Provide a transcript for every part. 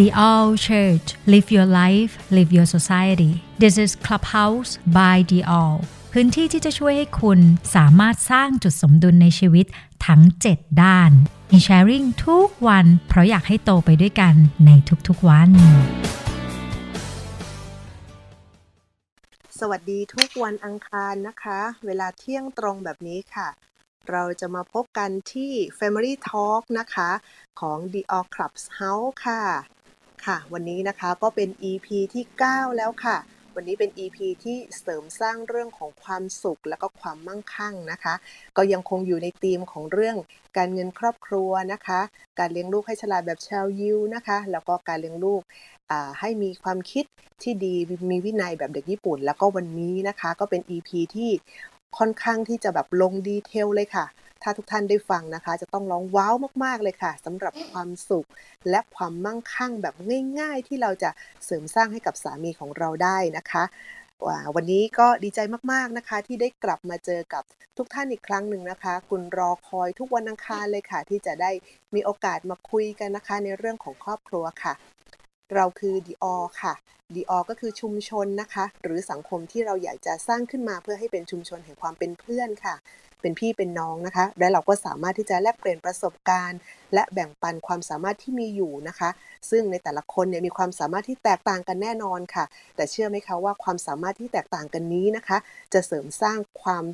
The All Church Live Your Life Live Your Society This is Clubhouse by The All พื้นที่ที่จะช่วยให้คุณสามารถสร้างจุดสมดุลในชีวิตทั้ง 7 ด้าน มีแชร์ริ่งทุกวัน เพราะอยากให้โตไปด้วยกันในทุกๆวัน สวัสดีทุกวันอังคารนะคะ เวลาเที่ยงตรงแบบนี้ค่ะเราจะมาพบกันที่ Family Talk นะคะ ของ The All Clubs House ค่ะ ค่ะ วันนี้นะคะก็เป็น EP ที่ 9 แล้วค่ะ วันนี้เป็น EP ที่เสริมสร้างเรื่องของความสุขและก็ความมั่งคั่งนะคะ ก็ยังคงอยู่ในธีมของเรื่องการเงินครอบครัวนะคะ การเลี้ยงลูกให้ฉลาดแบบชาวยิวนะคะ แล้วก็การเลี้ยงลูกให้มีความคิดที่ดีมีวินัยแบบเด็กญี่ปุ่น แล้วก็วันนี้นะคะ ก็เป็น EP ที่ค่อนข้างที่จะแบบลงดีเทลเลยค่ะ ถ้าทุกท่านได้ฟังนะคะ จะต้องร้องว้าวมากๆเลยค่ะสำหรับความสุข และความมั่งคั่งแบบง่าย ๆ ที่เราจะเสริมสร้างให้กับสามีของเราได้นะคะวันนี้ก็ดีใจมากๆนะคะ ที่ได้กลับมาเจอกับทุกท่านอีกครั้งหนึ่งนะคะ คุณรอคอยทุกวันอังคารเลยค่ะ ที่จะได้มีโอกาสมาคุยกันนะคะ ในเรื่องของครอบครัวค่ะ เราคือดีออค่ะดีออก็คือชุมชนนะคะ หรือสังคมที่เราอยากจะสร้างขึ้นมาเพื่อให้เป็นชุมชนแห่งความเป็นเพื่อนค่ะ เป็นพี่เป็นน้องนะคะ และเราก็สามารถที่จะแลกเปลี่ยนประสบการณ์ และแบ่งปันความสามารถที่มีอยู่นะคะ ซึ่งในแต่ละคนเนี่ยมีความสามารถที่แตกต่างกันแน่นอนค่ะ แต่เชื่อไหมคะว่าความสามารถที่แตกต่างกันนี้นะคะ จะเสริมสร้างความ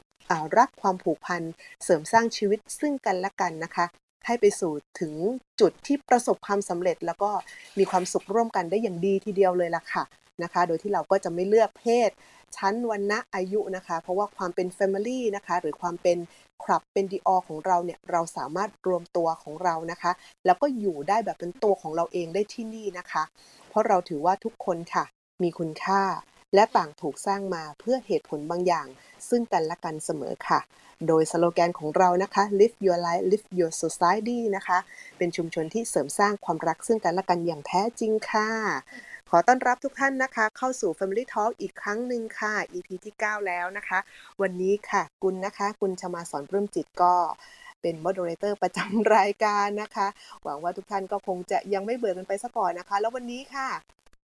รักความผูกพันเสริมสร้างชีวิตซึ่งกันและกันนะคะ ให้ไปสู่ถึงจุดที่ประสบความสำเร็จ แล้วก็มีความสุขร่วมกันได้อย่างดีทีเดียวเลยล่ะค่ะนะคะ โดยที่เราก็จะไม่เลือกเพศ ชั้นวันณะอายุนะคะ เพราะว่าความเป็น Family นะคะ หรือความเป็นคลับเป็นดีออของเราเนี่ยเราสามารถรวมตัวของเรานะคะ แล้วก็อยู่ได้แบบเป็นตัวของเราเองได้ที่นี่นะคะ เพราะเราถือว่าทุกคนค่ะ มีคุณค่า และต่างถูกสร้างมาเพื่อเหตุผลบางอย่าง ซึ่งกันและกันเสมอค่ะ โดยสโลแกนของเรานะคะ live your life live your society นะคะ เป็นชุมชนที่เสริมสร้างความรักซึ่งกันและกันอย่างแท้จริงค่ะขอต้อนรับทุกท่านนะคะ เข้าสู่ Family Talk อีกครั้งหนึ่งค่ะ EP ที่ 9 แล้วนะคะ วันนี้ค่ะกุลนะคะกุลชมาสอนปลื้มจิตก็เป็น moderator ประจำรายการนะคะ หวังว่าทุกท่านก็คงจะยังไม่เบื่อกันไปซะก่อนนะคะ แล้ววันนี้ค่ะ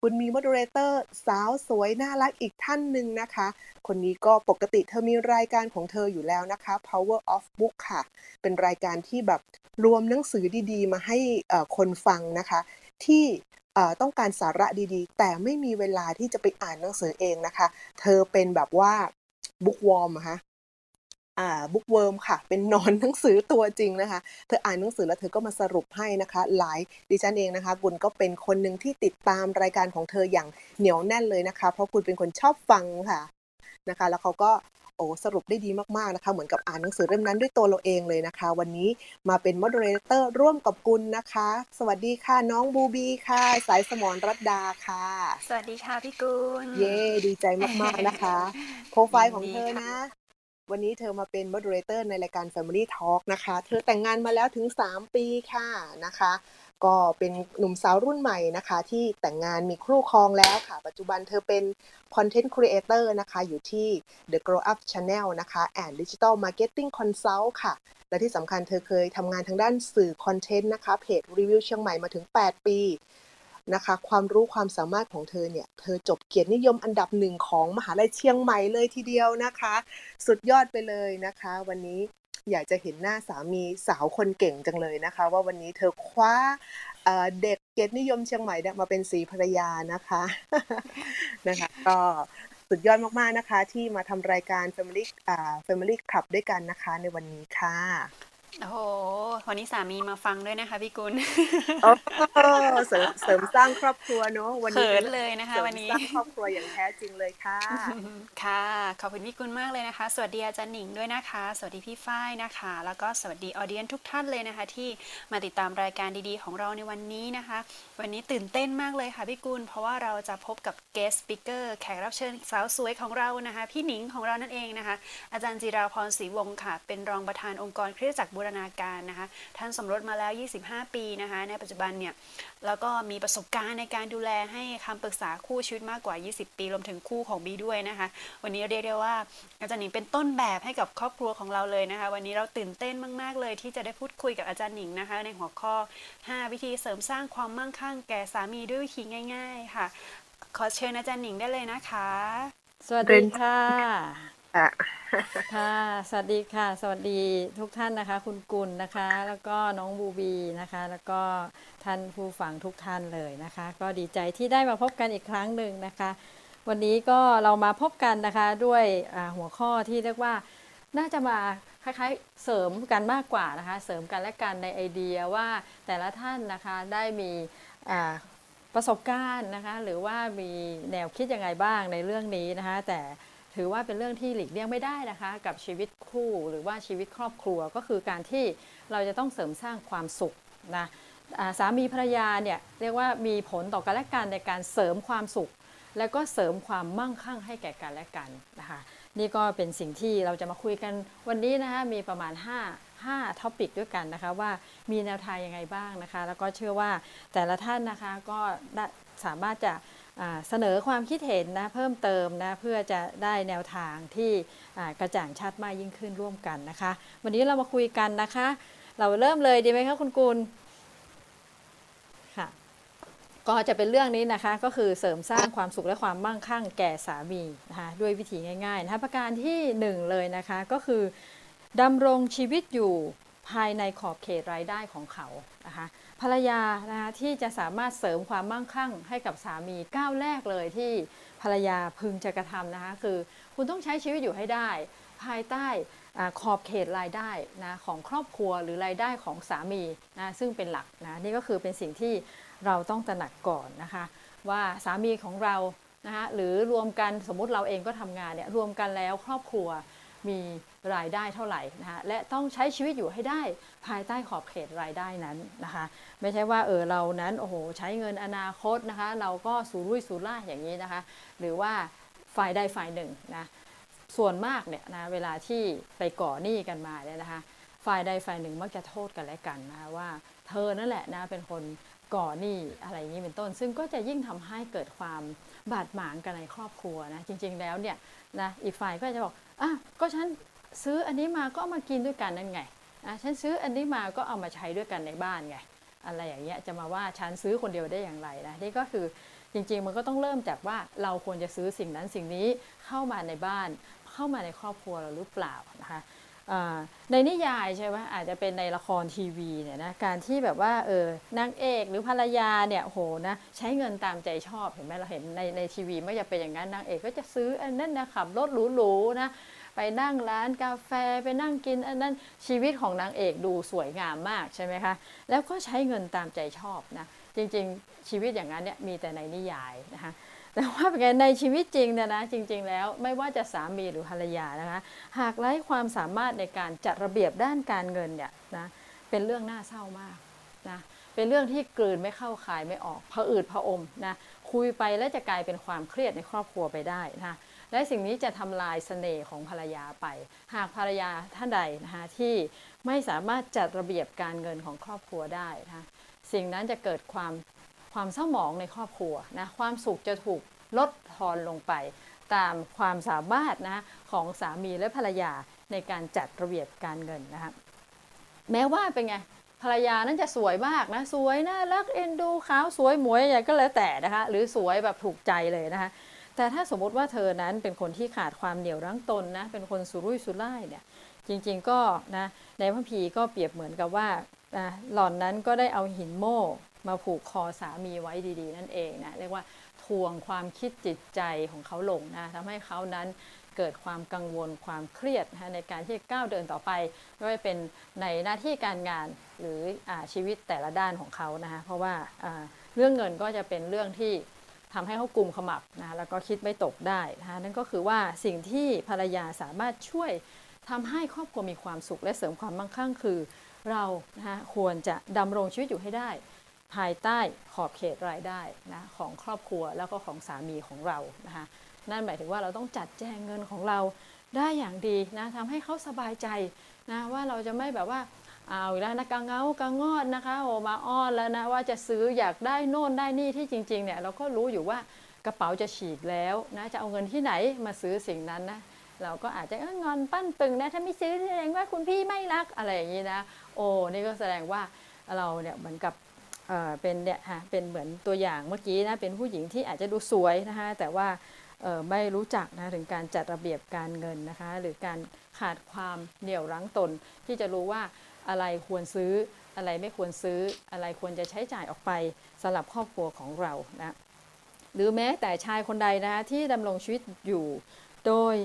คุณมี moderator สาวสวยน่ารักอีกท่านหนึ่งนะคะ คนนี้ก็ปกติเธอมีรายการของเธออยู่แล้วนะคะ Power of Book ค่ะ เป็นรายการที่แบบรวมหนังสือดีๆ มาให้คนฟังนะคะ ที่ต้องการสาระดีๆ แต่ไม่มีเวลาที่จะไปอ่านหนังสือเองนะคะ เธอเป็นแบบว่า bookworm อะคะ อ่า bookworm ค่ะ เป็นหนอนหนังสือตัวจริงนะคะ เธออ่านหนังสือแล้วเธอก็มาสรุปให้นะคะ หลายดิฉันเองนะคะกุลก็เป็นคนหนึ่งที่ติดตามรายการของเธออย่างเหนียวแน่นเลยนะคะ เพราะคุณเป็นคนชอบฟังค่ะนะคะ แล้วเขาก็โอ้สรุปได้ดีมากๆนะคะ เหมือนกับอ่านหนังสือเล่มนั้นด้วยตัวเราเองเลยนะคะ วันนี้มาเป็น moderator ร่วมกับกุลนะคะ สวัสดีค่ะน้องบูบีค่ะ สายสมรรัตดาค่ะ สวัสดีค่ะพี่กุลเย้ดีใจมากๆนะคะ โปรไฟล์ของเธอยินดีนะค่ะ วันนี้เธอมาเป็น moderator ในรายการ Family Talk นะคะ เธอแต่งงานมาแล้วถึง 3 ปีค่ะนะคะ ก็เป็นหนุ่มสาวรุ่นใหม่นะคะ ที่แต่งงานมีครู่ครองแล้วค่ะ ปัจจุบันเธอเป็น Content Creator นะคะ อยู่ที่ The Grow Up Channel นะคะ and Digital Marketing Consult ค่ะ และที่สำคัญเธอเคยทำงานทางด้านสื่อคอนเทนต์นะคะ เพจรีวิวเชียงใหม่มาถึง 8 ปี นะคะ ความรู้ความสามารถของเธอเนี่ย เธอจบเกียรตินิยมอันดับหนึ่งของมหาลัยเชียงใหม่เลยทีเดียวนะคะ สุดยอดไปเลยนะคะ วันนี้อยากจะเห็นหน้าสามีสาวคนเก่งจังเลยนะคะ ว่าวันนี้เธอคว้าเด็กเกียรตินิยมเชียงใหม่เนี่ยมาเป็นสีภรรยานะคะนะคะก็สุดยอดมาก ๆ นะคะ ที่มาทำรายการ Family อ่า Family Club ด้วยกันนะคะในวันนี้ค่ะ โอ้โห วันนี้สามีมาฟังด้วยนะคะพี่กุลโอ้เสริมเสริมสร้างครอบครัวเนอะวันนี้เขินเลยนะคะสริมวันนี้สร้างครอบครัวอย่างแท้จริงเลยค่ะ ค่ะ ขอบคุณพี่กุลมากเลยนะคะ สวัสดีอาจารย์หนิงด้วยนะคะ สวัสดีพี่ฝ้ายนะคะ แล้วก็สวัสดีออเดียนทุกท่านเลยนะคะ ที่มาติดตามรายการดีๆ ของเราในวันนี้นะคะ วันนี้ตื่นเต้นมากเลยค่ะพี่กุลเพราะว่าเราจะพบกับ guest speaker แขกรับเชิญสาวสวยของเรานะคะ พี่หนิงของเรานั่นเองนะคะ อาจารย์จิราพรศรีวงศ์ค่ะ เป็นรองประธานองค์กรคริสตจักรบูรรณาการนะคะท่านสมรสมาแล้ว 25 ปีนะคะในปัจจุบันเนี่ยแล้วก็มีประสบการณ์ในการดูแลให้คำปรึกษาคู่ชีวิตมากกว่า 20 ปีรวมถึงคู่ของบีด้วยนะคะวันนี้เรียกได้ว่าอาจารย์หนิงเป็นต้นแบบให้กับครอบครัวของเราเลยนะคะวันนี้เราตื่นเต้นมาก ๆ เลยที่จะได้พูดคุยกับอาจารย์หนิงนะคะในหัวข้อ 5 วิธีเสริมสร้างความมั่งคั่งแก่สามีด้วยวิธีง่าย ๆ ค่ะ ขอเชิญอาจารย์หนิงได้เลยนะคะ สวัสดีค่ะ อะ ค่ะ สวัสดีค่ะ สวัสดีทุกท่านนะคะ คุณกุลนะคะ แล้วก็น้องบูบีนะคะ แล้วก็ท่านผู้ฟังทุกท่านเลยนะคะ ก็ดีใจที่ได้มาพบกันอีกครั้งหนึ่งนะคะ วันนี้ก็เรามาพบกันนะคะด้วยหัวข้อที่เรียกว่าน่าจะมาคล้ายๆเสริมกันมากกว่านะคะ เสริมกันและกันในไอเดียว่าแต่ละท่านนะคะได้มีประสบการณ์นะคะ หรือว่ามีแนวคิดยังไงบ้างในเรื่องนี้นะคะ แต่ ถือว่าเป็นเรื่องที่หลีกเลี่ยงไม่ได้นะคะ กับชีวิตคู่หรือว่าชีวิตครอบครัวก็คือการที่เราจะต้องเสริมสร้างความสุขนะสามีภรรยาเนี่ยเรียกว่ามีผลต่อกันและกันในการเสริมความสุข แล้วก็เสริมความมั่งคั่งให้แก่กันและกันนะคะนี่ก็เป็นสิ่งที่เราจะมาคุยกันวันนี้นะคะมีประมาณ 5 5ท็อปิกด้วยกันนะคะว่ามีแนวทางยังไงบ้างนะคะ แล้วก็เชื่อว่าแต่ละท่านนะคะก็สามารถจะ เสนอความคิดเห็นนะเพิ่มเติมนะเพื่อจะได้แนวทางที่กระจ่างชัดมากยิ่งขึ้นร่วมกันนะคะ วันนี้เรามาคุยกันนะคะ เราเริ่มเลยดีไหมคะคุณกุลค่ะก็จะเป็นเรื่องนี้นะคะก็คือเสริมสร้างความสุขและความมั่งคั่งแก่สามีนะคะด้วยวิธีง่ายๆนะคะประการที่หนึ่งเลยนะคะก็คือดำรงชีวิตอยู่ภายในขอบเขตรายได้ของเขานะคะ ภรรยานะคะที่จะสามารถเสริมความมั่งคั่งให้กับสามีก้าวแรกเลยที่ภรรยาพึงจะกระทำนะคะคือคุณต้องใช้ชีวิตอยู่ให้ได้ ภายใต้ขอบเขตรายได้นะของครอบครัวหรือรายได้ของสามีนะซึ่งเป็นหลักนะนี่ก็คือเป็นสิ่งที่เราต้องตระหนักก่อนนะคะ ว่าสามีของเรานะคะหรือรวมกันสมมุติเราเองก็ทำงานเนี่ยรวมกันแล้วครอบครัวมี รายได้เท่าไหร่นะคะและต้องใช้ชีวิตอยู่ให้ได้ภายใต้ขอบเขตรายได้นั้นนะคะไม่ใช่ว่าเออเรานั้นโอ้โหใช้เงินอนาคตนะคะเราก็สูรุ่ยสูร่าอย่างนี้นะคะหรือว่าฝ่ายใดฝ่ายหนึ่งนะส่วนมากเนี่ยนะเวลาที่ไปก่อหนี้กันมาเนี่ยนะคะฝ่ายใดฝ่ายหนึ่งมักจะโทษกันและกันนะคะว่าเธอนั่นแหละนะเป็นคนก่อหนี้อะไรอย่างนี้เป็นต้น ซึ่งก็จะยิ่งทำให้เกิดความบาดหมางกันในครอบครัวนะจริงๆแล้วเนี่ยนะอีกฝ่ายก็จะบอกอะก็ฉัน ซื้ออันนี้มาก็เอามากินด้วยกันนั่นไงอะฉันซื้ออันนี้มาก็เอามาใช้ด้วยกันในบ้านไงอะไรอย่างเงี้ยจะมาว่าฉันซื้อคนเดียวได้อย่างไรนะนี่ก็คือจริงๆมันก็ต้องเริ่มจากว่าเราควรจะซื้อสิ่งนั้นสิ่งนี้เข้ามาในบ้าน เข้ามาในครอบครัวเราหรือเปล่านะคะในนิยายใช่ไหมอาจจะเป็นในละครทีวีเนี่ยนะการที่แบบว่าเออนางเอกหรือภรรยาเนี่ยโหนะใช้เงินตามใจชอบเห็นไหมเราเห็นในในทีวีไม่จะเป็นอย่างนั้นนางเอกก็จะซื้ออันนั้นนะขับรถหรูๆนะ ไปนั่งร้านกาแฟไปนั่งกินอันนั้นชีวิตของนางเอกดูสวยงามมากใช่ไหมคะ แล้วก็ใช้เงินตามใจชอบนะจริงๆ ชีวิตอย่างนั้นเนี่ยมีแต่ในนิยายนะคะแต่ว่าเป็นไงในชีวิตจริงเนี่ยนะจริง ๆ แล้วไม่ว่าจะสามีหรือภรรยานะคะหากไร้ความสามารถในการจัดระเบียบด้านการเงินเนี่ยนะเป็นเรื่องน่าเศร้ามากนะเป็นเรื่องที่กลืนไม่เข้าคายไม่ออกผะอืดผะอมนะคุยไปแล้วจะกลายเป็นความเครียดในครอบครัวไปได้นะ และสิ่งนี้จะทำลายเสน่ห์ของภรรยาไป หากภรรยาท่านใดนะคะที่ไม่สามารถจัดระเบียบการเงินของครอบครัวได้นะคะสิ่งนั้นจะเกิดความความเศร้าหมองในครอบครัวนะความสุขจะถูกลดทอนลงไป ตามความสามารถนะของสามีและภรรยาในการจัดระเบียบการเงินนะคะแม้ว่าเป็นไงภรรยานั้นจะสวยมากนะสวยน่ารักเอ็นดูขาวสวยหมวยอะไรก็แล้วแต่นะคะ หรือสวยแบบถูกใจเลยนะคะ แต่ถ้าสมมติว่าเธอนั้นเป็นคนที่ขาดความเหนียวรั้งตนนะเป็นคนสุรุ่ยสุร่ายเนี่ยจริงๆก็นะในพระพีก็เปรียบเหมือนกับว่านะหล่อนนั้นก็ได้เอาหินโม่มาผูกคอสามีไว้ดีๆ นั่นเองนะเรียกว่าทวงความคิดจิตใจของเขาลงนะทำให้เขานั้นเกิดความกังวลความเครียดนะในการที่ก้าวเดินต่อไปไม่ว่าเป็นในหน้าที่การงานหรืออชีวิตแต่ละด้านของเขานะคะเพราะว่าเรื่องเงินก็จะเป็นเรื่องที่ ทำให้เขากลุ่มขมับนะแล้วก็คิดไม่ตกได้นะคะนั่นก็คือว่าสิ่งที่ภรรยาสามารถช่วยทำให้ครอบครัวมีความสุขและเสริมความมั่งคั่งคือ เรานะคะควรจะดำรงชีวิตอยู่ให้ได้ ภายใต้ขอบเขตรายได้นะของครอบครัวแล้วก็ของสามีของเรานะคะนั่นหมายถึงว่าเราต้องจัดแจงเงินของเราได้อย่างดีนะทำให้เขาสบายใจนะว่าเราจะไม่แบบว่า เอาแล้วนะกังเงากังงอดนะคะโอมาอ้อนแล้วนะว่าจะซื้ออยากได้โน่นได้นี่ที่จริงๆเนี่ยเราก็รู้อยู่ว่ากระเป๋าจะฉีกแล้วนะจะเอาเงินที่ไหนมาซื้อสิ่งนั้นนะเราก็อาจจะเอองอนปั้นปึงนะถ้าไม่ซื้อแสดงว่าคุณพี่ไม่รักอะไรอย่างนี้นะโอ้นี่ก็แสดงว่าเราเนี่ยเหมือนกับเป็นเนี่ยฮะเป็นเหมือนตัวอย่างเมื่อกี้นะเป็นผู้หญิงที่อาจจะดูสวยนะคะแต่ว่าไม่รู้จักนะถึงการจัดระเบียบการเงินนะคะ หรือการขาดความเหนี่ยวรั้งตนที่จะรู้ว่า อะไรควรซื้อ อะไรไม่ควรซื้อ อะไรควรจะใช้จ่ายออกไปสำหรับครอบครัวของเรานะหรือแม้แต่ชายคนใดนะคะที่ดำรงชีวิตอยู่ โดย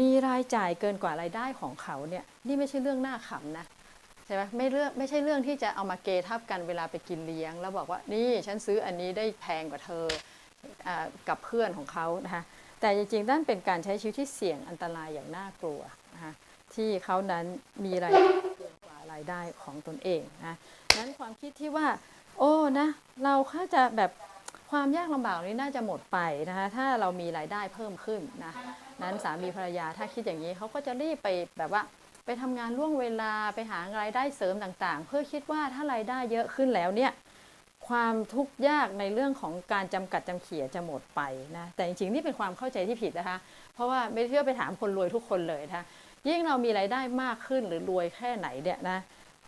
มีรายจ่ายเกินกว่ารายได้ของเขาเนี่ยนี่ไม่ใช่เรื่องน่าขำนะใช่ไหมไม่เรื่องไม่ใช่เรื่องที่จะเอามาเกทับกันเวลาไปกินเลี้ยง แล้วบอกว่านี่ฉันซื้ออันนี้ได้แพงกว่าเธออกับเพื่อนของเขานะคะแต่จริงๆนั่นเป็นการใช้ชีวิตที่เสี่ยงอันตรายอย่างน่ากลัวนะคะที่เขานั้นมีรายได้เกินกว่า รายได้ของตนเองนะนั้นความคิดที่ว่า โอ้นะเราค่าจะแบบความยากลำบากนี้น่าจะหมดไปนะคะถ้าเรามีรายได้เพิ่มขึ้นนะนั้นสามีภรรยาถ้าคิดอย่างนี้เขาก็จะรีบไปแบบว่าไปทำงานล่วงเวลาไปหารายได้เสริมต่างๆ เพื่อคิดว่าถ้ารายได้เยอะขึ้นแล้วเนี่ยความทุกข์ยากในเรื่องของการจำกัดจำเขี่ยจะหมดไปนะแต่จริงๆนี่เป็นความเข้าใจที่ผิดนะคะ เพราะว่าไม่เชื่อไปถามคนรวยทุกคนเลยนะคะ ยิ่งเรามีรายได้มากขึ้นหรือรวยแค่ไหนเนี่ยนะ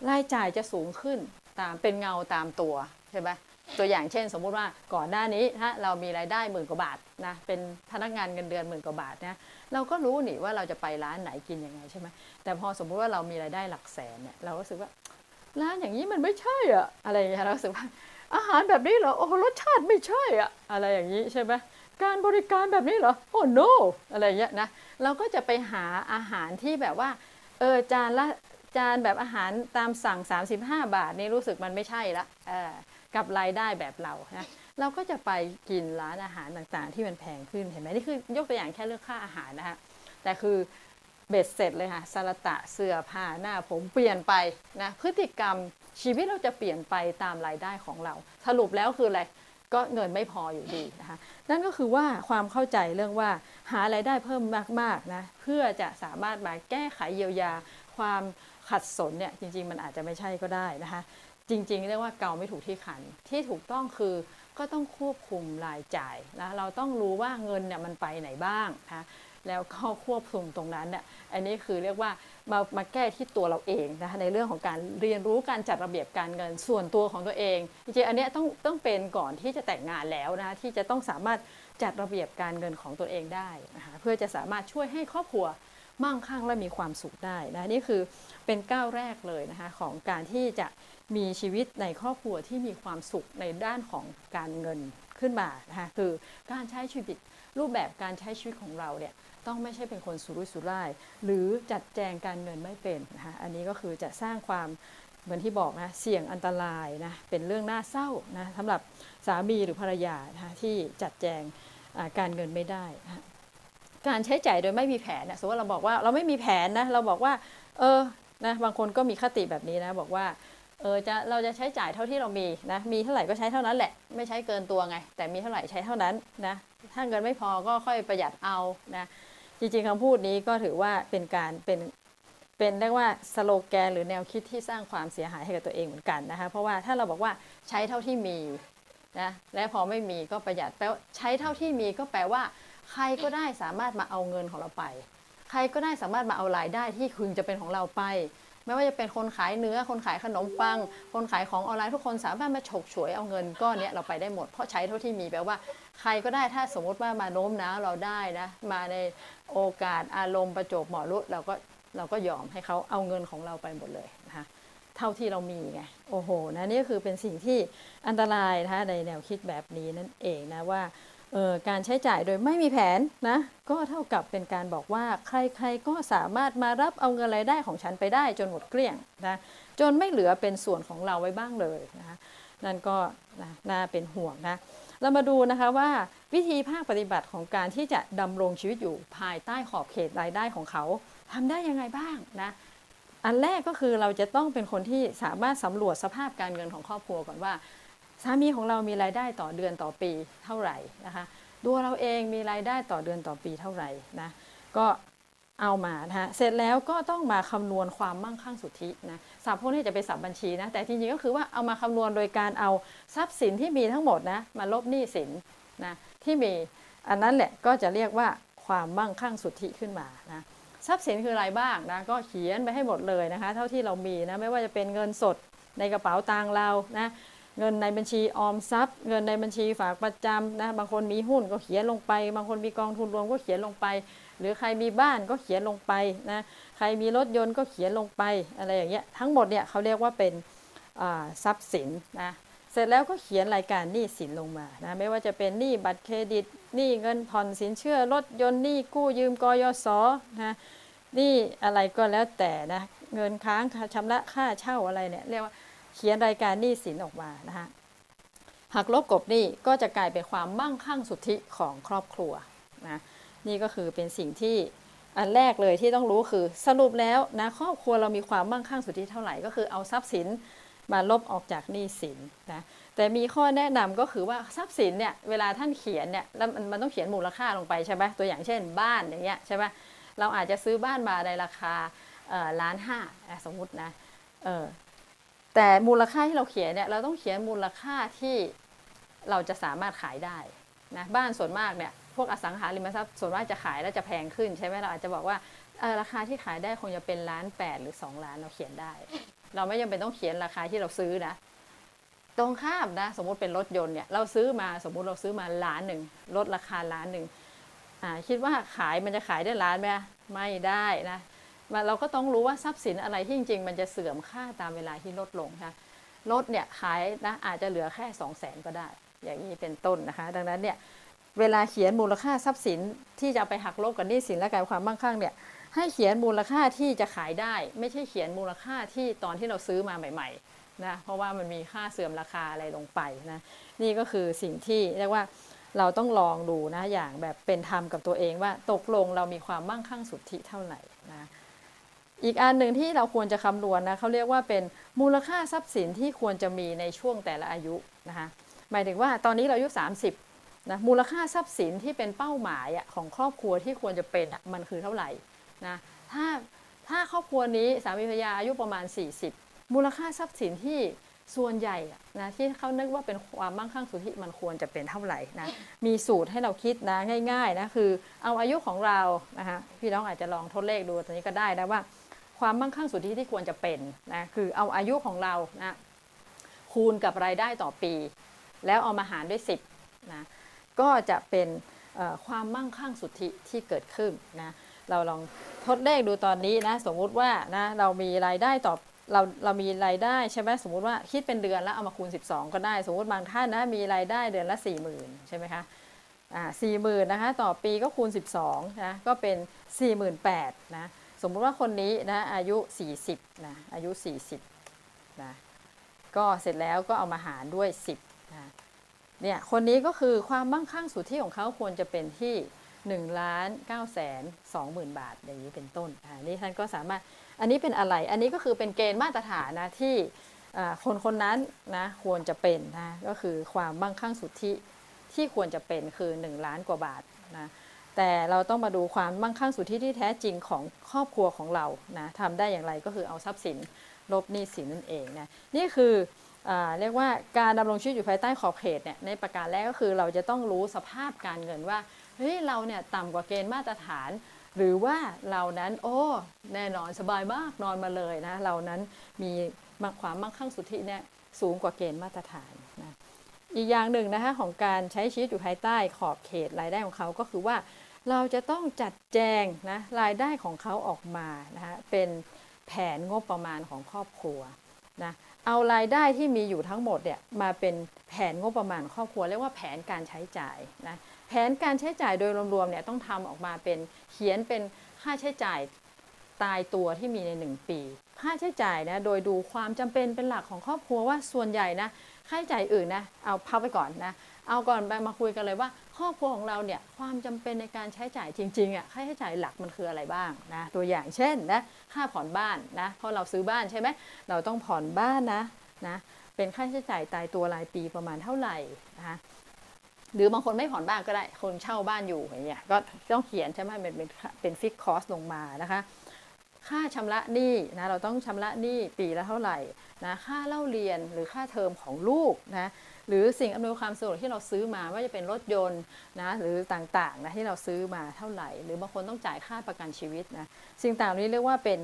รายจ่ายจะสูงขึ้นตามเป็นเงาตามตัวใช่ไหมตัวอย่างเช่น สมมุติว่าก่อนหน้านี้ถ้าเรามีรายได้หมื่นกว่าบาทนะเป็นพนักงานเงินเดือนหมื่นกว่าบาทนะเราก็รู้นี่ว่าเราจะไปร้านไหนกินยังไงใช่ไหมแต่พอสมมุติว่าเรามีรายได้หลักแสนเนี่ยเราก็รู้สึกว่าร้านอย่างนี้มันไม่ใช่อะอะไรอย่างเงี้ยเรารู้สึกว่าอาหารแบบนี้เหรอโอ้รสชาติไม่ใช่อะอะไรอย่างนี้ใช่ไหม การบริการแบบนี้เหรอ โอ้ no อะไรอย่างเงี้ยนะ เราก็จะไปหาอาหารที่แบบว่า เออจานละจานแบบอาหารตามสั่ง 35 บาทนี่รู้สึกมันไม่ใช่ละกับรายได้แบบเรานะเราก็จะไปกินร้านอาหารต่างๆ ที่มันแพงขึ้นเห็นไหมนี่คือยกตัวอย่างแค่เรื่องค่าอาหารนะคะแต่คือเบ็ดเสร็จเลยค่ะสารตะเสื้อผ้าหน้าผมเปลี่ยนไปนะพฤติกรรมชีวิตเราจะเปลี่ยนไปตามรายได้ของเรา สรุปแล้วคืออะไร ก็เงินไม่พออยู่ดีนะคะนั่นก็คือว่าความเข้าใจเรื่องว่าหารายได้เพิ่มมากๆนะเพื่อจะสามารถมาแก้ไขเยียวยาความขัดสนเนี่ยจริง ๆ มันอาจจะไม่ใช่ก็ได้นะคะจริง ๆ เรียกว่าเกาไม่ถูกที่ขัน ที่ถูกต้องคือก็ต้องควบคุมรายจ่ายนะเราต้องรู้ว่าเงินเนี่ยมันไปไหนบ้างนะแล้วก็ควบคุมตรงนั้นเนี่ยอันนี้คือเรียกว่า มามาแก้ที่ตัวเราเองนะคะในเรื่องของการเรียนรู้การจัดระเบียบการเงินส่วนตัวของตัวเองจริงๆอันนี้ต้องต้องเป็นก่อนที่จะแต่งงานแล้วนะคะที่จะต้องสามารถจัดระเบียบการเงินของตัวเองได้นะคะเพื่อจะสามารถช่วยให้ครอบครัวมั่งคั่งและมีความสุขได้นะนี่คือเป็นก้าวแรกเลยนะคะของการที่จะมีชีวิตในครอบครัวที่มีความสุขในด้านของการเงินขึ้นมานะคะคือการใช้ชีวิตรูปแบบการใช้ชีวิตของเราเนี่ย ต้องไม่ใช่เป็นคนสุรุ่ยสุร่าย หรือจัดแจงการเงินไม่เป็นนะคะอันนี้ก็คือจะสร้างความเหมือนที่บอกนะเสี่ยงอันตรายนะเป็นเรื่องน่าเศร้านะสำหรับสามีหรือภรรยานะที่จัดแจงการเงินไม่ได้นะการใช้จ่ายโดยไม่มีแผนนะสมมติเราบอกว่าเราไม่มีแผนนะเราบอกว่าเออนะบางคนก็มีคติแบบนี้นะบอกว่าเออจะเราจะใช้จ่ายเท่าที่เรามีนะมีเท่าไหร่ก็ใช้เท่านั้นแหละไม่ใช้เกินตัวไง แต่มีเท่าไหร่ใช้เท่านั้นนะถ้าเงินไม่พอก็ค่อยประหยัดเอานะ จริงๆคำพูดนี้ก็ถือว่าเป็นการเป็นเป็นเรียกว่าสโลแกนหรือแนวคิดที่สร้างความเสียหายให้กับตัวเองเหมือนกันนะคะเพราะว่าถ้าเราบอกว่าใช้เท่าที่มีนะและพอไม่มีก็ประหยัดแปลว่าใช้เท่าที่มีก็แปลว่า ใครก็ได้สามารถมาเอาเงินของเราไป ใครก็ได้สามารถมาเอารายได้ที่คึงจะเป็นของเราไป ไม่ว่าจะเป็นคนขายเนื้อ คนขายขนมปัง คนขายของออนไลน์ทุกคนสามารถมาฉกฉวยเอาเงินก้อนนี้เราไปได้หมดเพราะใช้เท่าที่มีแปลว่าใครก็ได้ถ้าสมมติว่ามาโน้มน้าวเราได้นะมาในโอกาสอารมณ์ประจบเหมาะรุเราก็เราก็ยอมให้เขาเอาเงินของเราไปหมดเลยนะคะเท่าที่เรามีไงโอ้โหนะนี่คือเป็นสิ่งที่อันตรายนะคะในแนวคิดแบบนี้นั่นเองนะว่า การใช้จ่ายโดยไม่มีแผนนะก็เท่ากับเป็นการบอกว่าใครๆก็สามารถมารับเอาเงินรายได้ของฉันไปได้จนหมดเกลี้ยงนะจนไม่เหลือเป็นส่วนของเราไว้บ้างเลยนะคะนั่นก็นะน่าเป็นห่วงนะเรามาดูนะคะว่าวิธีภาคปฏิบัติของการที่จะดำรงชีวิตอยู่ภายใต้ขอบเขตรายได้ของเขาทำได้ยังไงบ้างนะอันแรกก็คือเราจะต้องเป็นคนที่สามารถสำรวจสภาพการเงินของครอบครัวก่อนว่า สามีของเรามีรายได้ต่อเดือนต่อปีเท่าไหร่นะคะตัวเราเองมีรายได้ต่อเดือนต่อปีเท่าไหร่นะก็เอามานะะเสร็จแล้วก็ต้องมาคำนวณความมั่งคั่งสุทธินะศัพท์พวกนี้จะเป็นศัพท์บัญชีนะแต่จริงๆก็คือว่าเอามาคำนวณโดยการเอาทรัพย์สินที่มีทั้งหมดนะมาลบหนี้สินนะที่มีอันนั้นแหละก็จะเรียกว่าความมั่งคั่งสุทธิขึ้นมานะทรัพย์สินคืออะไรบ้างนะก็เขียนไปให้หมดเลยนะคะ เท่าที่เรามีนะไม่ว่าจะเป็นเงินสดในกระเป๋าตังเรานะ เงินในบัญชีออมทรัพย์ เงินในบัญชีฝากประจำนะบางคนมีหุ้นก็เขียนลงไป บางคนมีกองทุนรวมก็เขียนลงไป หรือใครมีบ้านก็เขียนลงไปนะใครมีรถยนต์ก็เขียนลงไปอะไรอย่างเงี้ยทั้งหมดเนี่ยเขาเรียกว่าเป็นทรัพย์สินนะเสร็จแล้วก็เขียนรายการหนี้สินลงมานะไม่ว่าจะเป็นหนี้บัตรเครดิตหนี้เงินผ่อนสินเชื่อรถยนต์หนี้กู้ยืมกยศนะหนี้อะไรก็แล้วแต่นะเงินค้างชำระค่าเช่าอะไรเนี่ยเรียกว่า เขียนรายการหนี้สินออกมานะคะหักลบกบหนี้ก็จะกลายเป็นความมั่งคั่งสุทธิของครอบครัวนะนี่ก็คือเป็นสิ่งที่อันแรกเลยที่ต้องรู้คือสรุปแล้วนะครอบครัวเรามีความมั่งคั่งสุทธิเท่าไหร่ก็คือเอาทรัพย์สินมาลบออกจากหนี้สินนะแต่มีข้อแนะนำก็คือว่าทรัพย์สินเนี่ยเวลาท่านเขียนเนี่ยแล้วมันต้องเขียนมูลค่าลงไปใช่ไหมตัวอย่างเช่นบ้านอย่างเงี้ยใช่ไหมเราอาจจะซื้อบ้านมาในราคาล้านห้าสมมุตินะ แต่มูลค่าที่เราเขียนเนี่ยเราต้องเขียนมูลค่าที่เราจะสามารถขายได้นะบ้านส่วนมากเนี่ยพวกอสังหาริมทรัพย์ส่วนมากจะขายแล้วจะแพงขึ้นใช่ไหมเราอาจจะบอกว่าราคาที่ขายได้คงจะเป็นล้านแปดหรือ 2 ล้านเราเขียนได้ เราไม่จำเป็นต้องเขียนราคาที่เราซื้อนะ ตรงข้ามนะสมมุติเป็นรถยนต์เนี่ยเราซื้อมาสมมุติเราซื้อมาล้านหนึ่งลดราคาล้านหนึ่งคิดว่าขายมันจะขายได้ล้านไหมไม่ได้นะ เราก็ต้องรู้ว่าทรัพย์สินอะไรที่จริง ๆ มันจะเสื่อมค่าตามเวลาที่ลดลงนะรถเนี่ยขายนะอาจจะเหลือแค่ 2 0 0แสนก็ได้ อย่างนี้เป็นต้นนะคะ ดังนั้นเนี่ยเวลาเขียนมูลค่าทรัพย์สินที่จะไปหักลบกับหนี้สินและการความมั่งคั่งเนี่ยให้เขียนมูลค่าที่จะขายได้ ไม่ใช่เขียนมูลค่าที่ตอนที่เราซื้อมาใหม่ ๆนะเพราะว่ามันมีค่าเสื่อมราคาอะไรลงไปนะนี่ก็คือสิ่งที่เรียกว่าเราต้องลองดูนะอย่างแบบเป็นธรรมกับตัวเองว่าตกลงเรามีความมั่งคั่งสุทธิเท่าไหร่นะ อีกอันหนึ่งที่เราควรจะคำนวณนะเขาเรียกว่าเป็นมูลค่าทรัพย์สินที่ควรจะมีในช่วงแต่ละอายุนะคะหมายถึงว่าตอนนี้เราอายุ 30นะมูลค่าทรัพย์สินที่เป็นเป้าหมายของครอบครัวที่ควรจะเป็นมันคือเท่าไหร่นะถ้าถ้าครอบครัวนี้สามีภรรยาอายุประมาณ 40 มูลค่าทรัพย์สินที่ส่วนใหญ่นะที่เขานึกว่าเป็นความมั่งคั่งสุทธิมันควรจะเป็นเท่าไหร่นะมีสูตรให้เราคิดนะง่ายๆนะคือเอาอายุของเรานะคะพี่น้องอาจจะลองทดเลขดูตรงนี้ก็ได้นะว่า ความมั่งคั่งสุทธิที่ควรจะเป็นนะคือเอาอายุของเรานะคูณกับรายได้ต่อปี แล้วเอามาหารด้วย 10นะก็จะเป็นความมั่งคั่งสุทธิที่เกิดขึ้นนะเราลองทดเลขดูตอนนี้นะสมมุติว่านะเรามีรายได้ต่อเราเรามีรายได้ใช่ไหมสมมุติว่าคิดเป็นเดือนแล้วเอามาคูณ 12 ก็ได้ สมมติบางท่านนะมีรายได้เดือนละ 4 0,000 ใช่ไหมคะอ่าสี่หมื่นนะคะต่อปีก็คูณ 12นะก็เป็น 48,000นะ สมมุติว่าคนนี้นะอายุ 40นะอายุ 40นะก็เสร็จแล้วก็เอามาหารด้วย 10นะเนี่ยคนนี้ก็คือความมั่งคั่งสุที่ของเขาควรจะเป็นที่1ล้าน9แสน2หมื่นบาทอย่างนี้เป็นต้นอ่านี่ท่านก็สามารถอันนี้เป็นอะไร อันนี้ก็คือเป็นเกณฑ์มาตรฐานนะที่คนคนนั้นนะควรจะเป็นนะก็คือความมั่งคั่งสุทธิที่ควรจะเป็นคือ 1 ล้านกว่าบาทนะ แต่เราต้องมาดูความมั่งคั่งสุทธิที่แท้จริงของครอบครัวของเรานะทำได้อย่างไรก็คือเอาทรัพย์สินลบหนี้สินนั่นเองนะนี่คืออเรียกว่าการดำรงชีวิตอยู่ภายใต้ขอบเขตเนี่ยในประการแรกก็คือเราจะต้องรู้สภาพการเงินว่าเฮ้ยเราเนี่ยต่ำกว่าเกณฑ์มาตรฐาน หรือว่าเรานั้นโอ้แน่นอนสบายมากนอนมาเลยนะเรานั้นมีความมั่งคั่งสุทธิเนี่ยสูงกว่าเกณฑ์มาตรฐานนะอีกอย่างหนึ่งนะคะของการใช้ชีวิตอยู่ภายใต้ขอบเขตรายได้ของเขาก็คือว่า เราจะต้องจัดแจงนะรายได้ของเขาออกมานะคะเป็นแผนงบประมาณของครอบครัวนะเอารายได้ที่มีอยู่ทั้งหมดเนี่ยมาเป็นแผนงบประมาณครอบครัวเรียกว่าแผนการใช้จ่ายนะแผนการใช้จ่ายโดยรวมๆเนี่ยต้องทำออกมาเป็นเขียนเป็นค่าใช้จ่ายตายตัวที่มีใน 1 ปี ค่าใช้จ่ายนะโดยดูความจำเป็นเป็นหลักของครอบครัวว่าส่วนใหญ่นะค่าใช้จ่ายอื่นนะเอาพับไปก่อนนะเอาก่อนไปมาคุยกันเลยว่า ครอบครัวของเราเนี่ยความจำเป็นในการใช้จ่ายจริงๆอะค่าใช้จ่ายหลักมันคืออะไรบ้างนะตัวอย่างเช่นนะค่าผ่อนบ้านนะเพราะเราซื้อบ้านใช่ไหมเราต้องผ่อนบ้านนะนะเป็นค่าใช้จ่ายตายตัวรายปีประมาณเท่าไหร่นะคะหรือบางคนไม่ผ่อนบ้านก็ได้ คนเช่าบ้านอยู่อย่างเงี้ยก็ต้องเขียนใช่ไหมเป็นเป็นเป็นฟิกคอสลงมานะคะค่าชำระหนี้นะเราต้องชำระหนี้ปีละเท่าไหร่นะค่าเล่าเรียนหรือค่าเทอมของลูกนะ หรือสิ่งอำนวยความสะดวกที่เราซื้อมาว่าจะเป็นรถยนต์นะหรือต่างๆนะที่เราซื้อมาเท่าไหร่ หรือบางคนต้องจ่ายค่าประกันชีวิตนะสิ่งต่างนี้เรียกว่าเป็น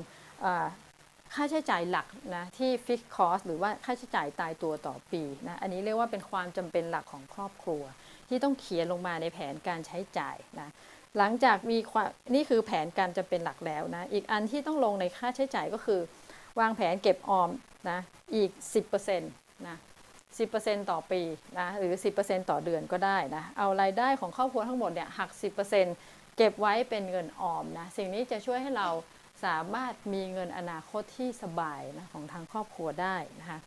ค่าใช้จ่ายหลักนะที่ฟิกคอสหรือว่าค่าใช้จ่ายตายตัวต่อปีนะอันนี้เรียกว่าเป็นความจำเป็นหลักของครอบครัว ที่ต้องเขียนลงมาในแผนการใช้จ่ายนะหลังจากมีความนี่คือแผนการจะเป็นหลักแล้วนะอีกอันที่ต้องลงในค่าใช้จ่ายก็คือ วางแผนเก็บออมนะอีก 10%นะ 10%ต่อปีนะหรือ 10%ต่อเดือนก็ได้นะเอารายได้ของครอบครัวทั้งหมดเนี่ยหัก 10%เก็บไว้เป็นเงินออมนะสิ่งนี้จะช่วยให้เราสามารถมีเงินอนาคตที่สบายนะของทางครอบครัวได้นะคะ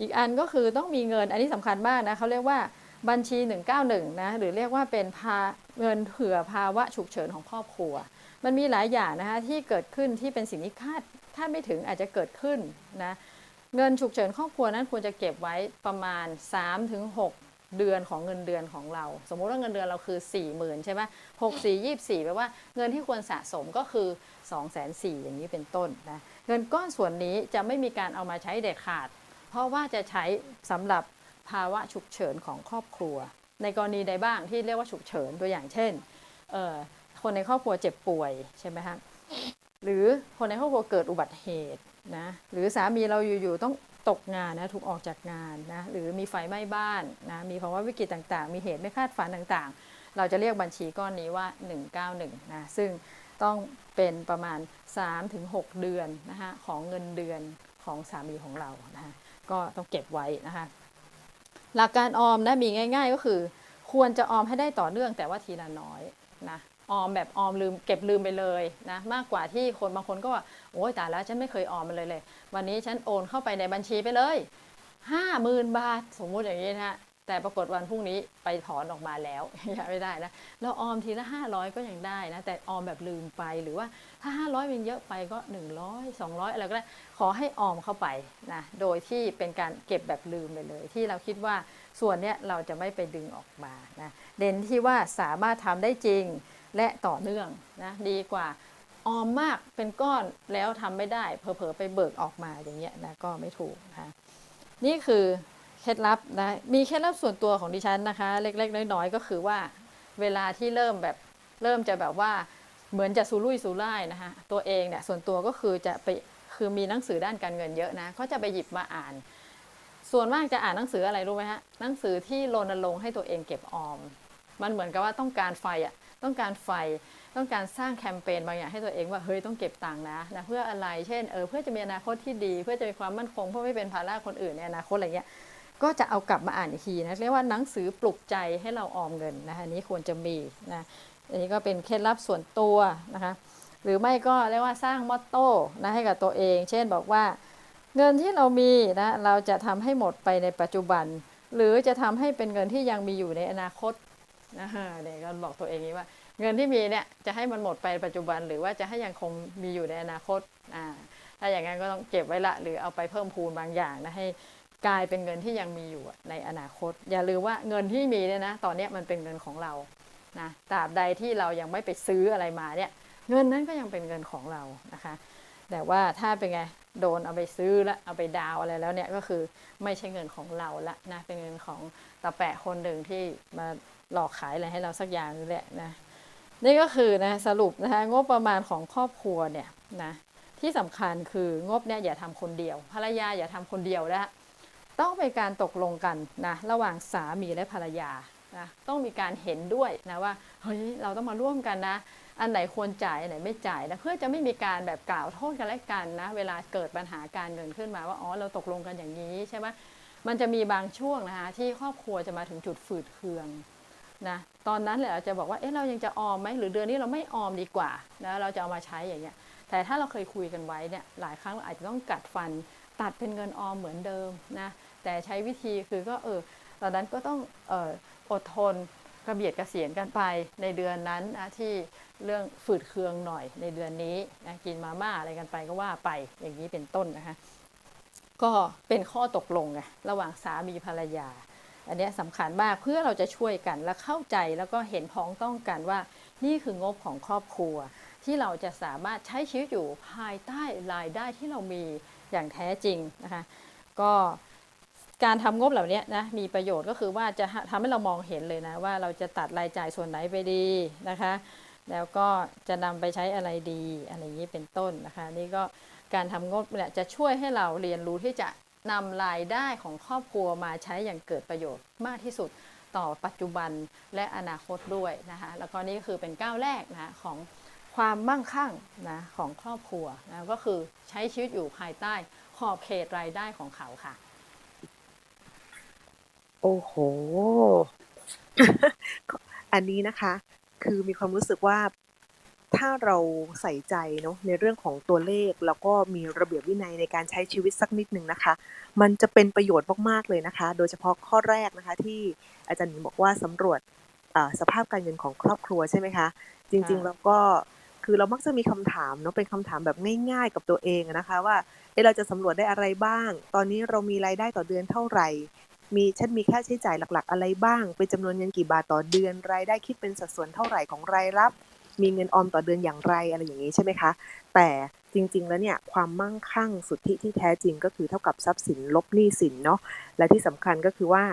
อีกอันก็คือต้องมีเงินอันนี้สำคัญมากนะเขาเรียกว่าบัญชี 191นะหรือเรียกว่าเป็นพาเงินเผื่อภาวะฉุกเฉินของครอบครัว มันมีหลายอย่างนะคะที่เกิดขึ้นที่เป็นสิ่งที่คาดคาดไม่ถึงอาจจะเกิดขึ้นนะ เงินฉุกเฉินครอบครัวนั้นควรจะเก็บไว้ประมาณ 3-6 เดือนของเงินเดือนของเรา สมมุติว่าเงินเดือนเราคือ 4 0,000 ใช่ไหมหกสี่ยี่สี่แปลว่าเงินที่ควรสะสมก็คือ2 4 0 0 0อย่างนี้เป็นต้นนะเงินก้อนส่วนนี้จะไม่มีการเอามาใช้เด็ดขาด เพราะว่าจะใช้สำหรับภาวะฉุกเฉินของครอบครัว ในกรณีใดบ้างที่เรียกว่าฉุกเฉินตัวอย่างเช่นคนในครอบครัวเจ็บป่วยใช่ไหมคะหรือคนในครอบครัวเกิดอุบัติเหตุ นะหรือสามีเราอยู่ๆต้องตกงานนะถูกออกจากงานนะหรือมีไฟไหม้บ้านนะมีภาวะวิกฤตต่างๆ มีเหตุไม่คาดฝันต่างๆ เราจะเรียกบัญชีก้อนนี้ว่า 191นะซึ่งต้องเป็นประมาณ 3-6 เดือนนะคะของเงินเดือนของสามีของเรานะคะก็ต้องเก็บไว้นะคะหลักการออมนะมีง่าย ๆ ก็คือ ควรจะออมให้ได้ต่อเนื่องแต่ว่าทีละน้อยนะ ออมแบบออมลืมเก็บลืมไปเลยนะมากกว่าที่คนบางคนก็ว่าโอ้ยตายแล้วฉันไม่เคยออมมันเลยเลย วันนี้ฉันโอนเข้าไปในบัญชีไปเลยห้าหมื่นบาทสมมุติอย่างนี้นะฮะแต่ปรากฏวันพรุ่งนี้ไปถอนออกมาแล้วอยังไม่ได้นะเราออมทีละ 500 ก็ยังได้นะแต่ออมแบบลืมไปหรือว่าถ้า 500มันเยอะไปก็ 100 200 อะไรก็ได้ขอให้ออมเข้าไปนะโดยที่เป็นการเก็บแบบลืมไปเลย ที่เราคิดว่าส่วนเนี้ยเราจะไม่ไปดึงออกมานะเด่นที่ว่าสามารถทำได้จริง และต่อเนื่องนะดีกว่าออมมากเป็นก้อนแล้วทำไม่ได้เผลอๆไปเบิกออกมาอย่างเงี้ยนะก็ไม่ถูกนะนี่คือเคล็ดลับนะมีเคล็ดลับส่วนตัวของดิฉันนะคะ เล็ก ๆ น้อยๆก็คือว่าเวลาที่เริ่มแบบเริ่มจะแบบว่าเหมือนจะสูรุ่ยสูร่ายนะคะตัวเองเนี่ยส่วนตัวก็คือจะไปคือมีหนังสือด้านการเงินเยอะนะก็จะไปหยิบมาอ่าน ส่วนมากจะอ่านหนังสืออะไรรู้ไหมฮะหนังสือที่รณรงค์ให้ตัวเองเก็บออม มันเหมือนกับว่าต้องการไฟอะ ต้องการไฟ ต้องการสร้างแคมเปญบางอย่างให้ตัวเองว่าเฮ้ยต้องเก็บตังค์นะนะเพื่ออะไรเช่นเออเพื่อจะมีอนาคตที่ดี เพื่อจะมีความมั่นคงเพื่อไม่เป็นภาระคนอื่นในอนาคตอะไรเงี้ยก็จะเอากลับมาอ่านอีกทีนะเรียกว่าหนังสือปลุกใจให้เราออมเงินนะคะนี้ควรจะมีนะอันนี้ก็เป็นเคล็ดลับส่วนตัวนะคะหรือไม่ก็เรียกว่าสร้างมอตโต้นะให้กับตัวเอง เช่นบอกว่า เงินที่เรามีนะเราจะทำให้หมดไปในปัจจุบัน หรือจะทำให้เป็นเงินที่ยังมีอยู่ในอนาคต นะฮะเนี่ยก็บอกตัวเองนี้ว่า เงินที่มีเนี่ยจะให้มันหมดไปปัจจุบัน หรือว่าจะให้ยังคงมีอยู่ในอนาคตอ่าถ้าอย่างนั้นก็ต้องเก็บไว้ละ หรือเอาไปเพิ่มพูนบางอย่างนะให้กลายเป็นเงินที่ยังมีอยู่ในอนาคต อย่าลืมว่าเงินที่มีเนี่ยนะตอนนี้มันเป็นเงินของเรานะตราบใดที่เรายังไม่ไปซื้ออะไรมาเนี่ยเงินนั้นก็ยังเป็นเงินของเรานะคะ แต่ว่าถ้าเป็นไงโดนเอาไปซื้อล้วเอาไปดาวอะไรแล้วเนี่ยก็คือไม่ใช่เงินของเราละนะเป็นเงินของตาแปะคนหนึ่งที่มา หลอกขายอะไรให้เราสักอย่างนี่แหละนะนี่ก็คือนะสรุปนะคะงบประมาณของครอบครัวเนี่ยนะที่สำคัญคืองบเนี่ยอย่าทำคนเดียว ภรรยาอย่าทำคนเดียวนะต้องเป็นการตกลงกันนะระหว่างสามีและภรรยานะต้องมีการเห็นด้วยนะว่าเฮ้ยเราต้องมาร่วมกันนะ อันไหนควรจ่ายอันไหนไม่จ่ายนะเพื่อจะไม่มีการแบบกล่าวโทษกันและกันนะเวลาเกิดปัญหาการเงินขึ้นมาว่าอ๋อเราตกลงกันอย่างนี้ใช่ไหมมันจะมีบางช่วงนะคะที่ครอบครัวจะมาถึงจุดฝืดเคือง นะตอนนั้นแหละเราจะบอกว่าเอ๊ะเรายังจะออมไหมหรือเดือนนี้เราไม่ออมดีกว่านะเราจะเอามาใช้อย่างเงี้ยแต่ถ้าเราเคยคุยกันไว้เนี่ยหลายครั้งเราอาจจะต้องกัดฟันตัดเป็นเงินออมเหมือนเดิมนะแต่ใช้วิธีคือก็เออตอนนั้นก็ต้องเอออดทนกระเบียดกระเสียนกันไปในเดือนนั้นนะที่เรื่องฝืดเคืองหน่อยในเดือนนี้นะกินมาม่าอะไรกันไปก็ว่าไปอย่างนี้เป็นต้นนะคะก็เป็นข้อตกลงไงระหว่างสามีภรรยา อันนี้สำคัญมากเพื่อเราจะช่วยกันและเข้าใจแล้วก็เห็นพ้องต้องกันว่า นี่คืองบของครอบครัว ที่เราจะสามารถใช้ชีวิตอยู่ภายใต้รายได้ที่เรามีอย่างแท้จริงนะคะก็การทำงบเหล่านี้นะมีประโยชน์ก็คือว่าจะทำให้เรามองเห็นเลยนะว่าเราจะตัดรายจ่ายส่วนไหนไปดีนะคะ แล้วก็จะนำไปใช้อะไรดีอะไรอย่างนี้เป็นต้นนะคะ นี่ก็การทำงบเนี่ยจะช่วยให้เราเรียนรู้ที่จะ นำรายได้ของครอบครัวมาใช้อย่างเกิดประโยชน์มากที่สุดต่อปัจจุบันและอนาคตด้วยนะคะแล้วก็นี่ก็คือเป็นก้าวแรกนะของความมั่งคั่งนะของครอบครัวนะก็คือใช้ชีวิตอยู่ภายใต้ขอบเขตรายได้ของเขาค่ะ โอ้โห อันนี้นะคะ คือมีความรู้สึกว่า ถ้าเราใส่ใจเนาะในเรื่องของตัวเลข แล้วก็มีระเบียบวินัยในการใช้ชีวิตสักนิดหนึ่งนะคะ มันจะเป็นประโยชน์มากๆเลยนะคะ โดยเฉพาะข้อแรกนะคะที่อาจารย์หนิงบอกว่าสำรวจอ่าสภาพการเงินของครอบครัวใช่ไหมคะ จริงๆค่ะแล้วก็คือเรามักจะมีคำถามเนาะเป็นคำถามแบบง่าย ๆ กับตัวเองอะนะคะ ว่าเอะเราจะสำรวจได้อะไรบ้าง ตอนนี้เรามีรายได้ต่อเดือนเท่าไหร่มีฉันมีค่าใช้จ่ายหลักๆ อะไรบ้าง เป็นจำนวนเงินกี่บาทต่อเดือน รายได้คิดเป็นสัดส่วนเท่าไหร่ของรายรับ มีเงินออมต่อเดือนอย่างไรอะไรอย่างนี้ใช่ไหมคะ แต่จริง ๆ แล้วเนี่ยความมั่งคั่งสุทธิที่แท้จริงก็คือเท่ากับทรัพย์สินลบหนี้สินเนาะและที่สำคัญก็คือว่า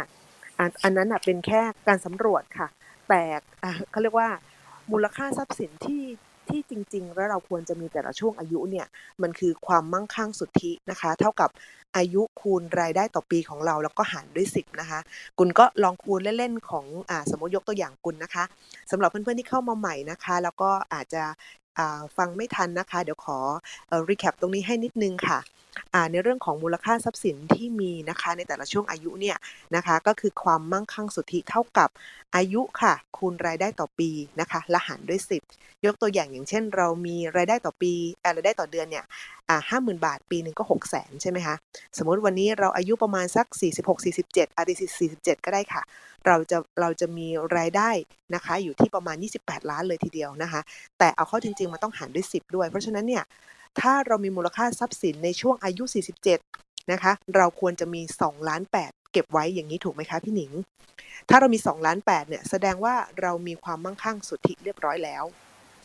อันนั้นเป็นแค่การสำรวจค่ะ แต่เขาเรียกว่ามูลค่าทรัพย์สินที่ ที่จริง ๆ แล้วเราควรจะมีแต่ละช่วงอายุเนี่ยมันคือความมั่งคั่งสุทธินะคะ เท่ากับอายุคูณรายได้ต่อปีของเรา แล้วก็หารด้วย 10 นะคะ คุณก็ลองคูณเล่นๆของอสมมติยกตัวอย่างคุณนะคะสำหรับเพื่อนๆที่เข้ามาใหม่นะคะ แล้วก็อาจจะฟังไม่ทันนะคะ เดี๋ยวขอรีแคปตรงนี้ให้นิดนึงค่ะ ในเรื่องของมูลค่าทรัพย์สินที่มีนะคะในแต่ละช่วงอายุเนี่ยนะคะก็คือความมั่งคั่งสุทธิเท่ากับอายุค่ะ คูณรายได้ต่อปีนะคะละหารด้วย 10 ยกตัวอย่างอย่างเช่น เรามีรายได้ต่อปีอ่อรายได้ต่อเดือนเนี่ยห้าหมื่นบาทปีหนึ่งก็หกแสนใช่ไหมคะสมมติวันนี้เราอายุประมาณสัก 46 47อาจจะ47 ก็ได้ค่ะ เราจะเราจะมีรายได้นะคะอยู่ที่ประมาณ 28 ล้านเลยทีเดียวนะคะ แต่เอาเข้าจริง ๆ มันต้องหารด้วย 10 ด้วย เพราะฉะนั้นเนี่ย ถ้าเรามีมูลค่าทรัพย์สินในช่วงอายุ 47 นะคะ เราควรจะมี2ล้าน8เก็บไว้อย่างนี้ถูกไหมคะพี่หนิง ถ้าเรามี2ล้าน8เนี่ยแสดงว่าเรามีความมั่งคั่งสุทธิเรียบร้อยแล้ว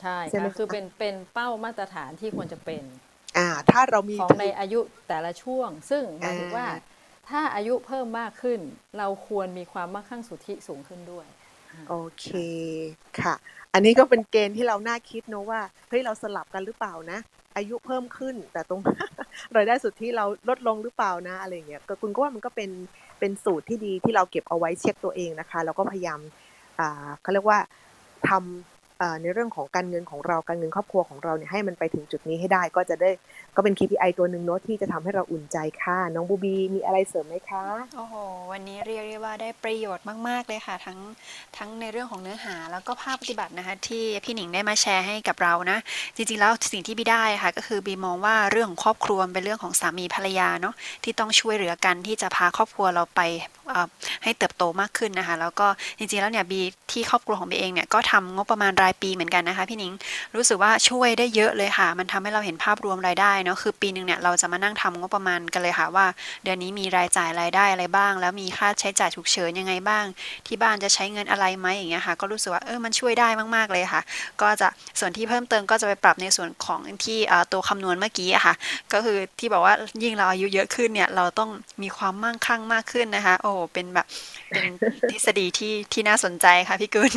ใช่ใช่ไหมค่ะคือคะเป็นเป็นเป้ามาตรฐานที่ควรจะเป็นอ่าถ้าเรามีของในอายุแต่ละช่วง ซึ่งหมายถึงว่าอ่าถ้าอายุเพิ่มมากขึ้น เราควรมีความมั่งคั่งสุทธิสูงขึ้นด้วย โอเคค่ะ อันนี้ก็เป็นเกณฑ์ที่เราน่าคิดเนอะว่าเฮ้ยเราสลับกันหรือเปล่านะ อายุเพิ่มขึ้น แต่ตรงรายได้สุดที่เราลดลงหรือเปล่านะอะไรเงี้ยก็คุณก็ว่ามันก็เป็นเป็นสูตรที่ดีที่เราเก็บเอาไว้เช็คตัวเองนะคะ แล้วก็พยายามอ่าเขาเรียกว่าทำอ่า ในเรื่องของการเงินของเราการเงินครอบครัวของเราเนี่ยให้มันไปถึงจุดนี้ให้ได้ก็จะได้ก็เป็น KPI ตัวหนึ่งเนอะที่จะทำให้เราอุ่นใจค่ะ น้องบูบีมีอะไรเสริมไหมคะโอ้โหวันนี้เรียกได้ว่าได้ประโยชน์มาก ๆ เลยค่ะ ทั้งทั้งในเรื่องของเนื้อหาแล้วก็ภาคปฏิบัตินะคะที่พี่หนิงได้มาแชร์ให้กับเรานะ จริงๆแล้วสิ่งที่บีได้ค่ะ ก็คือบีมองว่าเรื่องของครอบครัวเป็นเรื่องของสามีภรรยาเนาะที่ต้องช่วยเหลือกันที่จะพาครอบครัวเราไปให้เติบโตมากขึ้นนะคะ แล้วก็จริงๆแล้วเนี่ยบีที่ครอบครัวของบีเองเนี่ยก็ทำงบประมาณรายปีเหมือนกันนะคะพี่หนิงรู้สึกว่าช่วยได้เยอะเลยค่ะ มันทำให้เราเห็นภาพรวมรายได้เนาะคือปีหนึ่งเนี่ยเราจะมานั่งทำงบประมาณกันเลยค่ะว่า เดือนนี้มีรายจ่ายรายได้อะไรบ้าง แล้วมีค่าใช้จ่ายฉุกเฉินยังไงบ้าง ที่บ้านจะใช้เงินอะไรไหมอย่างเงี้ยค่ะ ก็รู้สึกว่าเออมันช่วยได้มากๆเลยค่ะ ก็จะส่วนที่เพิ่มเติมก็จะไปปรับในส่วนของที่เอ่อตัวคำนวณเมื่อกี้อะค่ะ ก็คือที่บอกว่ายิ่งเราอายุเยอะขึ้นเนี่ยเราต้องมีความมั่งคั่งมากขึ้นนะคะ โอ้โหเป็นแบบเป็นทฤษฎีที่ที่น่าสนใจค่ะพี่กุล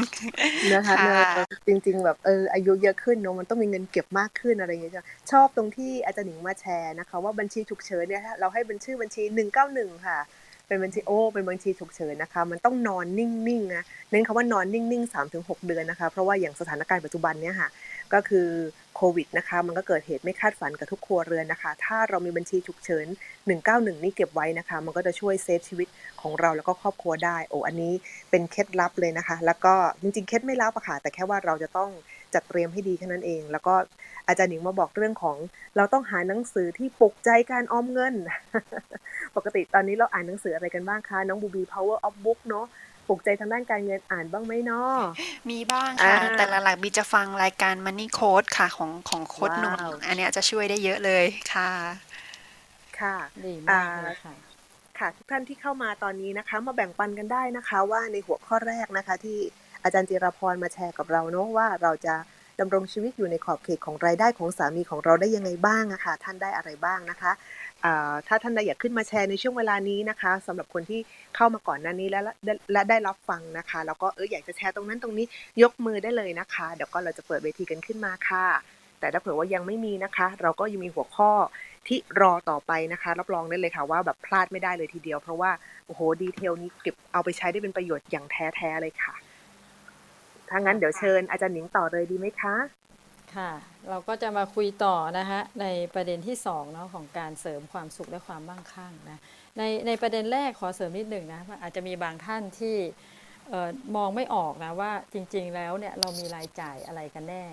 นะคะค่ะเนอะจริง ๆ แบบเอออายุเยอะขึ้นเนอะมันต้องมีเงินเก็บมากขึ้นอะไรอย่างเงี้ยชอบตรงที่อาจารย์หนิงมาแชร์นะคะ ว่าบัญชีฉุกเฉินเนี่ยเราให้บัญชีบัญชี 191 ค่ะ เป็นบัญชีโอ้เป็นบัญชีฉุกเฉินนะคะ มันต้องนอนนิ่งๆนะเน้นคำว่านอนนิ่งๆ3-6 เดือนนะคะ เพราะว่าอย่างสถานการณ์ปัจจุบันเนี่ยค่ะก็คือ โควิดนะคะมันก็เกิดเหตุไม่คาดฝันกับทุกครัวเรือนนะคะ ถ้าเรามีบัญชีฉุกเฉิน 191 นี่เก็บไว้นะคะ มันก็จะช่วยเซฟชีวิตของเราแล้วก็ครอบครัวได้ โอ้อันนี้เป็นเคล็ดลับเลยนะคะ แล้วก็จริงๆ เคล็ดไม่ลับอะค่ะแต่แค่ว่าเราจะต้องจัดเตรียมให้ดีแค่นั้นเอง แล้วก็อาจารย์หนิงมาบอกเรื่องของ เราต้องหาหนังสือที่ปลุกใจการออมเงิน ปกติตอนนี้เราอ่านหนังสืออะไรกันบ้างคะน้องบูบี power of book เนาะ ปลุกใจทางด้านการเงินอ่านบ้างไหมเนาะมีบ้างค่ะอ่าแต่หลักๆบีจะฟังรายการ Money Code ค่ะของของโค้ดหนุ่มว้าวอันเนี้ยจะช่วยได้เยอะเลยค่ะ ค่ะดีอ่ามากเลยค่ะค่ะทุกท่านที่เข้ามาตอนนี้นะคะ มาแบ่งปันกันได้นะคะ ว่าในหัวข้อแรกนะคะ ที่อาจารย์จิราพรมาแชร์กับเราเนาะว่าเราจะดำรงชีวิตอยู่ในขอบเขตของรายได้ของสามีของเราได้ยังไงบ้างอะคะ่ะท่านได้อะไรบ้างนะคะอ่า ถ้าท่านใดอยากขึ้นมาแชร์ในช่วงเวลานี้นะคะสำหรับคนที่เข้ามาก่อนหน้านี้และและและได้รับฟังนะคะ แล้วก็เอออยากจะแชร์ตรงนั้นตรงนี้ยกมือได้เลยนะคะ เดี๋ยวก็เราจะเปิดเวทีกันขึ้นมาค่ะ แต่ถ้าเผื่อว่ายังไม่มีนะคะ เราก็ยังมีหัวข้อที่รอต่อไปนะคะ รับรองได้เลยค่ะว่าแบบพลาดไม่ได้เลยทีเดียว เพราะว่าโอ้โหดีเทลนี้เก็บเอาไปใช้ได้เป็นประโยชน์อย่างแท้ๆเลยค่ะถ้างั้นเดี๋ยวเชิญอาจารย์หนิงต่อเลยดีไหมคะ ค่ะ เราก็จะมาคุยต่อนะคะในประเด็นที่2เนาะของการเสริมความสุขและความมั่งคั่งนะในในประเด็นแรกขอเสริมนิดหนึ่งนะอาจจะมีบางท่านที่มองไม่ออกนะว่าจริงๆแล้วเนี่ยเรามีรายจ่ายอะไรกันแน่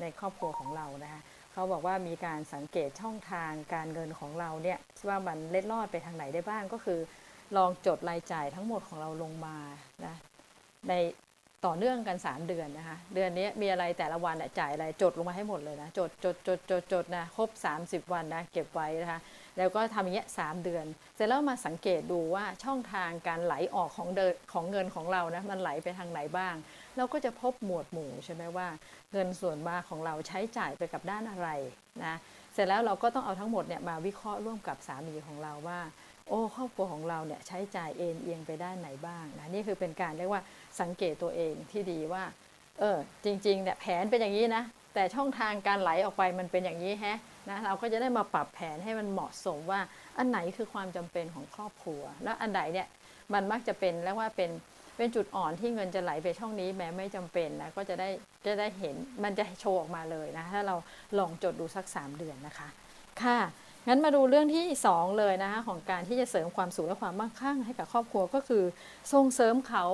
ในครอบครัวของเรานะคะเขาบอกว่ามีการสังเกตช่องทางการเงินของเราเนี่ยว่ามันเล็ดลอดไปทางไหนได้บ้างก็คือ ลองจดรายจ่ายทั้งหมดของเราลงมานะใน ต่อเนื่องกัน 3 เดือนนะคะ เดือนนี้มีอะไรแต่ละวันจ่ายอะไรจดลงมาให้หมดเลยนะ จดจดจดจดจดนะครบ 30 วันนะเก็บไว้นะคะ แล้วก็ทำอย่างเงี้ยสเดือน เสร็จแล้วมาสังเกตดูว่าช่องทางการไหลออกของเดินของเงินของเรานะมันไหลไปทางไหนบ้าง เราก็จะพบหมวดหมู่ใช่ไหมว่า เงินส่วนมากของเราใช้จ่ายไปกับด้านอะไรนะเสร็จแล้วเราก็ต้องเอาทั้งหมดเนี่ยมาวิเคราะห์ร่วมกับสามีของเราว่าโอ้ครอบครัวของเราเนี่ยใช้จ่ายเอ็นเอียงไปด้านไหนบ้างนะนี่คือเป็นการเรียกว่า สังเกตตัวเองที่ดีว่า เออ จริงๆเนี่ยแผนเป็นอย่างนี้นะ แต่ช่องทางการไหลออกไปมันเป็นอย่างนี้แฮะนะเราก็จะได้มาปรับแผนให้มันเหมาะสมว่าอันไหนคือความจำเป็นของครอบครัว แล้วอันไหนเนี่ยมันมักจะเป็นแล้วว่าเป็นเป็นจุดอ่อนที่เงินจะไหลไปช่องนี้แม้ไม่จำเป็นนะก็จะได้จะได้เห็นมันจะโชว์ออกมาเลยนะถ้าเราลองจดดูสัก 3 เดือนนะคะ ค่ะงั้นมาดูเรื่องที่ 2 เลยนะคะของการที่จะเสริมความสุขและความมั่งคั่งให้กับครอบครัวก็คือส่งเสริมเขา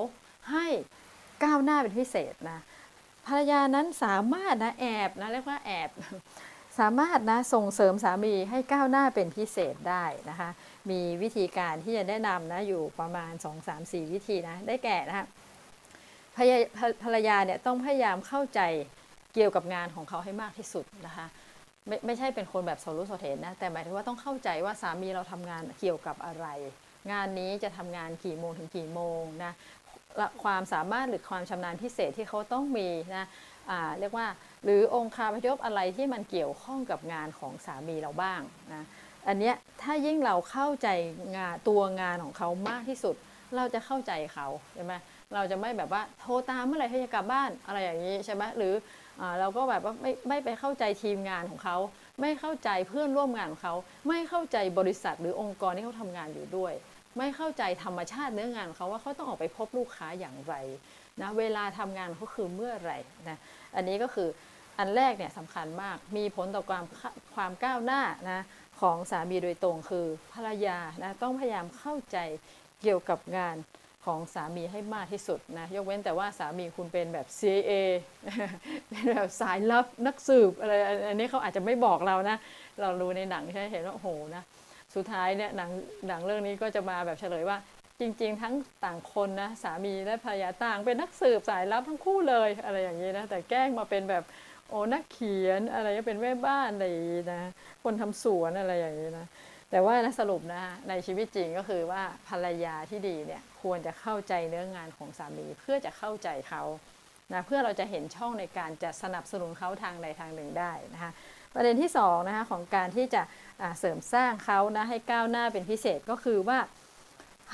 ให้ก้าวหน้าเป็นพิเศษนะภรรยานั้นสามารถนะแอบนะเรียกว่าแอบสามารถนะส่งเสริมสามีให้ก้าวหน้าเป็นพิเศษได้นะคะ มีวิธีการที่จะแนะนำนะอยู่ประมาณ 2 3 4 วิธีนะได้แก่นะคะภรรยาเนี่ยต้องพยายามเข้าใจเกี่ยวกับงานของเขาให้มากที่สุดนะคะไม่ไม่ใช่เป็นคนแบบสรู้สเห็นนะแต่หมายถึงว่าต้องเข้าใจว่าสามีเราทำงานเกี่ยวกับอะไร งานนี้จะทำงานกี่โมงถึงกี่โมงนะ ความสามารถหรือความชำนาญพิเศษที่เขาต้องมีนะเรียกว่าหรือองค์คาพยพอะไรที่มันเกี่ยวข้องกับงานของสามีเราบ้างนะอันเนี้ยถ้ายิ่งเราเข้าใจงานตัวงานของเขามากที่สุด เราจะเข้าใจเขาใช่ไหมเราจะไม่แบบว่าโทรตามเมื่อไหร่ที่จะกลับบ้านอะไรอย่างนี้ใช่ไหมหรือเราก็แบบว่าไม่ไม่ไปเข้าใจทีมงานของเขา ไม่เข้าใจเพื่อนร่วมงานของเขา ไม่เข้าใจบริษัทหรือองค์กรที่เขาทำงานอยู่ด้วย ไม่เข้าใจธรรมชาติเนื้องานเขาว่าเขาต้องออกไปพบลูกค้าอย่างไรนะเวลาทำงานเขาคือเมื่อไรนะอันนี้ก็คืออันแรกเนี่ยสำคัญมากมีผลต่อความความก้าวหน้านะของสามีโดยตรงคือภรรยานะต้องพยายามเข้าใจเกี่ยวกับงานของสามีให้มากที่สุดนะยกเว้นแต่ว่าสามีคุณเป็นแบบ CIA เป็นแบบสายลับนักสืบอะไรอันนี้เขาอาจจะไม่บอกเรานะ เรารู้ในหนังใช่เห็นว่าโอ้โหนะ สุดท้ายเนี่ยหนังหนังเรื่องนี้ก็จะมาแบบเฉลยว่า จริง ๆ ทั้งต่างคนนะสามีและภรรยาต่างเป็นนักสืบสายลับทั้งคู่เลยอะไรอย่างนี้นะแต่แกล้งมาเป็นแบบโอ้นักเขียนอะไรก็เป็นแม่บ้านอะไรนะคนทำสวนอะไรอย่างนี้นะแต่ว่านะสรุปนะในชีวิตจริงก็คือว่าภรรยาที่ดีเนี่ยควรจะเข้าใจเนื้องานของสามีเพื่อจะเข้าใจเขานะเพื่อเราจะเห็นช่องในการจะสนับสนุนเขาทางใดทางหนึ่งได้นะคะประเด็นที่2นะคะของการที่จะ เสริมสร้างเขานะให้ก้าวหน้าเป็นพิเศษก็คือว่า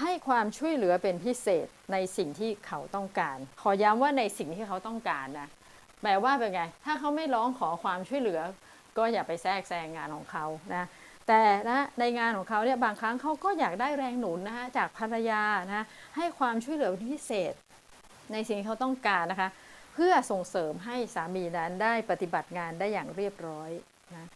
ให้ความช่วยเหลือเป็นพิเศษในสิ่งที่เขาต้องการ ขอย้ำว่าในสิ่งที่เขาต้องการนะแปลว่าเป็นไง ถ้าเขาไม่ร้องขอความช่วยเหลือ ก็อย่าไปแทรกแซงงานของเขานะแต่นะในงานของเขาเนี่ยบางครั้งเขาก็อยากได้แรงหนุนนะคะจากภรรยานะให้ความช่วยเหลือพิเศษ ในสิ่งที่เขาต้องการนะคะ เพื่อส่งเสริมให้สามีนั้นได้ปฏิบัติงานได้อย่างเรียบร้อยนะ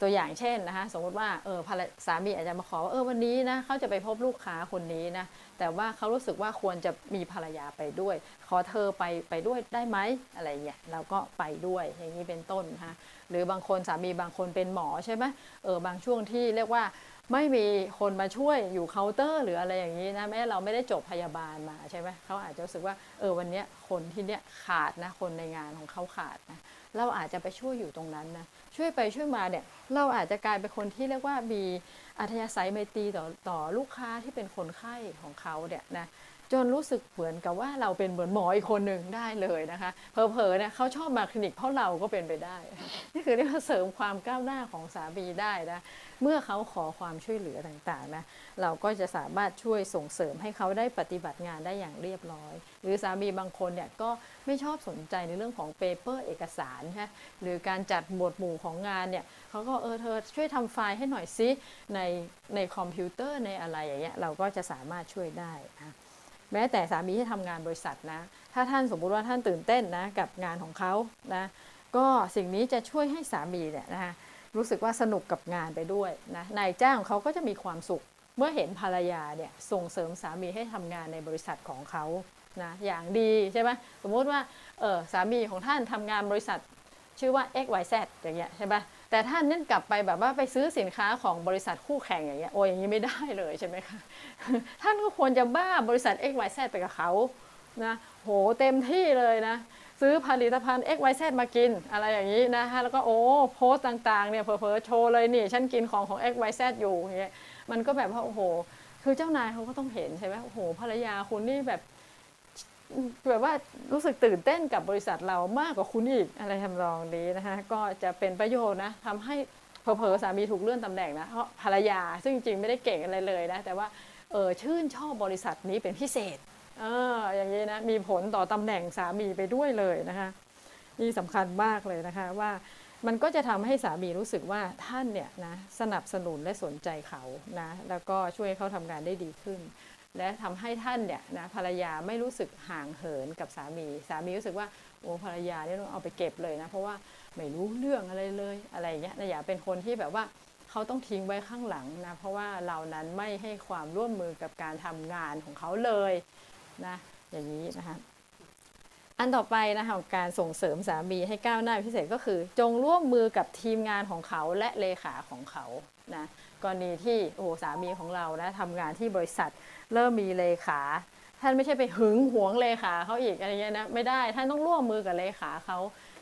ตัวอย่างเช่นนะคะสมมติว่าเออสามีอาจจะมาขอว่าเออวันนี้นะเขาจะไปพบลูกค้าคนนี้นะแต่ว่าเขารู้สึกว่าควรจะมีภรรยาไปด้วย ขอเธอไปไปด้วยได้ไหมอะไรเงี้ยเราก็ไปด้วยอย่างนี้เป็นต้นนะคะหรือบางคนสามีบางคนเป็นหมอใช่ไหมเออบางช่วงที่เรียกว่าไม่มีคนมาช่วยอยู่เคาน์เตอร์หรืออะไรอย่างนี้นะแม้เราไม่ได้จบพยาบาลมาใช่ไหมเขาอาจจะรู้สึกว่าเออวันนี้คนที่เนี้ยขาดนะคนในงานของเขาขาดนะเราอาจจะไปช่วยอยู่ตรงนั้นนะ ช่วยไปช่วยมาเนี่ยเราอาจจะกลายเป็นคนที่เรียกว่ามีอัธยาศัยไมตรีต่อต่อลูกค้าที่เป็นคนไข้ของเขาเนี่ยนะ จนรู้สึกเหมือนกับว่าเราเป็นเหมือนหมออีกคนหนึ่งได้เลยนะคะเผลอๆเนี่ยเขาชอบมาคลินิกเพราะเราก็เป็นไปได้ นี่คือเรียกว่าเสริมความก้าวหน้าของสามีได้นะเมื่อเขาขอความช่วยเหลือต่างๆนะเราก็จะสามารถช่วยส่งเสริมให้เขาได้ปฏิบัติงานได้อย่างเรียบร้อย หรือสามีบางคนเนี่ยก็ไม่ชอบสนใจในเรื่องของ paper เอกสารฮะหรือการจัดหมวดหมู่ของงานเนี่ยเขาก็เออเธอช่วยทำไฟล์ให้หน่อยซิในในคอมพิวเตอร์ในอะไรอย่างเงี้ยเราก็จะสามารถช่วยได้นะ แม้แต่สามีที่ทำงานบริษัทนะ ถ้าท่านสมมุติว่าท่านตื่นเต้นนะกับงานของเขานะ ก็สิ่งนี้จะช่วยให้สามีเนี่ยนะคะรู้สึกว่าสนุกกับงานไปด้วยนะ นายจ้างของเขาก็จะมีความสุข เมื่อเห็นภรรยาเนี่ยส่งเสริมสามีให้ทำงานในบริษัทของเขานะอย่างดีใช่ไหมสมมุติว่าเออสามีของท่านทำงานบริษัทชื่อว่า XYZ อย่างเงี้ยใช่ไหม แต่ท่านนั่นกลับไปแบบว่าไปซื้อสินค้าของบริษัทคู่แข่งอย่างเงี้ยโอ้ยอย่างนี้ไม่ได้เลยใช่ไหมคะท่านก็ควรจะบ้าบริษัท XYZ ไปกับเขานะโหเต็มที่เลยนะซื้อผลิตภัณฑ์ XYZ มากินอะไรอย่างนี้นะคะแล้วก็โอ้โพสต์ต่างๆเนี่ยเผลอๆโชว์เลยนี่ฉันกินของของ XYZ อยู่อย่างเงี้ยมันก็แบบว่าโอ้โห คือเจ้านายเขาก็ต้องเห็นใช่ไหมโอ้โหภรรยาคุณนี่แบบ แบบว่ารู้สึกตื่นเต้นกับบริษัทเรามากกว่าคุณอีกอะไรทำนองนี้นะคะก็จะเป็นประโยชน์นะทำให้เผลอๆสามีถูกเลื่อนตำแหน่งนะเพราะภรรยาซึ่งจริงๆไม่ได้เก่งอะไรเลยนะแต่ว่าเออชื่นชอบบริษัทนี้เป็นพิเศษเอออย่างนี้นะมีผลต่อตำแหน่งสามีไปด้วยเลยนะคะนี่สำคัญมากเลยนะคะว่ามันก็จะทำให้สามีรู้สึกว่าท่านเนี่ยนะสนับสนุนและสนใจเขานะแล้วก็ช่วยเขาทำงานได้ดีขึ้น และทำให้ท่านเนี่ยนะภรรยาไม่รู้สึกห่างเหินกับสามีสามีรู้สึกว่าโอ้ภรรยาเนี่ยต้องเอาไปเก็บเลยนะเพราะว่าไม่รู้เรื่องอะไรเลยอะไรอย่างเงี้ยนะอย่าเป็นคนที่แบบว่าเขาต้องทิ้งไว้ข้างหลังนะเพราะว่าเรานั้นไม่ให้ความร่วมมือกับการทำงานของเขาเลยนะอย่างนี้นะคะอันต่อไปนะคะของการส่งเสริมสามีให้ก้าวหน้าพิเศษก็คือ จงร่วมมือกับทีมงานของเขาและเลขาของเขานะ รณีที่โอ้สามีของเรานะทำงานที่บริษัทเริ่มมีเลขาท่านไม่ใช่ไปหึงหวงเลขาเขาอีกอะไรเงี้ยนะไม่ได้ท่านต้องร่วมมือกับเลขาเขา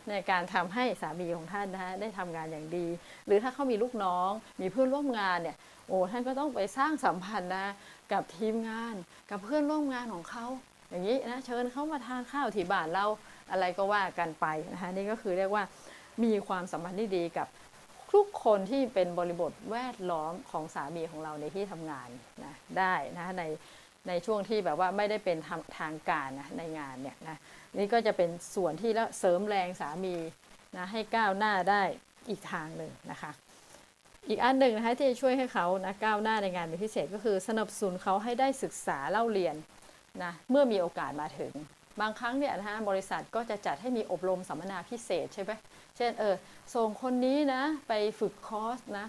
ในการทำให้สามีของท่านนะได้ทำงานอย่างดี หรือถ้าเขามีลูกน้อง มีเพื่อนร่วมงานเนี่ยโอ้ท่านก็ต้องไปสร้างสัมพันธ์นะกับทีมงาน กับเพื่อนร่วมงานของเขาอย่างนี้นะเชิญเขามาทานข้าวที่บ้านเราอะไรก็ว่ากันไปนะคะนี่ก็คือเรียกว่ามีความสัมพันธ์ที่ดีกับ ทุกคนที่เป็นบริบทแวดล้อมของสามีของเราในที่ทำงานนะได้นะในในช่วงที่แบบว่าไม่ได้เป็นทางทางการนะในงานเนี่ยนะนี่ก็จะเป็นส่วนที่แล้วเสริมแรงสามีนะให้ก้าวหน้าได้อีกทางหนึ่งนะคะ อีกอันหนึ่งนะคะที่จะช่วยให้เขานะก้าวหน้าในงานเป็นพิเศษก็คือสนับสนุนเขาให้ได้ศึกษาเล่าเรียนนะเมื่อมีโอกาสมาถึง บางครั้งเนี่ยนะฮะบริษัทก็จะจัดให้มีอบรมสัมมนาพิเศษใช่ไหม เช่นเออส่งคนนี้นะไปฝึกคอร์สนะ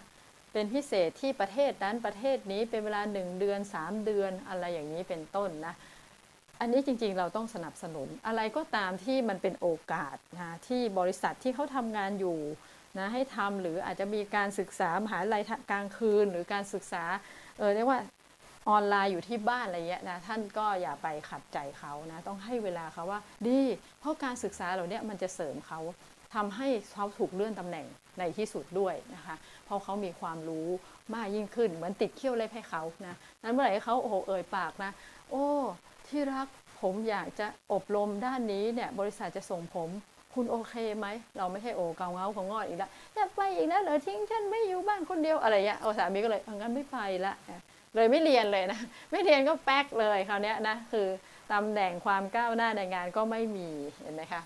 เป็นพิเศษที่ประเทศนั้นประเทศนี้เป็นเวลา 1 เดือน 3 เดือนอะไรอย่างนี้เป็นต้นนะอันนี้จริงๆเราต้องสนับสนุนอะไรก็ตามที่มันเป็นโอกาสนะที่บริษัทที่เขาทำงานอยู่นะให้ทำหรืออาจจะมีการศึกษามหาลัยกลางคืน หรือการศึกษาเออเรียกว่าออนไลน์อยู่ที่บ้านอะไรเงี้ยนะท่านก็อย่าไปขัดใจเขานะต้องให้เวลาเขาว่าดี เพราะการศึกษาเหล่านี้มันจะเสริมเขา ทำให้เขาถูกเลื่อนตำแหน่งในที่สุดด้วยนะคะ เพราะเขามีความรู้มากยิ่งขึ้นเหมือนติดเขี้ยวเล็บให้เขานะนั้นเมื่อไหร่เขาโอ้โหเอ่ยปากนะ โอ้ ที่รักผมอยากจะอบรมด้านนี้เนี่ยบริษัทจะส่งผมคุณโอเคไหม เราไม่ใช่โอเกาเงาของงอดอีกแล้วจะไปอีกแล้วเหรอทิ้งฉันไม่อยู่บ้านคนเดียวอะไรเงี้ยโอสามีก็เลยงั้นไม่ไปละเลยไม่เรียนเลยนะไม่เรียนก็แป๊กเลยคราวนี้นะคือตำแหน่งความก้าวหน้าในงานก็ไม่มีเห็นไหมคะ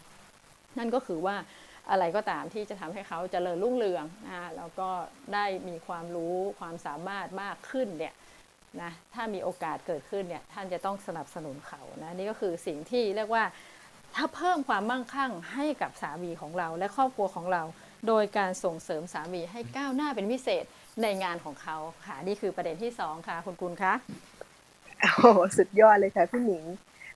นั่นก็คือว่า อะไรก็ตามที่จะทำให้เขาเจริญรุ่งเรืองนะแล้วก็ได้มีความรู้ความสามารถมากขึ้นเนี่ยนะถ้ามีโอกาสเกิดขึ้นเนี่ยท่านจะต้องสนับสนุนเขานะนี่ก็คือสิ่งที่เรียกว่าถ้าเพิ่มความมั่งคั่งให้กับสามีของเรา และครอบครัวของเรา โดยการส่งเสริมสามีให้ก้าวหน้าเป็นพิเศษในงานของเขาค่ะนี่คือประเด็นที่สองค่ะ คุณกุลคะโอ้สุดยอดเลยค่ะพี่หนิง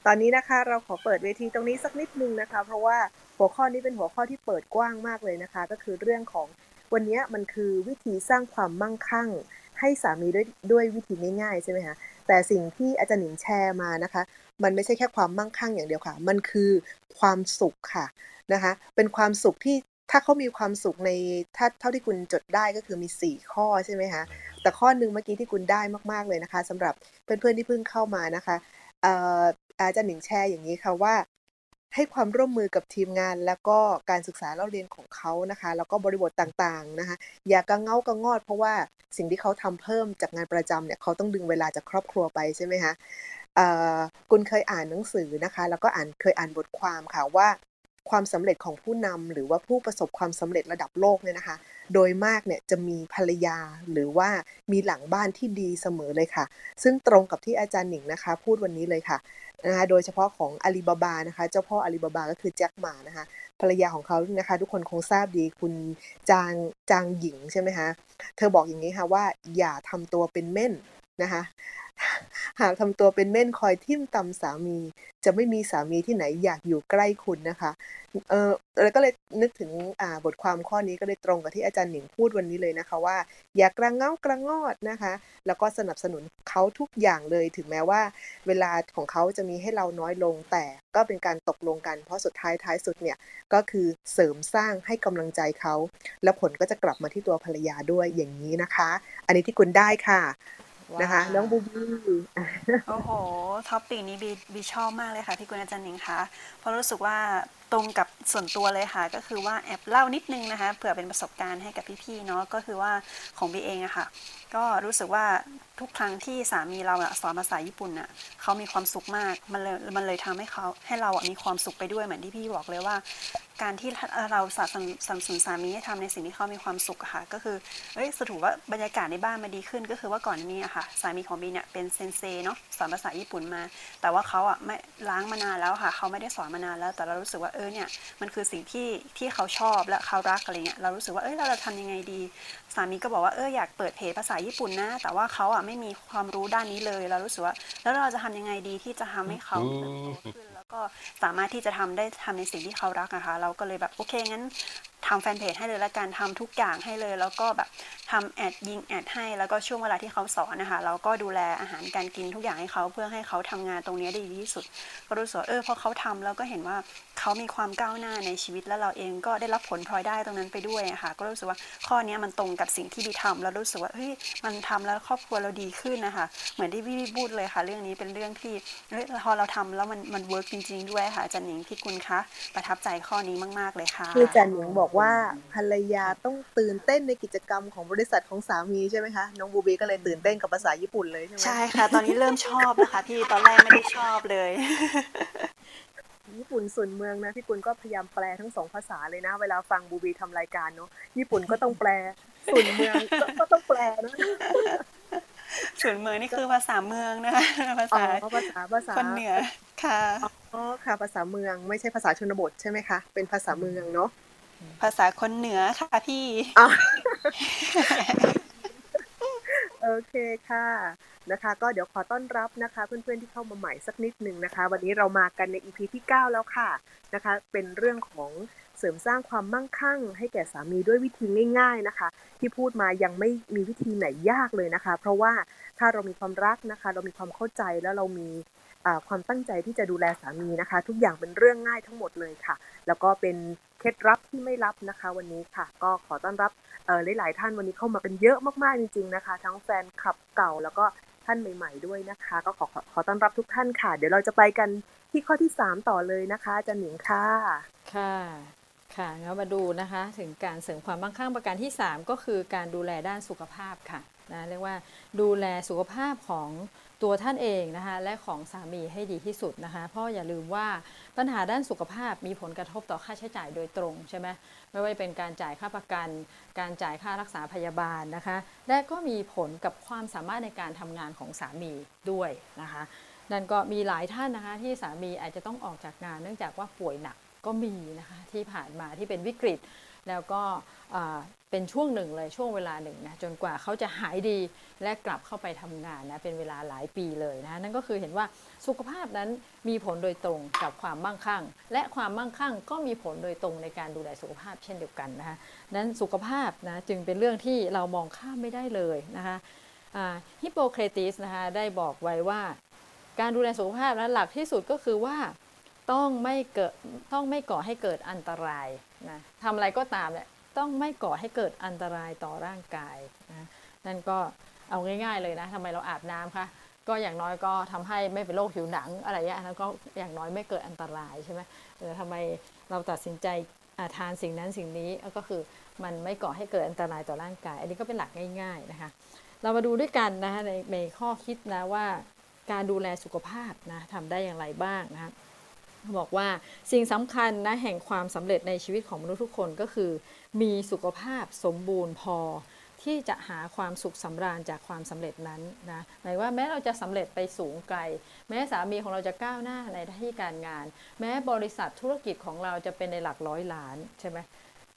ตอนนี้นะคะเราขอเปิดเวทีตรงนี้สักนิดนึงนะคะ เพราะว่า หัวข้อนี้เป็นหัวข้อที่เปิดกว้างมากเลยนะคะ ก็คือเรื่องของวันนี้มันคือวิธีสร้างความมั่งคั่ง ให้สามีด้วยด้วยวิธีง่ายๆใช่ไหมคะแต่สิ่งที่อาจารย์หนิงแชร์มานะคะ มันไม่ใช่แค่ความมั่งคั่งอย่างเดียวค่ะ มันคือความสุขค่ะนะคะ เป็นความสุขที่ถ้าเขามีความสุขในถ้าเท่าที่คุณจดได้ก็คือมี 4 ข้อใช่ไหมคะแต่ข้อหนึ่งเมื่อกี้ที่คุณได้มากๆเลยนะคะสำหรับเพื่อนๆที่เพิ่งเข้ามานะคะเอ่ออาจารย์หนิงแชร์อย่างนี้ค่ะว่า ให้ความร่วมมือกับทีมงาน แล้วก็การศึกษาเล่าเรียนของเขานะคะ แล้วก็บริบทต่างๆนะคะ อย่ากระเงากระงอด เพราะว่าสิ่งที่เขาทำเพิ่มจากงานประจำเนี่ยเขาต้องดึงเวลาจากครอบครัวไปใช่ไหมคะคุณเคยอ่านหนังสือนะคะ แล้วก็อ่านเคยอ่านบทความค่ะว่า ความสำเร็จของผู้นำหรือว่าผู้ประสบความสำเร็จระดับโลกเนี่ยนะคะ โดยมากเนี่ยจะมีภรรยาหรือว่ามีหลังบ้านที่ดีเสมอเลยค่ะ ซึ่งตรงกับที่อาจารย์หนิงนะคะ พูดวันนี้เลยค่ะนะคะโดยเฉพาะของอาลีบาบานะคะ เจ้าพ่ออาลีบาบาก็คือแจ็คหมานะคะภรรยาของเขานะคะ ทุกคนคงทราบดีคุณจางจางหญิงใช่ไหมคะเธอบอกอย่างนี้ค่ะว่าอย่าทำตัวเป็นเม่น นะคะ หากทำตัวเป็นเม่นคอยทิ่มตำสามี จะไม่มีสามีที่ไหนอยากอยู่ใกล้คุณนะคะ เออแล้วก็เลยนึกถึงอ่าบทความข้อนี้ก็เลยตรงกับที่อาจารย์หนิงพูดวันนี้เลยนะคะว่า อย่ากระเงากระงอดนะคะ แล้วก็สนับสนุนเขาทุกอย่างเลยถึงแม้ว่า เวลาของเขาจะมีให้เราน้อยลงแต่ก็เป็นการตกลงกัน เพราะสุดท้ายท้ายสุดเนี่ยก็คือเสริมสร้างให้กำลังใจเขา แล้วผลก็จะกลับมาที่ตัวภรรยาด้วยอย่างนี้นะคะ อันนี้ที่คุณได้ค่ะ นะคะ น้องบูบี้โอ้โห topic นี้บีบีชอบมากเลยค่ะพี่กุลอาจารย์หนิงคะเพราะรู้สึกว่า ตรงกับส่วนตัวเลยค่ะ ก็คือว่าแอบเล่านิดนึงนะคะเผื่อเป็นประสบการณ์ให้กับพี่ๆเนาะก็คือว่าของบีเองอะค่ะ ก็รู้สึกว่าทุกครั้งที่สามีเราอะสอนภาษาญี่ปุ่นอะเขามีความสุขมากมันเลยมันเลยทำให้เขาให้เราอะมีความสุขไปด้วยเหมือนที่พี่บอกเลยว่า การที่เราสนับสนุนสนสนุนสามีให้ทำในสิ่งที่เขามีความสุขอะค่ะ ก็คือเอ้ยสรุปว่าบรรยากาศในบ้านมันดีขึ้น ก็คือว่าก่อนนี้อะค่ะสามีของบีเนี่ยเป็นเซนเซเนาะสอนภาษาญี่ปุ่นมา แต่ว่าเขาอะไม่ล้างมานานแล้วค่ะเขาไม่ได้สอนมานานแล้ว แต่เรารู้สึกว่าเออเนี่ยมันคือสิ่งที่ที่เขาชอบและเขารักอะไรเงี้ยเรารู้สึกว่าเอ้ยเราจะทำยังไงดี สามีก็บอกว่าเอออยากเปิดเพจภาษาญี่ปุ่นนะ แต่ว่าเขาอะไม่มีความรู้ด้านนี้เลย เรารู้สึกว่าแล้วเราจะทำยังไงดีที่จะทำให้เขาเติบโตขึ้นแล้วก็สามารถที่จะทำได้ทำในสิ่งที่เขารักนะคะ เราก็เลยแบบโอเคงั้นทำแฟนเพจให้เลยละกันทำทุกอย่างให้เลย แล้วก็แบบ ทำแอดยิงแอดให้แล้วก็ช่วงเวลาที่เขาสอนนะคะ เราก็ดูแลอาหารการกินทุกอย่างให้เขาเพื่อให้เขาทำงานตรงนี้ได้ดีที่สุด ก็รู้สึกว่าเออพอเขาทำแล้วก็เห็นว่าเขามีความก้าวหน้าในชีวิตแล้วเราเองก็ได้รับผลพลอยได้ตรงนั้นไปด้วยะค่ะ ก็รู้สึกว่าข้อนี้มันตรงกับสิ่งที่บีทำแล้วรู้สึกว่าเฮ้ยมันทำแล้วครอบครัวเราดีขึ้นนะคะ เหมือนที่พี่พูดเลยค่ะ เรื่องนี้เป็นเรื่องที่เฮ้ยพอเราทำแล้วมันมัน work จริง ๆ ด้วยค่ะอาจารย์หนิงพี่กุลคะประทับใจข้อนี้มาก ๆเลยค่ะคืออาจารย์หนิงบอกว่าภรรยาต้องตื่นเต้นในกิจกรรมของบริษัทของสามีใช่ไหมคะ น้องบูบีก็เลยตื่นเต้นกับภาษาญี่ปุ่นเลยใช่ไหมใช่ค่ะ ตอนนี้เริ่มชอบนะคะพี่ตอนแรกไม่ได้ชอบเลย ญี่ปุ่นส่วนเมืองนะพี่กุลก็พยายามแปลทั้งสองภาษาเลยนะ เวลาฟังบูบีทำรายการเนาะญี่ปุ่นก็ต้องแปลส่วนเมืองก็ก็ต้องแปลนะส่วนเมืองนี่คือภาษาเมืองนะคะภาอ๋ษาอภาษาภาษาคนเหนือค่ะอ๋อค่ะภาษาเมืองไม่ใช่ภาษาชนบทใช่ไหมคะ เป็นภาษาเมืองเนาะ ภาษาคนเหนือค่ะพี่อ๋อโอเคค่ะนะคะ ก็เดี๋ยวขอต้อนรับนะคะ เพื่อนๆที่เข้ามาใหม่สักนิดหนึ่งนะคะ วันนี้เรามากันใน EP ที่ 9 แล้วค่ะนะคะ เป็นเรื่องของเสริมสร้างความมั่งคั่ง ให้แก่สามีด้วยวิธีง่าย ๆนะคะ ที่พูดมายังไม่มีวิธีไหนยากเลยนะคะ เพราะว่าถ้าเรามีความรักนะคะ เรามีความเข้าใจแล้วเรามีอ่า ความตั้งใจที่จะดูแลสามีนะคะ ทุกอย่างเป็นเรื่องง่ายทั้งหมดเลยค่ะ แล้วก็เป็นเคล็ดลับที่ไม่ลับนะคะ วันนี้ค่ะ ก็ขอต้อนรับเออหลาย ๆ ท่านวันนี้เข้ามากันเยอะมากๆจริง ๆนะคะ ทั้งแฟนคลับเก่าแล้วก็ท่านใหม่ ๆ ด้วยนะคะ ก็ขอขอขอต้อนรับทุกท่านค่ะ เดี๋ยวเราจะไปกันที่ข้อที่ 3 ต่อเลยนะคะจันหนิงค่ะค่ะค่ะงั้นมาดูนะคะ ถึงการเสริมความมั่งคั่งประการที่ 3 ก็คือการดูแลด้านสุขภาพค่ะนะเรียกว่าดูแลสุขภาพของ ตัวท่านเองนะคะและของสามีให้ดีที่สุดนะคะเพราะอย่าลืมว่าปัญหาด้านสุขภาพมีผลกระทบต่อค่าใช้จ่ายโดยตรงใช่ไหมไม่ว่าจะเป็นการจ่ายค่าประกัน การจ่ายค่ารักษาพยาบาลนะคะและก็มีผลกับความสามารถในการทำงานของสามีด้วยนะคะนั่นก็มีหลายท่านนะคะที่สามีอาจจะต้องออกจากงาน เนื่องจากว่าป่วยหนักก็มีนะคะที่ผ่านมาที่เป็นวิกฤตแล้วก็ เป็นช่วงหนึ่งเลยช่วงเวลาหนึ่งนะจนกว่าเขาจะหายดีและกลับเข้าไปทำงานนะเป็นเวลาหลายปีเลยนะนั่นก็คือเห็นว่าสุขภาพนั้นมีผลโดยตรงกับความมั่งคั่ง และความมั่งคั่งก็มีผลโดยตรงในการดูแลสุขภาพเช่นเดียวกันนะคะนั้นสุขภาพนะจึงเป็นเรื่องที่เรามองข้ามไม่ได้เลยนะคะฮิปโปเครติสนะคะได้บอกไว้ว่า การดูแลสุขภาพนะหลักที่สุดก็คือว่าต้องไม่เกิดต้องไม่ก่อให้เกิดอันตรายนะทำอะไรก็ตามเนี่ย ต้องไม่ก่อให้เกิดอันตรายต่อร่างกายนะนั่นก็เอาง่าย ๆ เลยนะทำไมเราอาบน้ำคะก็อย่างน้อยก็ทำให้ไม่เป็นโรคผิวหนังอะไรอย่างนี้แล้วก็อย่างน้อยไม่เกิดอันตรายใช่ไหมเออทำไมเราตัดสินใจทานสิ่งนั้นสิ่งนี้ก็คือมันไม่ก่อให้เกิดอันตรายต่อร่างกาย อันนี้ก็เป็นหลักง่าย ๆนะคะ เรามาดูด้วยกันนะคะในในข้อคิดนะว่าการดูแลสุขภาพนะทำได้อย่างไรบ้างนะคะ บอกว่าสิ่งสำคัญนะแห่งความสำเร็จในชีวิตของมนุษย์ทุกคนก็คือ มีสุขภาพสมบูรณ์พอที่จะหาความสุขสำราญจากความสำเร็จนั้นนะหมายว่าแม้เราจะสำเร็จไปสูงไกล แม้สามีของเราจะก้าวหน้าในที่การงาน แม้บริษัทธุรกิจของเราจะเป็นในหลักร้อยล้านใช่ไหม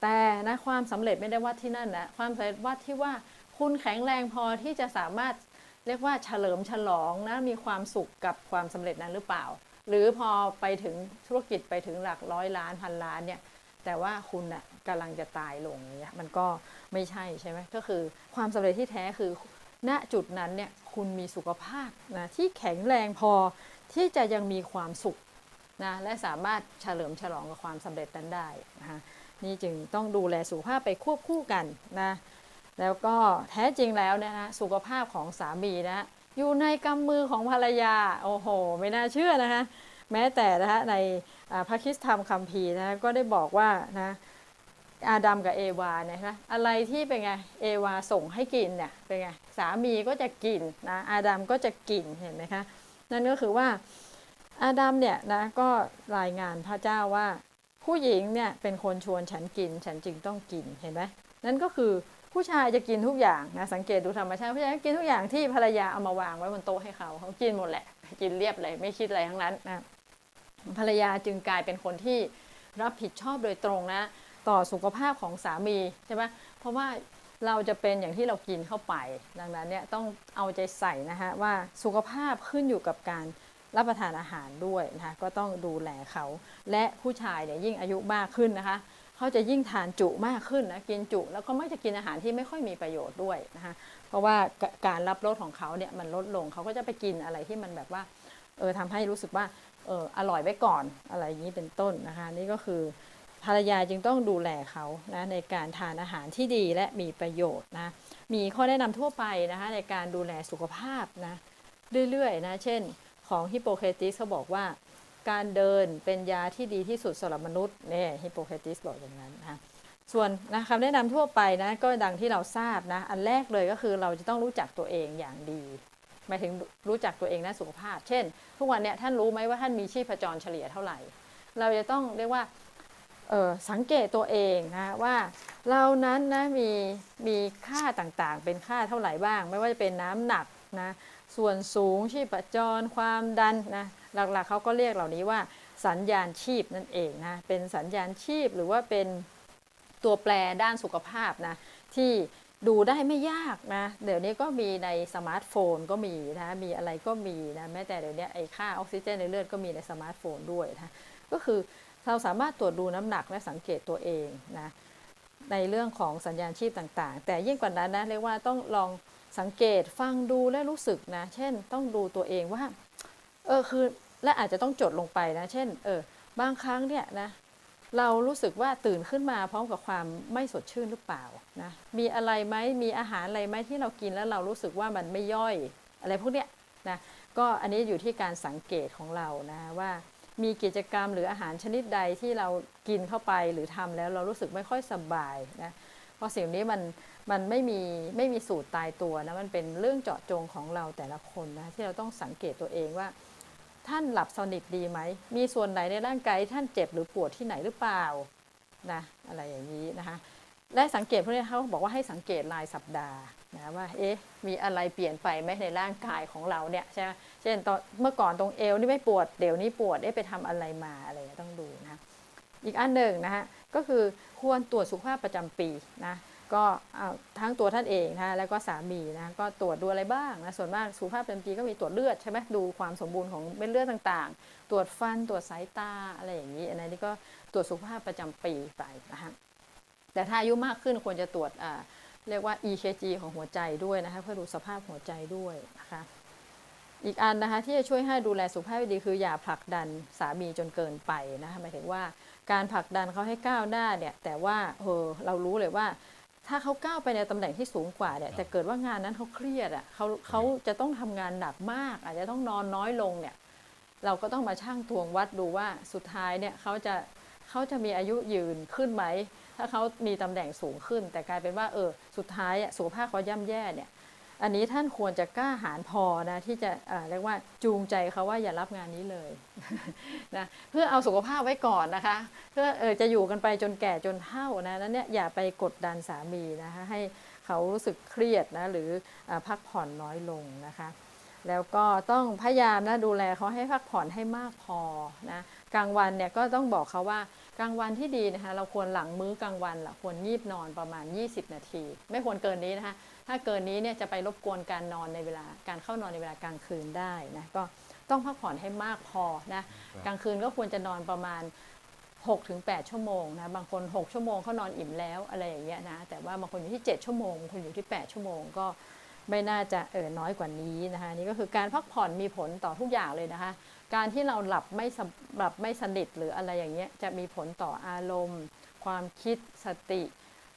แต่นะความสำเร็จไม่ได้วัดที่นั่นนะความสำเร็จวัดที่ว่าคุณแข็งแรงพอที่จะสามารถเรียกว่าเฉลิมฉลองนะมีความสุขกับความสำเร็จนั้นหรือเปล่า หรือพอไปถึงธุรกิจไปถึงหลักร้อยล้านพันล้านเนี่ยแต่ว่าคุณนะ่ะกำลังจะตายลงเนี่ยมันก็ไม่ใช่ใช่ไหมก็คือความสำเร็จที่แท้คือณจุดนั้นเนี่ยคุณมีสุขภาพนะที่แข็งแรงพอที่จะยังมีความสุขนะและสามารถเฉลิมฉลองกับความสำเร็จนั้นได้นะคะนี่จึงต้องดูแลสุขภาพไปควบคู่กันนะแล้วก็แท้จริงแล้วนะฮะสุขภาพของสามีนะ อยู่ในกำมือของภรรยา โอ้โห ไม่น่าเชื่อนะคะแม้แต่นะคะในพระคิสธรรมคัมภีร์นะก็ได้บอกว่านะอาดัมกับเอวาเนี่ยนะอะไรที่เป็นไงเอวาส่งให้กินเนี่ยเป็นไงสามีก็จะกินนะอาดัมก็จะกินเห็นไหมคะนั่นก็คือว่าอาดัมเนี่ยนะก็รายงานพระเจ้าว่า ผู้หญิงเนี่ยเป็นคนชวนฉันกิน ฉันจึงต้องกินเห็นไหมนั่นก็คือ ผู้ชายจะกินทุกอย่างนะสังเกตดูธรรมชาติผู้ชายกินทุกอย่างที่ภรรยาเอามาวางไว้บนโต๊ะให้เขาเขากินหมดแหละ กินเรียบเลยไม่คิดอะไรทั้งนั้นนะภรรยาจึงกลายเป็นคนที่รับผิดชอบโดยตรงนะ ต่อสุขภาพของสามีใช่ไหมเพราะว่าเราจะเป็นอย่างที่เรากินเข้าไป ดังนั้นเนี่ยต้องเอาใจใส่นะคะว่าสุขภาพขึ้นอยู่กับการรับประทานอาหารด้วยนะคะก็ต้องดูแลเขา และผู้ชายเนี่ยยิ่งอายุมากขึ้นนะคะ เขาจะยิ่งทานจุมากขึ้นนะกินจุแล้วก็ไม่จะกินอาหารที่ไม่ค่อยมีประโยชน์ด้วยนะคะเพราะว่าการรับรสของเขาเนี่ยมันลดลงเขาก็จะไปกินอะไรที่มันแบบว่าเออทำให้รู้สึกว่าเอออร่อยไว้ก่อนอะไรอย่างนี้เป็นต้นนะคะ นี่ก็คือภรรยาจึงต้องดูแลเขานะในการทานอาหารที่ดีและมีประโยชน์นะมีข้อแนะนำทั่วไปนะคะในการดูแลสุขภาพนะเรื่อยๆนะเช่นของฮิปโปเคติสเขาบอกว่า การเดินเป็นยาที่ดีที่สุดสำหรับมนุษย์เนี่ยฮิปโปเคติสบอกอย่างนั้นนะส่วนนะคำแนะนำทั่วไปนะก็ดังที่เราทราบนะอันแรกเลยก็คือเราจะต้องรู้จักตัวเองอย่างดีหมายถึงรู้จักตัวเองด้านสุขภาพ เช่น ทุกวันเนี่ยท่านรู้ไหมว่าท่านมีชีพจรเฉลี่ยเท่าไหร่ เราจะต้องเรียกว่าสังเกตตัวเองนะว่าเรานั้นนะมีมีค่าต่างๆ เป็นค่าเท่าไหร่บ้าง ไม่ว่าจะเป็นน้ำหนักนะ ส่วนสูงชีพจรความดันนะหลักๆเขาก็เรียกเหล่านี้ว่าสัญญาณชีพนั่นเองนะเป็นสัญญาณชีพหรือว่าเป็นตัวแปรด้านสุขภาพนะที่ดูได้ไม่ยากนะ เดี๋ยวนี้ก็มีในสมาร์ทโฟนก็มีนะ มีอะไรก็มีนะแม้แต่เดี๋ยวนี้ไอ้ค่าออกซิเจนในเลือดก็มีในสมาร์ทโฟนด้วยนะ ก็คือเราสามารถตรวจดูน้ำหนักและสังเกตตัวเองนะในเรื่องของสัญญาณชีพต่างๆ แต่ยิ่งกว่านั้นนะเรียกว่าต้องลอง สังเกตฟังดูและรู้สึกนะ เช่นต้องดูตัวเองว่า เออคือและอาจจะต้องจดลงไปนะ เช่น เออ บางครั้งเนี่ยนะ เรารู้สึกว่าตื่นขึ้นมาพร้อมกับความไม่สดชื่นหรือเปล่านะ มีอะไรไหมมีอาหารอะไรไหมที่เรากินแล้วเรารู้สึกว่ามันไม่ย่อย อะไรพวกเนี้ยนะ ก็อันนี้อยู่ที่การสังเกตของเรานะว่า มีกิจกรรมหรืออาหารชนิดใดที่เรากินเข้าไปหรือทำแล้วเรารู้สึกไม่ค่อยสบายนะ เพราะสิ่งนี้มัน มันไม่มีไม่มีสูตรตายตัวนะมันเป็นเรื่องเจาะจงของเราแต่ละคนนะที่เราต้องสังเกตตัวเองว่า ท่านหลับสนิทดีไหม มีส่วนไหนในร่างกายท่านเจ็บหรือปวดที่ไหนหรือเปล่านะอะไรอย่างนี้นะคะและสังเกตพวกนี้เขาบอกว่าให้สังเกตรายสัปดาห์นะว่าเอ๊ะมีอะไรเปลี่ยนไปไหมในร่างกายของเราเนี่ยใช่ไหมเช่นตอนเมื่อก่อนตรงเอวนี่ไม่ปวดเดี๋ยวนี้ปวดเอ๊ะไปทำอะไรมาอะไรต้องดูนะอีกอันหนึ่งนะฮะก็คือควรตรวจสุขภาพประจำปีนะ ก็ทั้งตัวท่านเองนะแล้วก็สามีนะก็ตรวจดูอะไรบ้างนะส่วนมากสุขภาพประจำปีก็มีตรวจเลือดใช่ไหมดูความสมบูรณ์ของเม็ดเลือดต่างๆ ตรวจฟันตรวจสายตาอะไรอย่างนี้อันนี้ก็ตรวจสุขภาพประจำปีไปนะฮะแต่ถ้าอายุมากขึ้นควรจะตรวจเรียกว่า EKG ของหัวใจด้วยนะคะเพื่อดูสภาพหัวใจด้วยนะคะอีกอันนะคะที่จะช่วยให้ดูแลสุขภาพดีคืออย่าผลักดันสามีจนเกินไปนะคะหมายถึงว่าการผลักดันเขาให้ก้าวหน้าเนี่ยแต่ว่าเออเรารู้เลยว่า ถ้าเขาก้าวไปในตำแหน่งที่สูงกว่าเนี่ยแต่เกิดว่างานนั้นเขาเครียดอะเขาเขาจะต้องทำงานหนักมาก อาจจะต้องนอนน้อยลงเนี่ย เราก็ต้องมาชั่งตวงวัดดูว่าสุดท้ายเนี่ยเขาจะเขาจะมีอายุยืนขึ้นไหม ถ้าเขามีตำแหน่งสูงขึ้น แต่กลายเป็นว่าเออสุดท้ายสุขภาพเขาย่ำแย่เนี่ย อันนี้ท่านควรจะกล้าหาญพอนะที่จะเรียกว่าจูงใจเขาว่าอย่ารับงานนี้เลยนะเพื่อเอาสุขภาพไว้ก่อนนะคะ เพื่อเออจะอยู่กันไปจนแก่จนเฒ่านะนั้นเนี่ยอย่าไปกดดันสามีนะคะให้เขารู้สึกเครียดนะหรืออพักผ่อนน้อยลงนะคะ แล้วก็ต้องพยายามนะดูแลเขาให้พักผ่อนให้มากพอนะกลางวันเนี่ยก็ต้องบอกเขาว่ากลางวันที่ดีนะคะเราควรหลังมื้อกลางวันละควรยีบนอนประมาณ 20 นาที ไม่ควรเกินนี้นะคะถ้าเกินนี้เนี่ยจะไปรบกวนการนอนในเวลาการเข้านอนในเวลากลางคืนได้นะก็ต้องพักผ่อนให้มากพอนะกลางคืนก็ควรจะนอนประมาณ6ถึง8ชั่วโมงนะบางคน 6 ชั่วโมงเขานอนอิ่มแล้วอะไรอย่างเงี้ยนะแต่ว่าบางคนอยู่ที่ 7 ชั่วโมงบางคนอยู่ที่ 8 ชั่วโมงก็ ไม่น่าจะเออน้อยกว่านี้นะคะนี่ก็คือการพักผ่อนมีผลต่อทุกอย่างเลยนะคะ การที่เราหลับไม่หลับไม่สนิทหรืออะไรอย่างเงี้ยจะมีผลต่ออารมณ์ ความคิดสติ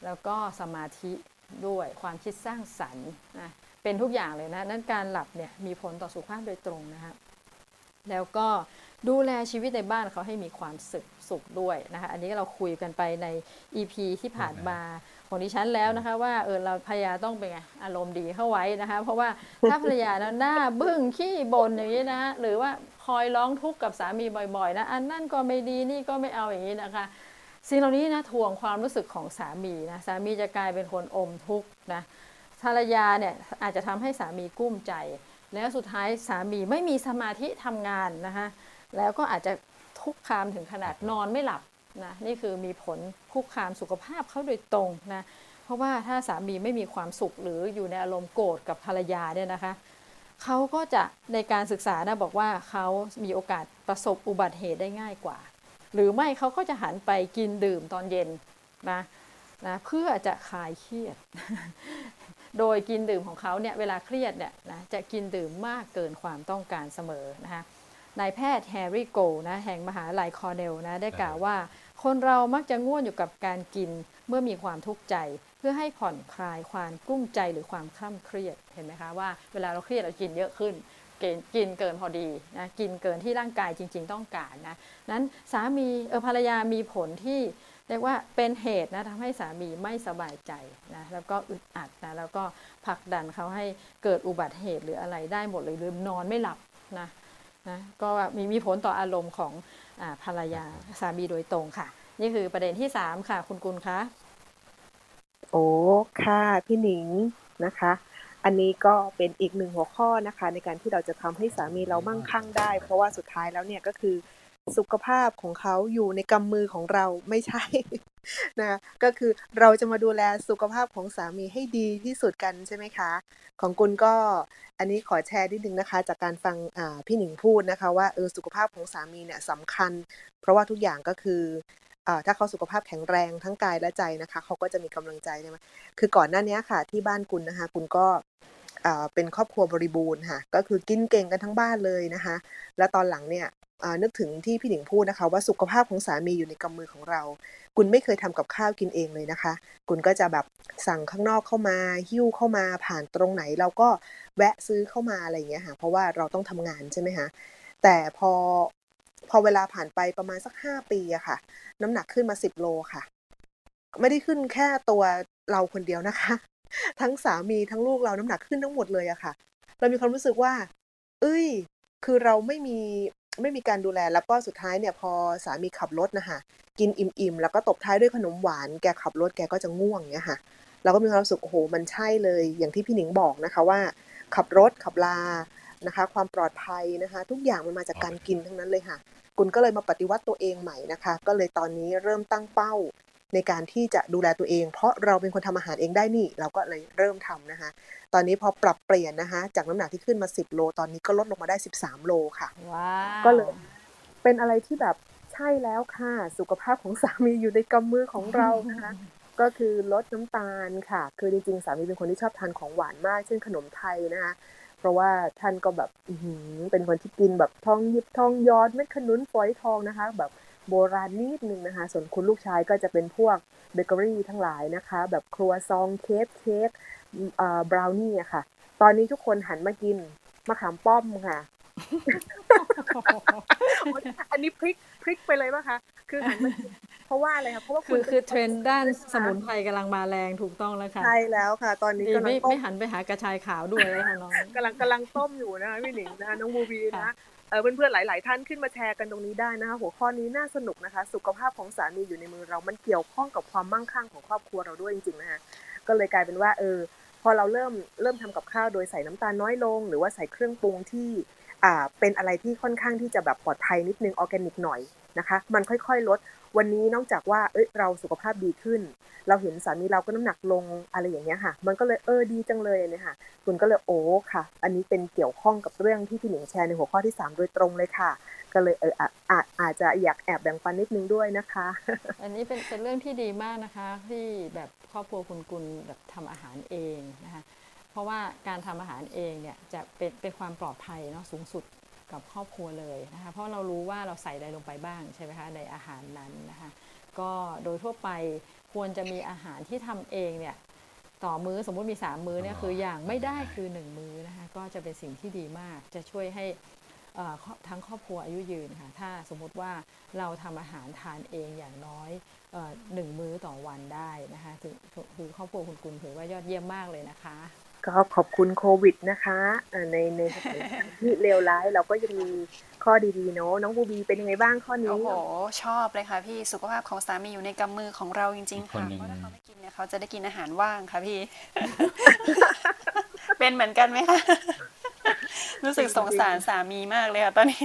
แล้วก็สมาธิด้วยความคิดสร้างสรรค์นะเป็นทุกอย่างเลยนะนั้นการหลับเนี่ยมีผลต่อสุขภาพโดยตรงนะคะแล้วก็ดูแลชีวิตในบ้านเขาให้มีความสุขสุขด้วยนะคะ อันนี้เราคุยกันไปใน EP ที่ผ่านมา ของดิฉันแล้วนะคะ ว่าเออเราภรรยาต้องเป็นไงอารมณ์ดีเข้าไว้นะคะ เพราะว่าถ้าภรรยานะหน้าบึ้งขี้บ่นอย่างนี้นะหรือว่าคอยร้องทุกข์กับสามีบ่อยๆนะอันนั่นก็ไม่ดีนี่ก็ไม่เอาอย่างนี้นะคะสิ่งเหล่านี้นะทวงความรู้สึกของสามีนะสามีจะกลายเป็นคนอมทุกข์นะภรรยาเนี่ยอาจจะทำให้สามีกุ้มใจ แล้วสุดท้ายสามีไม่มีสมาธิทำงานนะคะแล้วก็อาจจะทุกข์คามถึงขนาดนอนไม่หลับ นะนี่คือมีผลคุกคามสุขภาพเขาโดยตรงนะเพราะว่าถ้าสามีไม่มีความสุขหรืออยู่ในอารมณ์โกรธกับภรรยาเนี่ยนะคะเขาก็จะในการศึกษานะบอกว่าเขามีโอกาสประสบอุบัติเหตุได้ง่ายกว่า หรือไม่เขาก็จะหันไปกินดื่มตอนเย็นนะนะเพื่อจะคลายเครียด โดยกินดื่มของเขาเนี่ยเวลาเครียดเนี่ยนะจะกินดื่มมากเกินความต้องการเสมอนะคะนายแพทย์แฮร์รี่โกนะแห่งมหาลัยคอร์เนลนะได้กล่าวว่า คนเรามักจะง่วนอยู่กับการกินเมื่อมีความทุกข์ใจ เพื่อให้ผ่อนคลายความกลุ้มใจหรือความคร่ำเครียดเห็นไหมคะว่าเวลาเราเครียดเรากินเยอะขึ้นกินเกินพอดีนะกินเกินที่ร่างกายจริง ๆ ต้องการนะนั้นสามีเออภรรยามีผลที่เรียกว่าเป็นเหตุนะทำให้สามีไม่สบายใจนะแล้วก็อึดอัดนะแล้วก็ผลักดันเขาให้เกิดอุบัติเหตุหรืออะไรได้หมดเลยหรือนอนไม่หลับนะนะก็มีมีผลต่ออารมณ์ของ ภรรยาสามีโดยตรงค่ะ นี่คือประเด็นที่สามค่ะ คุณกุลคะโอ้ค่ะพี่หนิงนะคะ อันนี้ก็เป็นอีกหนึ่งหัวข้อนะคะ ในการที่เราจะทำให้สามีเรามั่งคั่งได้ เพราะว่าสุดท้ายแล้วเนี่ยก็คือสุขภาพของเขาอยู่ในกำมือของเราไม่ใช่ นะก็คือเราจะมาดูแลสุขภาพของสามีให้ดีที่สุดกันใช่ไหมคะ ของกุลก็อันนี้ขอแชร์นิดนึงนะคะ จากการฟังพี่หนิงพูดนะคะ ว่าเออสุขภาพของสามีเนี่ยสำคัญ เพราะว่าทุกอย่างก็คือถ้าเขาสุขภาพแข็งแรงทั้งกายและใจนะคะเขาก็จะมีกำลังใจใช่ไหมคือก่อนหน้านี้ค่ะ ที่บ้านคุณนะคะ คุณก็เป็นครอบครัวบริบูรณ์ค่ะก็คือกินเก่งกันทั้งบ้านเลยนะคะ แล้วตอนหลังเนี่ย นึกถึงที่พี่หนิงพูดนะคะ ว่าสุขภาพของสามีอยู่ในกำมือของเรา คุณไม่เคยทำกับข้าวกินเองเลยนะคะ คุณก็จะแบบสั่งข้างนอกเข้ามา หิ้วเข้ามาผ่านตรงไหน เราก็แวะซื้อเข้ามาอะไรอย่างเงี้ยค่ะเพราะว่าเราต้องทำงานใช่ไหมคะแต่พอพอเวลาผ่านไปประมาณสักห้าปีอะค่ะ น้ำหนักขึ้นมาสิบโลค่ะ ไม่ได้ขึ้นแค่ตัวเราคนเดียวนะคะ ทั้งสามีทั้งลูกเราน้ำหนักขึ้นทั้งหมดเลยอะค่ะ เรามีความรู้สึกว่า เอ้ย คือเราไม่มี ไม่มีการดูแลแล้วก็สุดท้ายเนี่ยพอสามีขับรถนะคะกินอิ่มๆแล้วก็ตบท้ายด้วยขนมหวานแกขับรถแกก็จะง่วงเนี่ยค่ะ เราก็มีความรู้สึกโอ้โหมันใช่เลย อย่างที่พี่หนิงบอกนะคะว่า ขับรถขับลานะคะ ความปลอดภัยนะคะ ทุกอย่างมันมาจากการกินทั้งนั้นเลยค่ะ คุณก็เลยมาปฏิวัติตัวเองใหม่นะคะ ก็เลยตอนนี้เริ่มตั้งเป้า ในการที่จะดูแลตัวเอง เพราะเราเป็นคนทำอาหารเองได้นี่ เราก็เลยเริ่มทำนะคะ ตอนนี้พอปรับเปลี่ยนนะคะ จากน้ำหนักที่ขึ้นมา 10 โล ตอนนี้ก็ลดลงมาได้ 13 โลค่ะว้าก็เลยเป็นอะไรที่แบบใช่แล้วค่ะ สุขภาพของสามีอยู่ในกำมือของเรานะคะก็คือลดน้ำตาลค่ะ คือจริงๆสามีเป็นคนที่ชอบทานของหวานมาก เช่นขนมไทยนะคะเพราะว่าท่านก็แบบอื้อหือเป็นคนที่กินแบบทองหยิบทองหยอดเม็ดขนุนฝอยทองนะคะ แบบ โบราณนิดนึงนะคะ ส่วนคุณลูกชายก็จะเป็นพวกเบเกอรี่ทั้งหลายนะคะ แบบครัวซองเค้กเค้กเอ่อบราวนี่อะค่ะ ตอนนี้ทุกคนหันมากินมะขามป้อมค่ะอันนี้พลิกพลิกไปเลยป่ะคะ คือหันมากินเพราะว่าอะไรคะเพราะว่าคือณคือเทรนด์ด้านสมุนไพรกำลังมาแรงถูกต้องแล้วค่ะ ใช่แล้วค่ะ ตอนนี้ดีกำลัไม่งต้ไม่มหันไปหากระชายขาวด้วยแล้วค่ะน้องกำลังกำลังต้มอยู่นะคะพี่หนิงนะคะน้องบูบีนะค่ะ เพื่อนๆหลาย ๆ ท่านขึ้นมาแชร์กันตรงนี้ได้นะคะ หัวข้อนี้น่าสนุกนะคะ สุขภาพของสามีอยู่ในมือเรา มันเกี่ยวข้องกับความมั่งคั่งของครอบครัวเราด้วยจริงๆนะคะก็เลยกลายเป็นว่าเออพอเราเริ่มเริ่มทำกับข้าวโดยใส่น้ำตาลน้อยลง หรือว่าใส่เครื่องปรุงที่ อ่าเป็นอะไรที่ค่อนข้างที่จะแบบปลอดภัยนิดนึงออร์แกนิกหน่อยนะคะ มันค่อยๆลดวันนี้นอกจากว่าเอ้ยเราสุขภาพดีขึ้น เราเห็นสามีเราก็น้ำหนักลงอะไรอย่างเงี้ยค่ะ มันก็เลยเออดีจังเลยเนี่ยค่ะคุณก็เลยโอ้ค่ะ อันนี้เป็นเกี่ยวข้องกับเรื่องที่พี่หนิงแชร์ในหัวข้อที่ 3 โดยตรงเลยค่ะ ก็เลยเอออาอาอาจจะอยากแอบแบ่งปันนิดนึงด้วยนะคะ อันนี้เป็นเป็นเรื่องที่ดีมากนะคะ ที่แบบครอบครัวคุณกุลแบบทำอาหารเองนะคะ เพราะว่าการทำอาหารเองเนี่ยจะเป็นเป็นความปลอดภัยเนาะสูงสุดกับครอบครัวเลยนะคะเพราะเรารู้ว่าเราใส่อะไรลงไปบ้างใช่ไหมคะในอาหารนั้นนะคะก็โดยทั่วไปควรจะมีอาหารที่ทำเองเนี่ยต่อมื้อสมมุติมี 3 มื้อเนี่ยคืออย่างไม่ได้คือ 1 มื้อนะคะก็จะเป็นสิ่งที่ดีมากจะช่วยให้เอ่อครอบทั้งครอบครัวอายุยืนค่ะถ้าสมมุติว่าเราทำอาหารทานเองอย่างน้อยเอ่อหนึ่งมื้อต่อวันได้นะคะถือคือครอบครัวคุณกุลถือว่ายอดเยี่ยมมากเลยนะคะ ก็ขอบคุณโควิดนะคะเอ่อในในสถานการณ์ที่เลวร้ายเราก็ยังมีข้อดีๆเนาะน้องบูบีเป็นยังไงบ้างข้อนี้โอ้โหชอบเลยค่ะพี่สุขภาพของสามีอยู่ในกำมือของเราจริงๆคนค่ะหนึ่งเพราะถ้าเขาไม่กินเนี่ยเขาจะได้กินอาหารว่างค่ะพี่ เป็นเหมือนกันไหมคะรู้สึกสงสารสามีมากเลยค่ะตอนนี้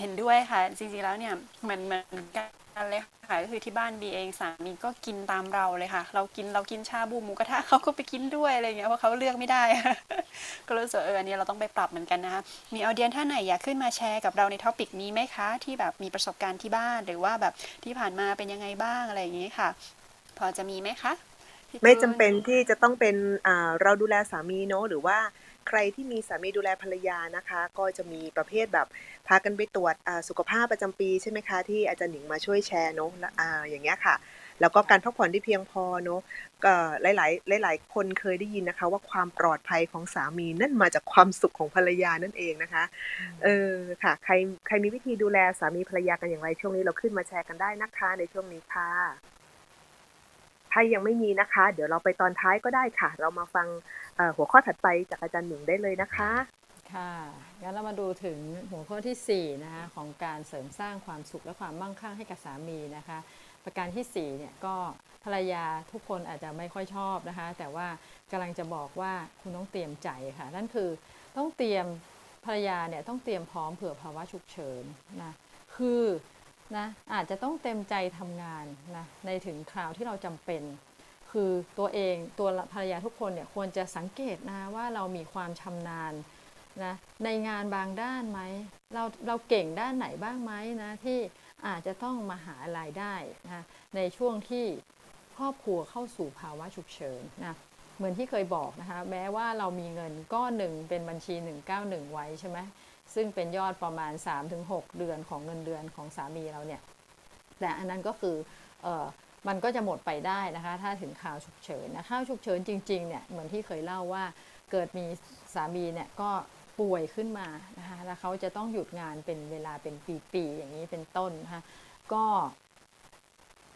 เห็นด้วยค่ะ จริงๆแล้วเนี่ยเหมือนเหมือนกันเลย ค่ะก็คือที่บ้านบีเองสามีก็กินตามเราเลยค่ะ เรากินเรากินชาบูหมูกระทะเขาก็ไปกินด้วยอะไรเงี้ยเพราะเขาเลือกไม่ได้ ก็รู้สึกเอออันนี้เราต้องไปปรับเหมือนกันนะคะมี audience ท่านไหนอยากขึ้นมาแชร์กับเราใน topic นี้ไหมคะ ที่แบบมีประสบการณ์ที่บ้านหรือว่าแบบที่ผ่านมาเป็นยังไงบ้างอะไรอย่างงี้ค่ะ พอจะมีไหมคะไม่จูจำเป็นที่จะต้องเป็นเราดูแลสามีเนาะหรือว่า ใครที่มีสามีดูแลภรรยานะคะ ก็จะมีประเภทแบบพากันไปตรวจอ่าสุขภาพประจำปีใช่ไหมคะที่อาจารย์หนิงมาช่วยแชร์เนาะและอ่าอย่างเงี้ยค่ะ แล้วก็การพักผ่อนที่เพียงพอเนาะก็หลายๆหลาย ๆ คนเคยได้ยินนะคะ ว่าความปลอดภัยของสามีนั่นมาจากความสุขของภรรยานั่นเองนะคะเออค่ะใครใครมีวิธีดูแลสามีภรรยากันอย่างไรช่วงนี้เราขึ้นมาแชร์กันได้นะคะในช่วงนี้ค่ะถ้ายังไม่มีนะคะ เดี๋ยวเราไปตอนท้ายก็ได้ค่ะ เรามาฟังเอ่อ หัวข้อถัดไปจากอาจารย์หนิงได้เลยนะคะ ค่ะงั้นเรามาดูถึงหัวข้อทีสี่ 4 นะคะของการเสริมสร้างความสุขและความมั่งคั่งให้กับสามีนะคะ ประการที่4เนี่ยก็ภรรยาทุกคนอาจจะไม่ค่อยชอบนะคะ แต่ว่ากำลังจะบอกว่าคุณต้องเตรียมใจค่ะ นั่นคือต้องเตรียมภรรยาเนี่ยต้องเตรียมพร้อมเผื่อภาวะฉุกเฉินนะคือนะอาจจะต้องเต็มใจทำงานนะในถึงคราวที่เราจำเป็น คือตัวเองตัวภรรยาทุกคนเนี่ยควรจะสังเกตนะว่าเรามีความชำนาญนะในงานบางด้านไหมเราเราเก่งด้านไหนบ้างไหมนะที่อาจจะต้องมาหารายได้นะในช่วงที่ครอบครัวเข้าสู่ภาวะฉุกเฉินนะเหมือนที่เคยบอกนะคะแม้ว่าเรามีเงินก้อนหนึ่งเป็นบัญชี 191 ไว้ใช่ไหมซึ่งเป็นยอดประมาณ 3-6 เดือนของเงินเดือนของสามีเราเนี่ยแต่อันนั้นก็คืออ มันก็จะหมดไปได้นะคะ ถ้าถึงข่าวฉุกเฉินนะข่าวฉุกเฉินจริงๆเนี่ยเหมือนที่เคยเล่าว่าเกิดมีสามีเนี่ยก็ป่วยขึ้นมานะคะแล้วเขาจะต้องหยุดงานเป็นเวลาเป็นปีๆอย่างนี้เป็นต้นนะคะก็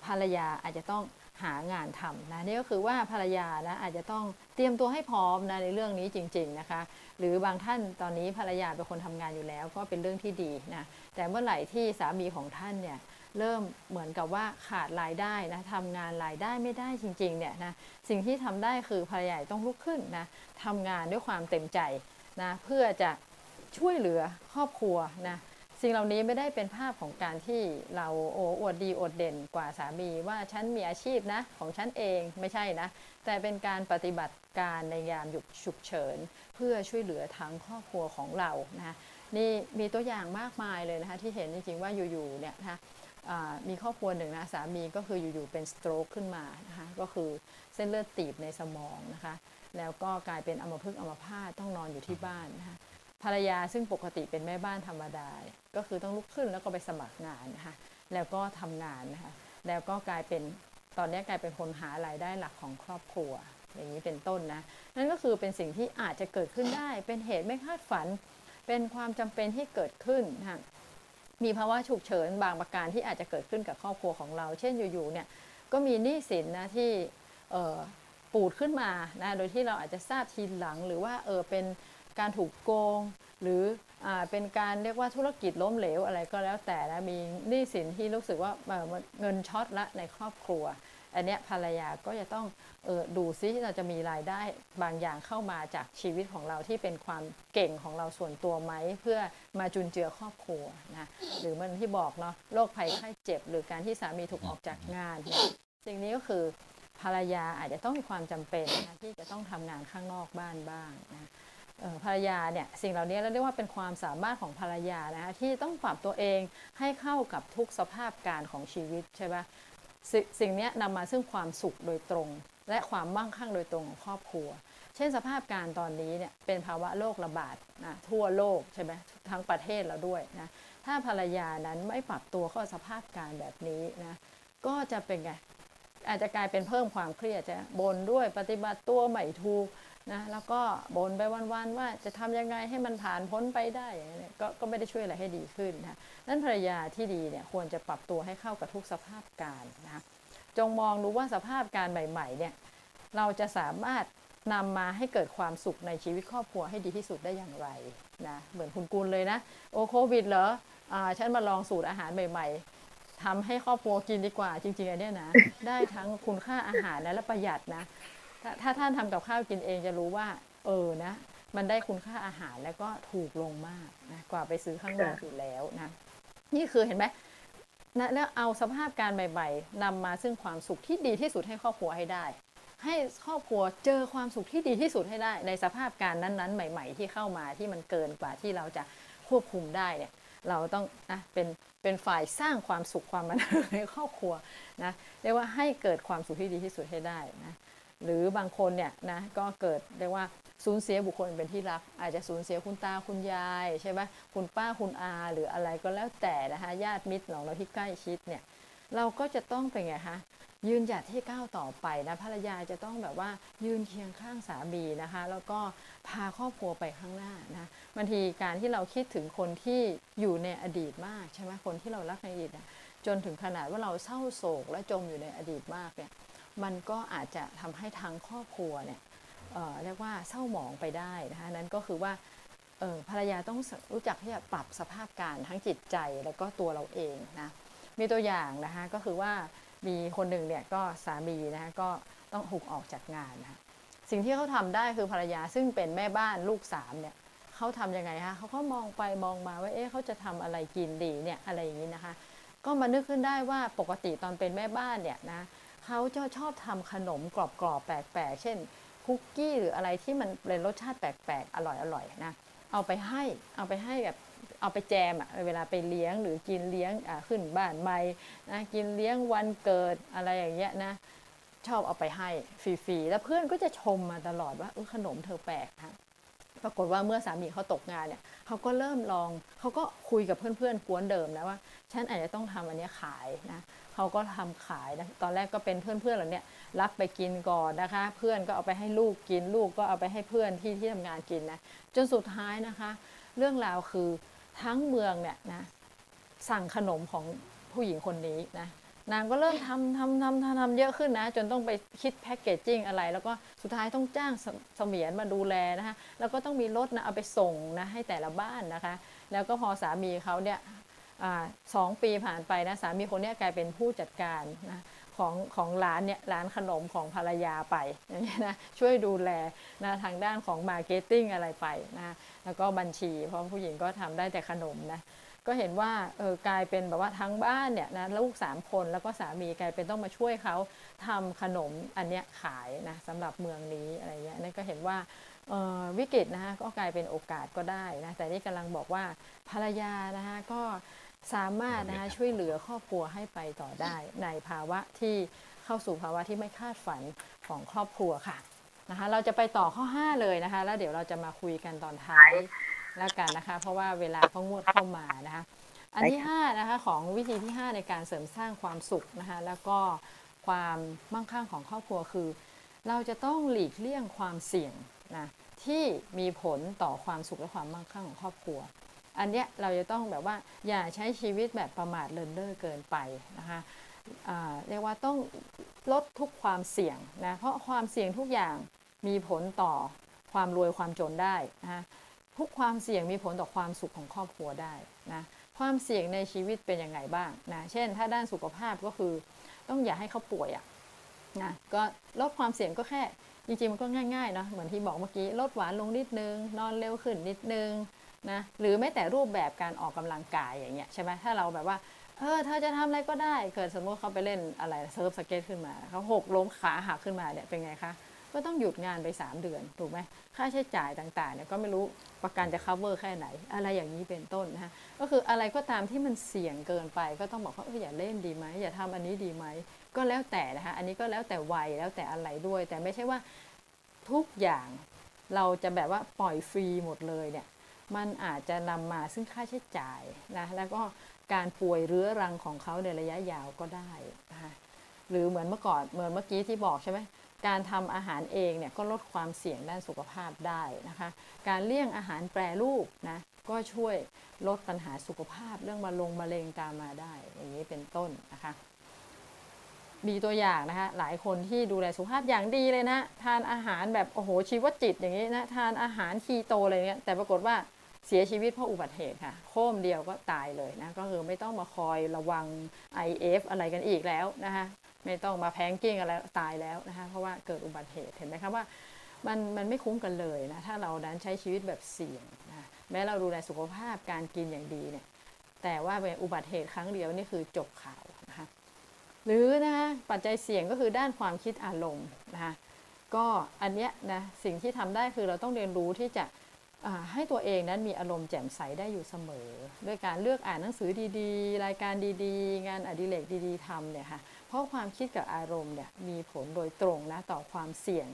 ภรรยาอาจจะต้องหางานทำนะนี่ก็คือว่าภรรยานะอาจจะต้องเตรียมตัวให้พร้อมนะในเรื่องนี้จริง ๆนะคะ หรือบางท่านตอนนี้ภรรยาเป็นคนทำงานอยู่แล้ว ก็เป็นเรื่องที่ดีนะแต่เมื่อไหร่ที่สามีของท่านเนี่ย เริ่มเหมือนกับว่าขาดรายได้นะทำงานรายได้ไม่ได้จริงๆเนี่ยนะสิ่งที่ทำได้คือภรรยาต้องลุกขึ้นนะทำงานด้วยความเต็มใจนะเพื่อจะช่วยเหลือครอบครัวนะสิ่งเหล่านี้ไม่ได้เป็นภาพของการที่เราโอ้อวดดีอวดเด่นกว่าสามีว่าฉันมีอาชีพนะของฉันเองไม่ใช่นะ แต่เป็นการปฏิบัติการในยามหยุดฉุกเฉิน เพื่อช่วยเหลือทั้งครอบครัวของเรานะนี่มีตัวอย่างมากมายเลยนะคะที่เห็นจริงๆว่าอยู่ๆเนี่ยนะคะ มีครอบครัวหนึ่งนะสามีก็คืออยู่ๆเป็นสโตรกขึ้นมานะคะก็คือเส้นเลือดตีบในสมองนะคะแล้วก็กลายเป็นอัมพฤกษ์อัมพาตต้องนอนอยู่ที่บ้านนะคะภรรยาซึ่งปกติเป็นแม่บ้านธรรมดา ก็คือต้องลุกขึ้นแล้วก็ไปสมัครงานนะคะแล้วก็ทำงานนะคะแล้วก็กลายเป็นตอนนี้กลายเป็นคนหารายได้หลักของครอบครัว อย่างนี้เป็นต้นนะนั่นก็คือเป็นสิ่งที่อาจจะเกิดขึ้นได้ เป็นเหตุไม่คาดฝัน เป็นความจำเป็นที่เกิดขึ้นนะ มีภาวะฉุกเฉินบางประการที่อาจจะเกิดขึ้นกับครอบครัวของเรา เช่นอยู่ๆเนี่ยก็มีหนี้สินนะที่ปูดขึ้นมานะโดยที่เราอาจจะทราบทีหลัง หรือว่าเออเป็นการถูกโกง หรืออเป็นการเรียกว่าธุรกิจล้มเหลวอะไรก็แล้วแต่นะมีหนี้สินที่รู้สึกว่าเงินช็อตละในครอบครัว อันนี้ภรรยาก็จะต้องออดูซิเราจะมีรายได้บางอย่างเข้ามาจากชีวิตของเราที่เป็นความเก่งของเราส่วนตัวไหม เพื่อมาจุนเจือครอบครัวนะหรือมันที่บอกเนาะโรคภัยไข้เจ็บ หรือการที่สามีถูกออกจากงานเนี่ยสิ่งนี้ก็คือภรรยาอาจจะต้องมีความจำเป็นนะที่จะต้องทำงานข้างนอกบ้านบ้างนะภรรยาเนี่ยสิ่งเหล่านี้เราเรียกว่าเป็นความสามารถของภรรยานะคะที่ต้องปรับตัวเองให้เข้ากับทุกสภาพการของชีวิตใช่ไหม สสิ่งนี้นำมาซึ่งความสุขโดยตรง และความมั่งคั่งโดยตรงของครอบครัว เช่นสภาพการตอนนี้เนี่ยเป็นภาวะโรคระบาดนะทั่วโลกใช่ไหมทั้งประเทศเราด้วยนะถ้าภรรยานั้นไม่ปรับตัวเข้าสภาพการแบบนี้นะก็จะเป็นไงอาจจะกลายเป็นเพิ่มความเครียดจะบนด้วยปฏิบัติตัวใหม่ถูก นะแล้วก็บ่นไปวันๆว่าจะทำยังไงให้มันผ่านพ้นไปได้อย่างนี้ก็ก็ไม่ได้ช่วยอะไรให้ดีขึ้นนะนั้นภรรยาที่ดีเนี่ยควรจะปรับตัวให้เข้ากับทุกสภาพการนะจงมองดูว่าสภาพการใหม่ๆเนี่ยเราจะสามารถนำมาให้เกิดความสุขในชีวิตครอบครัวให้ดีที่สุดได้อย่างไรนะเหมือนคุณกุลเลยนะ โอโควิดเหรออ่าฉันมาลองสูตรอาหารใหม่ๆทำให้ครอบครัวกินดีกว่าจริงๆอันนี้นะ ได้ทั้งคุณค่าอาหารนะและประหยัดนะ ถ้าท่านทำกับข้าวกินเองจะรู้ว่า เออนะ มันได้คุณค่าอาหารแล้วก็ถูกลงมากนะกว่าไปซื้อข้างนอกอยู่แล้วนะนี่คือเห็นไหมนะแล้วเอาสภาพการใหม่ๆนำมาซึ่งความสุขที่ดีที่สุดให้ครอบครัวให้ได้ ให้ครอบครัวเจอความสุขที่ดีที่สุดให้ได้ ในสภาพการนั้นๆ ใหม่ ๆ ที่เข้ามาที่มันเกินกว่าที่เราจะควบคุมได้เนี่ยเราต้องนะเป็นเป็นฝ่ายสร้างความสุขความบันเทิงในครอบครัวนะเรียกว่าให้เกิดความสุขที่ดีที่สุดให้ได้นะ หรือบางคนเนี่ยนะก็เกิดเรียกว่าสูญเสียบุคคลเป็นที่รัก อาจจะสูญเสียคุณตาคุณยายใช่ไหมคุณป้าคุณอา หรืออะไรก็แล้วแต่นะคะญาติมิตรของเราที่ใกล้ชิดเนี่ยเราก็จะต้องเป็นไงคะยืนหยัดที่ก้าวต่อไปนะภรรยาจะต้องแบบว่ายืนเคียงข้างสามีนะคะ แล้วก็พาครอบครัวไปข้างหน้านะบางทีการที่เราคิดถึงคนที่อยู่ในอดีตมากใช่ไหมคนที่เรารักในอดีตจนถึงขนาดว่าเราเศร้าโศกและจมอยู่ในอดีตมากเนี่ย มันก็อาจจะทำให้ทั้งครอบครัวเนี่ยเเรียกว่าเศร้าหมองไปได้นะคะนั้นก็คือว่าภรรยาต้องรู้จักที่จะปรับสภาพการทั้งจิตใจแล้วก็ตัวเราเองนะมีตัวอย่างนะคะก็คือว่ามีคนหนึ่งเนี่ยก็สามีนะคะก็ต้องถูกออกจากงานนะสิ่งที่เขาทำได้คือภรรยาซึ่งเป็นแม่บ้านลูกสามเนี่ยเขาทํำยังไงคะเขาก็มองไปมองมาว่าเอ๊ะเขาจะทำอะไรกินดีเนี่ยอะไรอย่างนี้นะคะ ก็มานึกขึ้นได้ว่าปกติตอนเป็นแม่บ้านเนี่ยนะ เขาจะชอบทำขนมกรอบๆแปลกๆ เช่นคุกกี้หรืออะไรที่มันเป็นรสชาติแปลกๆ อร่อยๆนะเอาไปให้เอาไปให้แบบเอาไปแจมอะเวลาไปเลี้ยงหรือกินเลี้ยงอ่าขึ้นบ้านใหม่นะกินเลี้ยงวันเกิดอะไรอย่างเงี้ยนะชอบเอาไปให้ฟรีๆแล้วเพื่อนก็จะชมมาตลอดว่าขนมเธอแปลกนะ ปรากฏว่าเมื่อสามีเขาตกงานเนี่ยเขาก็เริ่มลองเขาก็คุยกับเพื่อนๆกวนเดิมนะว่าฉันอาจจะต้องทำอันนี้ขายนะเขาก็ทำขายนะตอนแรกก็เป็นเพื่อนๆเราเนี่ยรับไปกินก่อนนะคะ เพื่อนก็เอาไปให้ลูกกินลูกก็เอาไปให้เพื่อนที่ที่ทำงานกินนะจนสุดท้ายนะคะ เรื่องราวคือทั้งเมืองเนี่ยนะสั่งขนมของผู้หญิงคนนี้นะ นางก็เริ่มทำทำทำทำทำเยอะขึ้นนะ จนต้องไปคิดแพ็กเกจจิ้งอะไร แล้วก็สุดท้ายต้องจ้างเสมียนมาดูแลนะคะแล้วก็ต้องมีรถนะเอาไปส่งนะให้แต่ละบ้านนะคะ แล้วก็พอสามีเขาเนี่ยสองปีผ่านไปนะสามีคนนี้กลายเป็นผู้จัดการนะของของร้านเนี่ยร้านขนมของภรรยาไปอย่างเงี้ยนะช่วยดูแลนะทางด้านของ marketing อะไรไปนะแล้วก็บัญชี เพราะผู้หญิงก็ทำได้แต่ขนมนะ ก็เห็นว่าเออกลายเป็นแบบว่าทั้งบ้านเนี่ยนะลูกสามคนแล้วก็สามีกลายเป็นต้องมาช่วยเขาทำขนมอันเนี้ยขายนะสำหรับเมืองนี้อะไรเงี้ยนั่นก็เห็นว่าวิกฤตนะคะก็กลายเป็นโอกาสก็ได้นะแต่นี่กำลังบอกว่าภรรยานะคะก็สามารถนะคะช่วยเหลือครอบครัวให้ไปต่อได้ ในภาวะที่เข้าสู่ภาวะที่ไม่คาดฝันของครอบครัวค่ะนะคะเราจะไปต่อข้อ 5 เลยนะคะ แล้วเดี๋ยวเราจะมาคุยกันตอนท้าย แล้วกันนะคะ เพราะว่าเวลาก็งวดเข้ามานะคะ อันที่5นะคะของวิธีที่ 5 ในการเสริมสร้างความสุขนะคะ แล้วก็ความมั่งคั่งของครอบครัวคือ เราจะต้องหลีกเลี่ยงความเสี่ยงนะที่มีผลต่อความสุขและความมั่งคั่งของครอบครัว อันเนี้ยเราจะต้องแบบว่าอย่าใช้ชีวิตแบบประมาทเลินเล่อเกินไปนะคะอ่าเรียกว่าต้องลดทุกความเสี่ยงนะเพราะความเสี่ยงทุกอย่างมีผลต่อความรวยความจนได้นะคะ ทุกความเสี่ยงมีผลต่อความสุขของครอบครัวได้นะความเสี่ยงในชีวิตเป็นยังไงบ้างนะเช่น ถ้าด้านสุขภาพก็คือต้องอย่าให้เขาป่วยอะนะก็ลดความเสี่ยงก็แค่จริงๆมันก็ง่ายๆเนาะเหมือนที่บอกเมื่อกี้ลดหวานลงนิดนึง นอนเร็วขึ้นนิดนึงนะหรือแม้แต่รูปแบบการออกกำลังกายอย่างเงี้ยใช่ไหมถ้าเราแบบว่าเออเธอจะทำอะไรก็ได้ เกิดสมมติเขาไปเล่นอะไรเซิร์ฟสเก็ตขึ้นมาเขาหกล้มขาหักขึ้นมาเนี่ยเป็นไงคะ ก็ต้องหยุดงานไป 3 เดือนถูกไหมค่าใช้จ่ายต่างๆเนี่ยก็ไม่รู้ประกันจะ cover แค่ไหน อะไรอย่างนี้เป็นต้นนะคะก็คืออะไรก็ตามที่มันเสี่ยงเกินไป ก็ต้องบอกว่าเอออย่าเล่นดีไหมอย่าทำอันนี้ดีไหมก็แล้วแต่นะคะอันนี้ก็แล้วแต่วัยแล้วแต่อะไรด้วย แต่ไม่ใช่ว่าทุกอย่างเราจะแบบว่าปล่อยฟรีหมดเลยเนี่ยมันอาจจะนำมาซึ่งค่าใช้จ่ายนะแล้วก็การป่วยเรื้อรังของเขาในระยะยาวก็ได้นะคะหรือเหมือนเมื่อก่อนเหมือนเมื่อกี้ที่บอกใช่ไหม การทำอาหารเองเนี่ยก็ลดความเสี่ยงด้านสุขภาพได้นะคะ การเลี่ยงอาหารแปรรูปนะก็ช่วยลดปัญหาสุขภาพเรื่องมาลงมะเร็งตามมาได้ อย่างนี้เป็นต้นนะคะมีตัวอย่างนะคะหลายคนที่ดูแลสุขภาพอย่างดีเลยนะทานอาหารแบบโอ้โหชีวจิตอย่างนี้นะทานอาหารคีโตอะไรเงี้ยแต่ปรากฏว่าเสียชีวิตเพราะอุบัติเหตุค่ะ โค้มเดียวก็ตายเลยนะก็คือไม่ต้องมาคอยระวัง IF อะไรกันอีกแล้วนะคะ ไม่ต้องมาแพงกิ้งอะไรตายแล้วนะคะเพราะว่าเกิดอุบัติเหตุเห็นไหมคะว่ามันมันไม่คุ้มกันเลยนะถ้าเราดันใช้ชีวิตแบบเสี่ยงนะแม้เราดูแลสุขภาพการกินอย่างดีเนี่ยแต่ว่าเป็นอุบัติเหตุครั้งเดียวนี่คือจบข่าวนะคะหรือนะคะปัจจัยเสี่ยงก็คือด้านความคิดอารมณ์นะคะก็อันเนี้ยนะสิ่งที่ทำได้คือเราต้องเรียนรู้ที่จะให้ตัวเองนั้นมีอารมณ์แจ่มใสได้อยู่เสมอ ด้วยการเลือกอ่านหนังสือดีๆ รายการดีๆ งานอดิเรกดีๆทำเนี่ยค่ะ เพราะความคิดกับอารมณ์เนี่ยมีผลโดยตรงนะต่อความเสี่ยง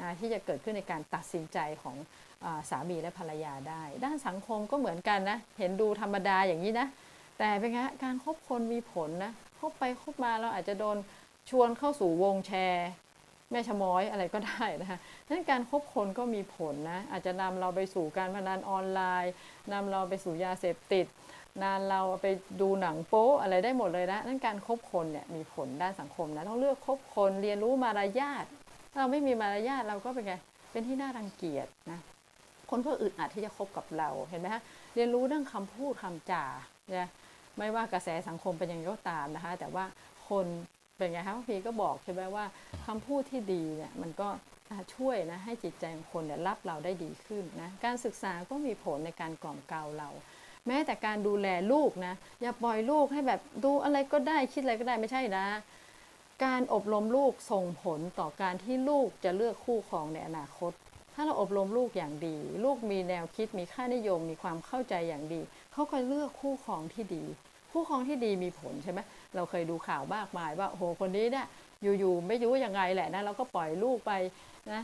นะที่จะเกิดขึ้นในการตัดสินใจของอสามีและภรรยาได้ ด้านสังคมก็เหมือนกันนะเห็นดูธรรมดาอย่างนี้นะแต่เป็นไงการคบคนมีผลนะคบไปคบมาเราอาจจะโดนชวนเข้าสู่วงแชร์แม่ชะม้อยอะไรก็ได้นะคะนั้นการคบคนก็มีผลนะ อาจจะนำเราไปสู่การพนันออนไลน์นำเราไปสู่ยาเสพติด นานเราไปดูหนังโป๊อะไรได้หมดเลยนะนั่นการคบคนเนี่ยมีผลด้านสังคมนะต้องเลือกคบคนเรียนรู้มารยาทถ้าเราไม่มีมารยาทเราก็เป็นไงเป็นที่น่ารังเกียจนะคนก็อึดอัดที่จะคบกับเราเห็นไหมคะเรียนรู้เรื่องคำพูดคำจาเนี่ยไม่ว่ากระแสสังคมเป็นยังไงก็ตามนะคะ แต่ว่าคนเป็นไงคะพี่ก็บอกใช่ไหมว่าคำพูดที่ดีเนี่ยมันก็ช่วยนะให้จิตใจของคนเนี่ยรับเราได้ดีขึ้นนะการศึกษาก็มีผลในการกล่อมเกลาเรา แม้แต่การดูแลลูกนะ อย่าปล่อยลูกให้แบบดูอะไรก็ได้คิดอะไรก็ได้ไม่ใช่นะ การอบรมลูกส่งผลต่อการที่ลูกจะเลือกคู่ครองในอนาคต ถ้าเราอบรมลูกอย่างดี ลูกมีแนวคิดมีค่านิยม มีความเข้าใจอย่างดี เขาก็เลือกคู่ครองที่ดี คู่ครองที่ดีมีผลใช่ไหมเราเคยดูข่าวมากมายว่าโอ้โหคนนี้เนี่ยอยู่ๆไม่รู้ยังไงแหละนะเราก็ปล่อยลูกไปนะ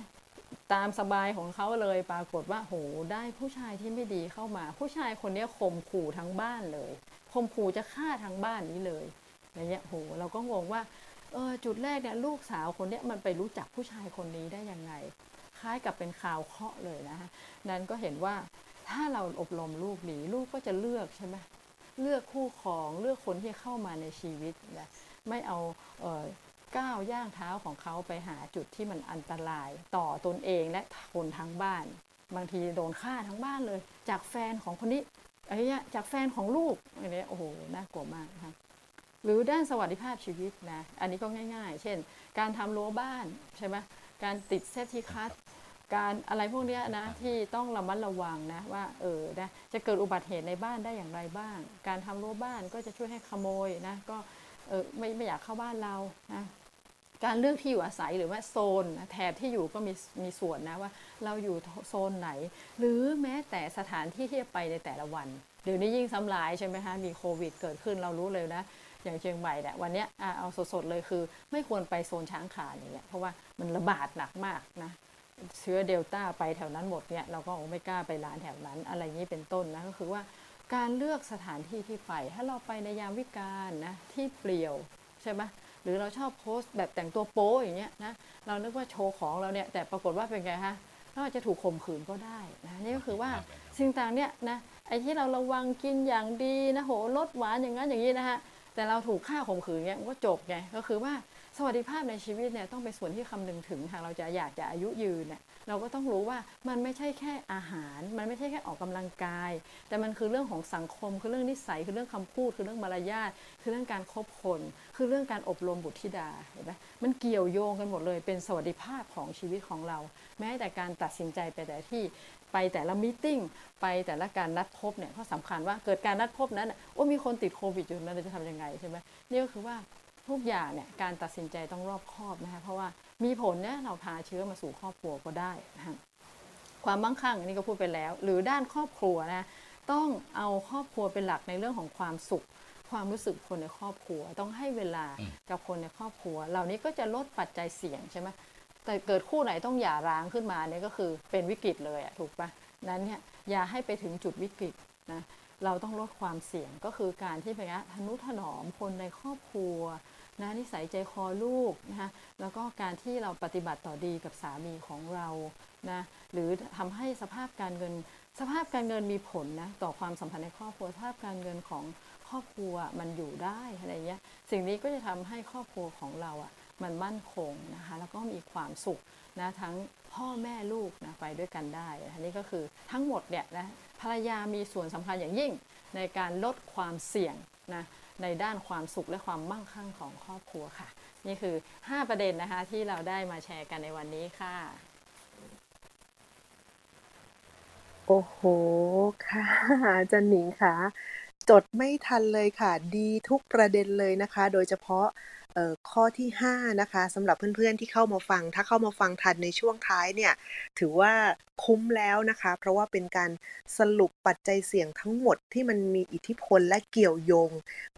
ตามสบายของเขาเลยปรากฏว่าโหได้ผู้ชายที่ไม่ดีเข้ามา ผู้ชายคนนี้ข่มขู่ทั้งบ้านเลยข่มขู่จะฆ่าทั้งบ้านนี้เลยอย่างเงี้ยโหเราก็งงว่าเออจุดแรกเนี่ยลูกสาวคนนี้มันไปรู้จักผู้ชายคนนี้ได้ยังไง คล้ายกับเป็นข่าวเคาะเลยนะคะนั้นก็เห็นว่าถ้าเราอบรมลูกดีลูกก็จะเลือกใช่ไหมเลือกคู่ครองเลือกคนที่เข้ามาในชีวิตนะไม่เอาเออ ก้าวย่างเท้าของเขาไปหาจุดที่มันอันตราย ต่อตนเองและคนทั้งบ้าน บางทีโดนฆ่าทั้งบ้านเลย จากแฟนของคนนี้อะไรเงี้ยจากแฟนของลูกอะไรเงี้ยโอ้โหน่ากลัวมากนะคะหรือด้านสวัสดิภาพชีวิตนะอันนี้ก็ง่าย ๆ เช่น การทำรั้วบ้านใช่ไหมการติดเซฟที่คัสการอะไรพวกนี้นะที่ต้องระมัดระวังนะว่าเออนะจะเกิดอุบัติเหตุในบ้านได้อย่างไรบ้าง การทำรั้วบ้านก็จะช่วยให้ขโมยนะก็เออไม่ไม่อยากเข้าบ้านเรานะ การเลือกที่อยู่อาศัยหรือว่าโซนแถบที่อยู่ก็มีมีส่วนนะว่า เราอยู่โซนไหน หรือแม้แต่สถานที่ที่จะไปในแต่ละวัน เดี๋ยวนี้ยิ่งซ้ำลายใช่ไหมคะมีโควิดเกิดขึ้นเรารู้เลยนะอย่างเชียงใหม่เนี่ยวันนี้เอาสดๆเลยคือ ไม่ควรไปโซนช้างขาอย่างเงี้ยเพราะว่ามันระบาดหนักมากนะเชื้อเดลต้าไปแถวนั้นหมดเนี่ยเราก็ไม่กล้าไปร้านแถวนั้น อะไรนี้เป็นต้นนะก็คือว่าการเลือกสถานที่ที่ไป ถ้าเราไปในยามวิกาลนะที่เปลี่ยวใช่ไหม หรือเราชอบโพสต์แบบแต่งตัวโป๊อย่างเงี้ยนะเรานึกว่าโชว์ของเราเนี่ยแต่ปรากฏว่าเป็นไงฮะเราอาจจะถูกข่มขืนก็ได้นะนี่ก็คือว่าสิ่งต่างเนี่ยนะไอ้ที่เราระวังกินอย่างดีนะโหลดหวานอย่างนั้นอย่างนี้นะฮะแต่เราถูกฆ่าข่มขืนเงี้ยมันก็จบไงก็คือว่า สวัสดิภาพในชีวิตเนี่ยต้องเป็นส่วนที่คำนึงถึงหากเราจะอยากจะอายุยืนเนี่ยเราก็ต้องรู้ว่ามันไม่ใช่แค่อาหาร มันไม่ใช่แค่ออกกำลังกาย แต่มันคือเรื่องของสังคม คือเรื่องนิสัยคือเรื่องคำพูด คือเรื่องมารยาทคือเรื่องการคบคน คือเรื่องการอบรมบุตรธิดาเห็นไหมมันเกี่ยวโยงกันหมดเลยเป็นสวัสดิภาพของชีวิตของเรา แม้แต่การตัดสินใจไปแต่ที่ไปแต่ละมตติ팅ไปแต่ละการนัดพบเนี่ยก็สำคัญว่าเกิดการนัดพบนั้นโอ้มีคนติดโควิดอยู่นั้นเราจะทำยังไงใช่ไหมนี่ก็คือว่า ทุกอย่างเนี่ยการตัดสินใจต้องรอบคอบนะคะเพราะว่ามีผลเนี่ยเราพาเชื้อมาสู่ครอบครัวก็ได้นะคะความมั่งคั่งอันนี้ก็พูดไปแล้ว หรือด้านครอบครัวนะต้องเอาครอบครัวเป็นหลักในเรื่องของความสุข ความรู้สึกคนในครอบครัว ต้องให้เวลากับคนในครอบครัว เหล่านี้ก็จะลดปัจจัยเสี่ยงใช่ไหมแต่เกิดคู่ไหนต้องหย่าร้างขึ้นมาเนี่ยก็คือเป็นวิกฤตเลยอะถูกปะนั้นเนี่ยอย่าให้ไปถึงจุดวิกฤตนะเราต้องลดความเสี่ยงก็คือการที่ไปนะทนุถนอมคนในครอบครัว นะนิสัยใจคอลูกนะคะแล้วก็การที่เราปฏิบัติต่อดีกับสามีของเรานะหรือทำให้สภาพการเงิน สภาพการเงินมีผลนะต่อความสัมพันธ์ในครอบครัวสภาพการเงินของครอบครัวมันอยู่ได้อะไรเงี้ยสิ่งนี้ก็จะทำให้ครอบครัวของเราอะ่ะมันมั่นคงนะคะแล้วก็มีความสุขนะทั้งพ่อแม่ลูกนะไปด้วยกันได้อันนี้ก็คือทั้งหมดเนี่ยนะภรรยามีส่วนสำคัญอย่างยิ่งในการลดความเสี่ยงนะ ในด้านความสุขและความมั่งคั่งของครอบครัวค่ะ นี่คือ 5 ประเด็นนะคะที่เราได้มาแชร์กันในวันนี้ค่ะ โอ้โห ค่ะอาจารย์หนิงค่ะ จดไม่ทันเลยค่ะ ดีทุกประเด็นเลยนะคะ โดยเฉพาะข้อที่ 5 นะคะสำหรับเพื่อนๆที่เข้ามาฟัง ถ้าเข้ามาฟังทันในช่วงท้ายเนี่ยถือว่าคุ้มแล้วนะคะ เพราะว่าเป็นการสรุปปัจจัยเสี่ยงทั้งหมดที่มันมีอิทธิพลและเกี่ยวโยง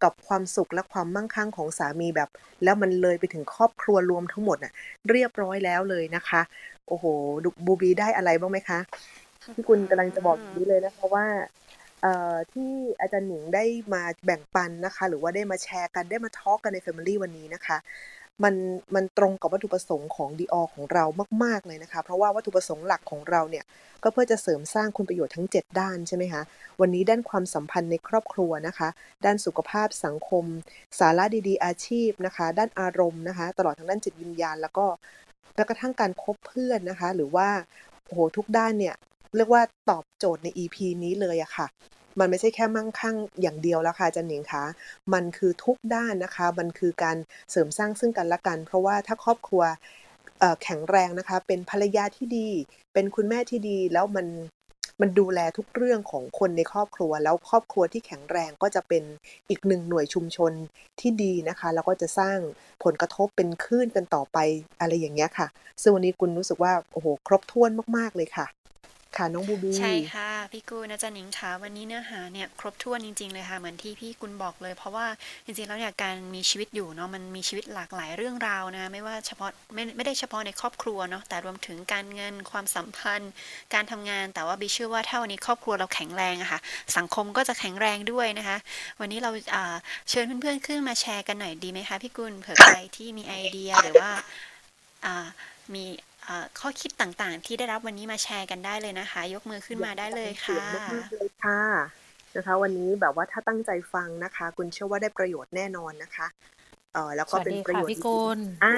กับความสุขและความมั่งคั่งของสามีแบบ แล้วมันเลยไปถึงครอบครัวรวมทั้งหมดน่ะเรียบร้อยแล้วเลยนะคะ โอ้โหดูบูบีได้อะไรบ้างไหมคะพี่กุลกำลังจะบอกอย่างนี้เลยนะคะว่า ที่อาจารย์หนิงได้มาแบ่งปันนะคะ หรือว่าได้มาแชร์กันได้มาทอล์กกันใน Family วันนี้นะคะ มันมันตรงกับวัตถุประสงค์ของ d ออของเรามาก ๆ เลยนะคะ เพราะว่าวัตถุประสงค์หลักของเราเนี่ย ก็เพื่อจะเสริมสร้างคุณประโยชน์ทั้ง 7 ด้านใช่ไหมคะ วันนี้ด้านความสัมพันธ์ในครอบครัวนะคะ ด้านสุขภาพสังคม สาระดีๆ อาชีพนะคะ ด้านอารมณ์นะคะ ตลอดทั้งด้านจิตวิญญาณ แล้วก็แม้กระทั่งการคบเพื่อนนะคะ หรือว่าโอ้โหทุกด้านเนี่ย เรียกว่าตอบโจทย์ใน EP นี้เลยอะค่ะ มันไม่ใช่แค่มั่งคั่งอย่างเดียวแล้วค่ะจันหนิงคะมันคือทุกด้านนะคะ มันคือการเสริมสร้างซึ่งกันและกัน เพราะว่าถ้าครอบครัวแข็งแรงนะคะ เป็นภรรยาที่ดี เป็นคุณแม่ที่ดีแล้วมันมันดูแลทุกเรื่องของคนในครอบครัว แล้วครอบครัวที่แข็งแรงก็จะเป็นอีกหนึ่งหน่วยชุมชนที่ดีนะคะ แล้วก็จะสร้างผลกระทบเป็นคลื่นกันต่อไปอะไรอย่างเงี้ยค่ะซึ่งวันนี้คุณรู้สึกว่าโอ้โหครบถ้วนมากๆเลยค่ะ ค่ะน้องบูบีใช่ค่ะ พี่กุลอาจารย์หนิงคะวันนี้เนื้อหาเนี่ยครบถ้วนจริง ๆเลยค่ะเหมือนที่พี่กุลบอกเลย เพราะว่าจริงๆแล้วเนี่ยการมีชีวิตอยู่เนาะมันมีชีวิตหลากหลายเรื่องราวนะไม่ว่าเฉพาะไม่ไม่ได้เฉพาะในครอบครัวเนาะแต่รวมถึงการเงินความสัมพันธ์ การทำงานแต่ว่าบีเชื่อว่าถ้าวันนี้ครอบครัวเราแข็งแรงอะค่ะสังคมก็จะแข็งแรงด้วยนะคะ วันนี้เราเชิญเพื่อนๆขึ้นมาแชร์กันหน่อยดีไหมคะพี่กุลเผื่อใครที่มีไอเดียหรือว่ามี ข้อคิดต่างๆ ที่ได้รับวันนี้มาแชร์กันได้เลยนะคะ ยกมือขึ้นมาได้เลยค่ะสีงมากๆเลยค่ะนะคะวันนี้แบบว่าถ้าตั้งใจฟังนะคะ คุณเชื่อว่าได้ประโยชน์แน่นอนนะคะเออแล้วก็เป็นประโยชน์สวัสดีค่ะพี่กุลอ่า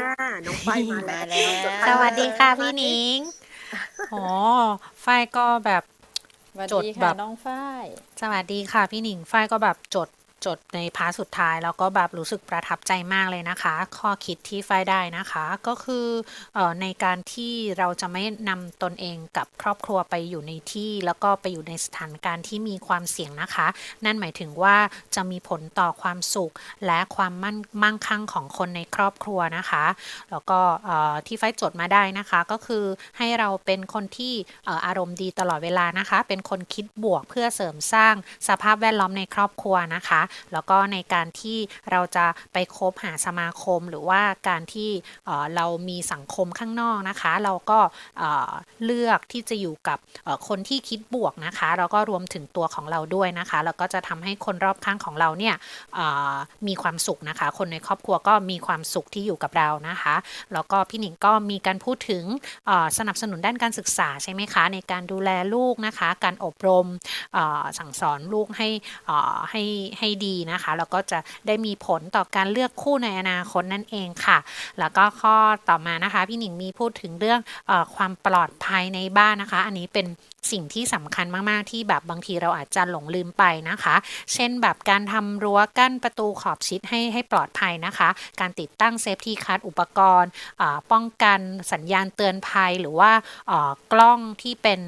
น้องฝ้ายมามาแล้วแล้วสวัสดีค่ะพี่หนิงอ๋อฝ้ายก็แบบสวัสจดดีแบค่ะบน้องฝ้ายสวัสดีค่ะพี่หนิงฝ้ายก็แบบจด จดในพาร์ทสุดท้ายแล้วก็แบบรู้สึกประทับใจมากเลยนะคะ ข้อคิดที่ฝ้ายได้นะคะ ก็คืออในการที่เราจะไม่นำตนเองกับครอบครัวไปอยู่ในที่ แล้วก็ไปอยู่ในสถานการณ์ที่มีความเสี่ยงนะคะ นั่นหมายถึงว่าจะมีผลต่อความสุขและความมั่นมั่งคั่งของคนในครอบครัวนะคะ แล้วก็เอ่อที่ไฟจดมาได้นะคะ ก็คือให้เราเป็นคนที่อออารมณ์ดีตลอดเวลานะคะ เป็นคนคิดบวกเพื่อเสริมสร้างสภาพแวดล้อมในครอบครัวนะคะแล้วก็ในการที่เราจะไปคบหาสมาคมหรือว่าการที่เรามีสังคมข้างนอกนะคะ เราก็เลือกที่จะอยู่กับคนที่คิดบวกนะคะ แล้วก็รวมถึงตัวของเราด้วยนะคะแล้วก็จะทำให้คนรอบข้างของเราเนี่ยมีความสุขนะคะ คนในครอบครัวก็มีความสุขที่อยู่กับเรานะคะแล้วก็พี่หนิงก็มีการพูดถึงสนับสนุนด้านการศึกษาใช่ไหมคะ ในการดูแลลูกนะคะ การอบรมสั่งสอนลูกให้ให้ให้ดีนะคะ แล้วก็จะได้มีผลต่อการเลือกคู่ในอนาคตนั่นเองค่ะ แล้วก็ข้อต่อมานะคะ พี่หนิงมีพูดถึงเรื่องความปลอดภัยในบ้านนะคะ อันนี้เป็นสิ่งที่สำคัญมาก ๆ ที่แบบบางทีเราอาจจะหลงลืมไปนะคะ เช่นแบบการทำรั้วกั้นประตูขอบชิดให้ให้ปลอดภัยนะคะ การติดตั้ง safety cut อุปกรณ์ ป้องกันสัญญาณเตือนภัยหรือว่ากล้องที่เป็น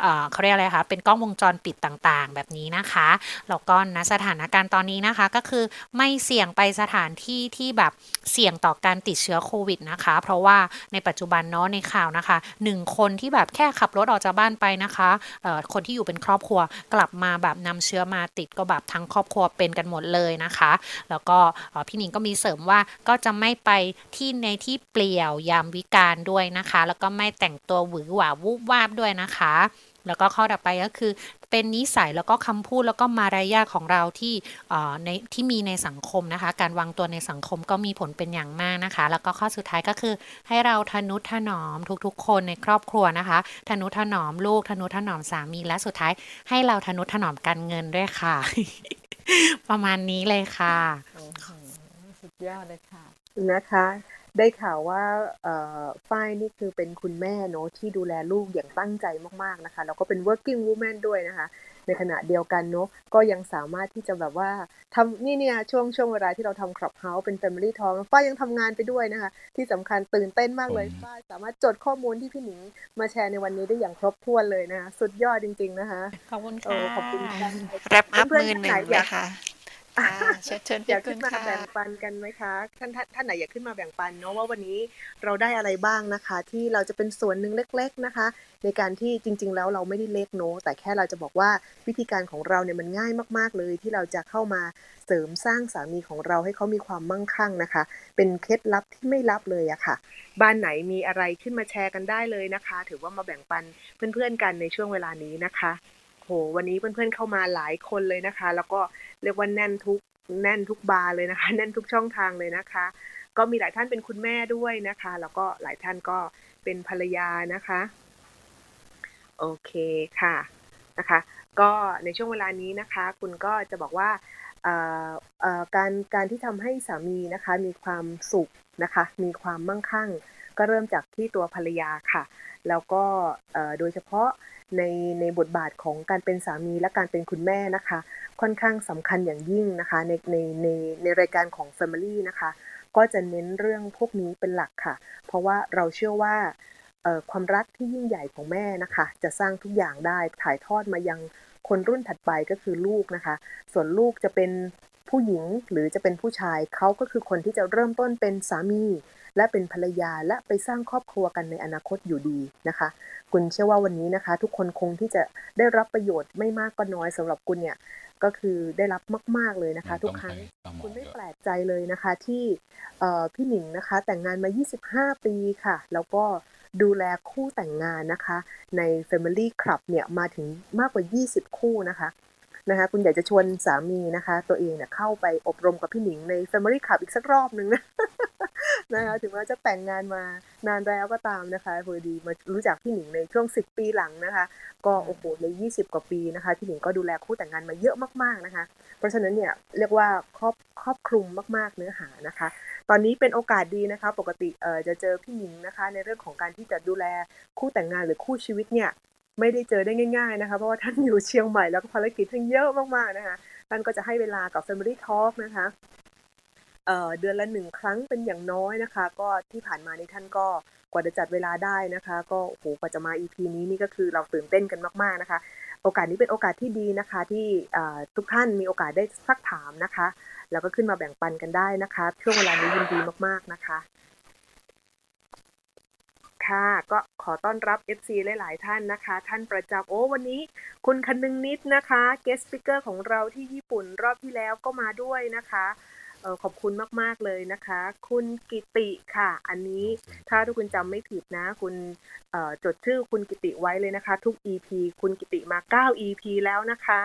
เอ่อเขาเรียกอะไรคะ เป็นกล้องวงจรปิดต่าง ๆ แบบนี้นะคะ แล้วก็ณสถานการณ์ตอนนี้นะคะก็คือไม่เสี่ยงไปสถานที่ที่แบบเสี่ยงต่อการติดเชื้อโควิดนะคะ เพราะว่าในปัจจุบันเนาะในข่าวนะคะหนึ่งคนที่แบบแค่ขับรถออกจากบ้านไปนะคะคนที่อยู่เป็นครอบครัวกลับมาแบบนำเชื้อมาติดก็แบบทั้งครอบครัวเป็นกันหมดเลยนะคะ แล้วก็พี่หนิงก็มีเสริมว่าก็จะไม่ไปที่ในที่เปลี่ยวยามวิกาลด้วยนะคะ แล้วก็ไม่แต่งตัวหวือหวาวูบวาบด้วยนะคะแล้วก็ข้อต่อไปก็คือ เป็นนิสัยแล้วก็คำพูดแล้วก็มารยาทของเราที่เอ่อในที่มีในสังคมนะคะ การวางตัวในสังคมก็มีผลเป็นอย่างมากนะคะ แล้วก็ข้อสุดท้ายก็คือ ให้เราทนุถนอมทุกๆ คนในครอบครัวนะคะ ทนุถนอมลูกทนุถนอมสามีและสุดท้าย ให้เราทนุถนอมการเงินด้วยค่ะ ประมาณนี้เลยค่ะโอ้โหสุดยอดเลยค่ะนะคะ ได้ข่าวว่าเอ่อฝ้ายนี่คือเป็นคุณแม่เนอะที่ดูแลลูกอย่างตั้งใจมากๆนะคะ แล้วก็เป็น working woman ด้วยนะคะ ในขณะเดียวกันเนอะก็ยังสามารถที่จะแบบว่าทำนี่เนี่ยช่วงช่วงเวลาที่เราทำ Clubhouse เป็น Family Talk ฝ้ายยังทำงานไปด้วยนะคะ ที่สำคัญตื่นเต้นมากเลยอืมฝ้ายสามารถจดข้อมูลที่พี่หนิงมาแชร์ในวันนี้ได้อย่างครบถ้วนเลยนะคะสุดยอดจริง ๆนะคะ ขอบคุณโอ้ค่ะขอบคุณค่ะแรปอัพเพื่อนมือๆหนึ่งท่านไหนเลอยยากค่ะ ค่ะเชิญเชิญอพี่ยากกุขึ้ลนมาค่ะแบ่งปันกันไหมคะท่านท่านท่านไหนอยากขึ้นมาแบ่งปันเนาะว่าวันนี้เราได้อะไรบ้างนะคะ ที่เราจะเป็นส่วนหนึ่งเล็ก ๆนะคะ ในการที่จริง ๆ แล้วเราไม่ได้เล็กเนาะแต่แค่เราจะบอกว่าวิธีการของเราเนี่ยมันง่ายมาก ๆ เลยที่เราจะเข้ามาเสริมสร้างสามีของเราให้เขามีความมั่งคั่งนะคะ เป็นเคล็ดลับที่ไม่ลับเลยอะค่ะ บ้านไหนมีอะไรขึ้นมาแชร์กันได้เลยนะคะ ถือว่ามาแบ่งปันเพื่อนๆกันในช่วงเวลานี้นะคะ โห วันนี้เพื่อนๆเข้ามาหลายคนเลยนะคะ แล้วก็เรียกว่าแน่นทุกแน่นทุกบาร์เลยนะคะ แน่นทุกช่องทางเลยนะคะ ก็มีหลายท่านเป็นคุณแม่ด้วยนะคะ แล้วก็หลายท่านก็เป็นภรรยานะคะ โอเคค่ะนะคะ ก็ในช่วงเวลานี้นะคะ คุณก็จะบอกว่า การการที่ทำให้สามีนะคะมีความสุขนะคะ มีความมั่งคั่ง ก็เริ่มจากที่ตัวภรรยาค่ะ แล้วก็โดยเฉพาะในในบทบาทของการเป็นสามีและการเป็นคุณแม่นะคะ ค่อนข้างสำคัญอย่างยิ่งนะคะในในในในรายการของ Family นะคะ ก็จะเน้นเรื่องพวกนี้เป็นหลักค่ะ เพราะว่าเราเชื่อว่าความรักที่ยิ่งใหญ่ของแม่นะคะ จะสร้างทุกอย่างได้ถ่ายทอดมายัง คนรุ่นถัดไปก็คือลูกนะคะ ส่วนลูกจะเป็นผู้หญิงหรือจะเป็นผู้ชายเขาก็คือคนที่จะเริ่มต้นเป็นสามี และเป็นภรรยาและไปสร้างครอบครัวกันในอนาคตอยู่ดีนะคะ คุณเชื่อว่าวันนี้นะคะ ทุกคนคงที่จะได้รับประโยชน์ไม่มากก็น้อยสำหรับคุณเนี่ยก็คือได้รับมาก ๆ เลยนะคะ ทุกครั้งต้องหมอคุณไม่เยอะแปลกใจเลยนะคะที่เอ่อพี่หนิงนะคะ แต่งงานมา 25 ปีค่ะ แล้วก็ ดูแลคู่แต่งงานนะคะ ใน Family Club เนี่ยมาถึงมากกว่า 20 คู่นะคะ นะคะคุณอยากจะชวนสามีนะคะ ตัวเองเนี่ยเข้าไปอบรมกับพี่หนิงใน Family Club อีกสักรอบหนึ่งนะนะคะถึงแม้จะแต่งงานมานานแล้วก็ตามนะคะพอดีมารู้จักพี่หนิงในช่วง 10 ปีหลังนะคะ ก็โอ้โหใน20 กว่าปีนะคะพี่หนิงก็ดูแลคู่แต่งงานมาเยอะมากๆนะคะ เพราะฉะนั้นเนี่ยเรียกว่าครอบครอบคลุมมากๆเนื้อหานะคะ ตอนนี้เป็นโอกาสดีนะคะ ปกติเอ่อจะเจอพี่หนิงนะคะ ในเรื่องของการที่จะดูแลคู่แต่งงานหรือคู่ชีวิตเนี่ย ไม่ได้เจอได้ง่าย ๆ นะคะ เพราะว่าท่านอยู่เชียงใหม่แล้วก็ภารกิจท่านเยอะมากๆนะคะ ท่านก็จะให้เวลากับ Family Talk นะคะเเดือนละหนึ่งครั้งเป็นอย่างน้อยนะคะ ก็ที่ผ่านมาในท่านก็กว่าจะจัดเวลาได้นะคะ ก็โอ้โหกว่าจะมา EP นี้นี่ก็คือเราตื่นเต้นกันมากๆนะคะ โอกาสนี้เป็นโอกาสที่ดีนะคะ ที่ทุกท่านมีโอกาสได้ซักถามนะคะ แล้วก็ขึ้นมาแบ่งปันกันได้นะคะ ช่วงเวลานี้ยินดีมากๆนะคะ ค่ะ ก็ขอต้อนรับ FC หลาย ๆ ท่านนะคะ ท่านประจำโอ้วันนี้ คุณคนึงนิดนะคะ guest speaker ของเราที่ญี่ปุ่นรอบที่แล้วก็มาด้วยนะคะออขอบคุณมาก ๆ เลยนะคะ คุณกิติค่ะ อันนี้ถ้าทุกคุณจำไม่ผิดนะ คุณออจดชื่อคุณกิติไว้เลยนะคะ ทุก EP คุณกิติมา 9 EP แล้วนะคะ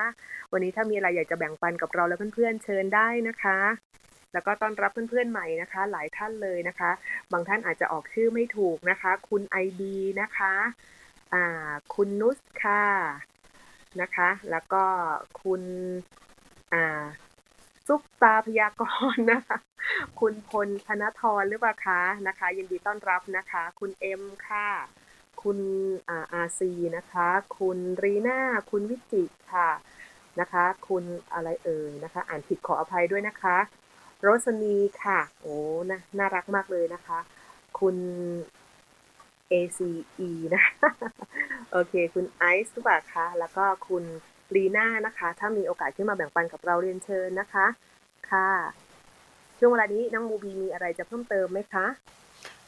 วันนี้ถ้ามีอะไรอยากจะแบ่งปันกับเราและเพื่อน ๆ เชิญได้นะคะ แล้วก็ต้อนรับเพื่อนๆใหม่นะคะ หลายท่านเลยนะคะ บางท่านอาจจะออกชื่อไม่ถูกนะคะ คุณไอดีนะคะอ่าคุณนุชค่ะนะคะ แล้วก็คุณอ่าซุปตาพยากรณ์นะคะ คุณพลธนทรหรือเปล่าคะนะคะ ยินดีต้อนรับนะคะ คุณเอ็มค่ะ คุณอาซีนะคะ คุณรีน่าคุณวิจิตค่ะนะคะ คุณอะไรเอ่ยนะคะ อ่านผิดขออภัยด้วยนะคะ โรสนีค่ะ โอ้นะน่ารักมากเลยนะคะ คุณ ACE นะ โอเค คุณไอซ์ทุกปาคะแล้วก็คุณลีน่านะคะ ถ้ามีโอกาสขึ้นมาแบ่งปันกับเราเรียนเชิญนะคะ ค่ะ ช่วงเวลานี้น้องมูบีมีอะไรจะเพิ่มเติมไหมคะ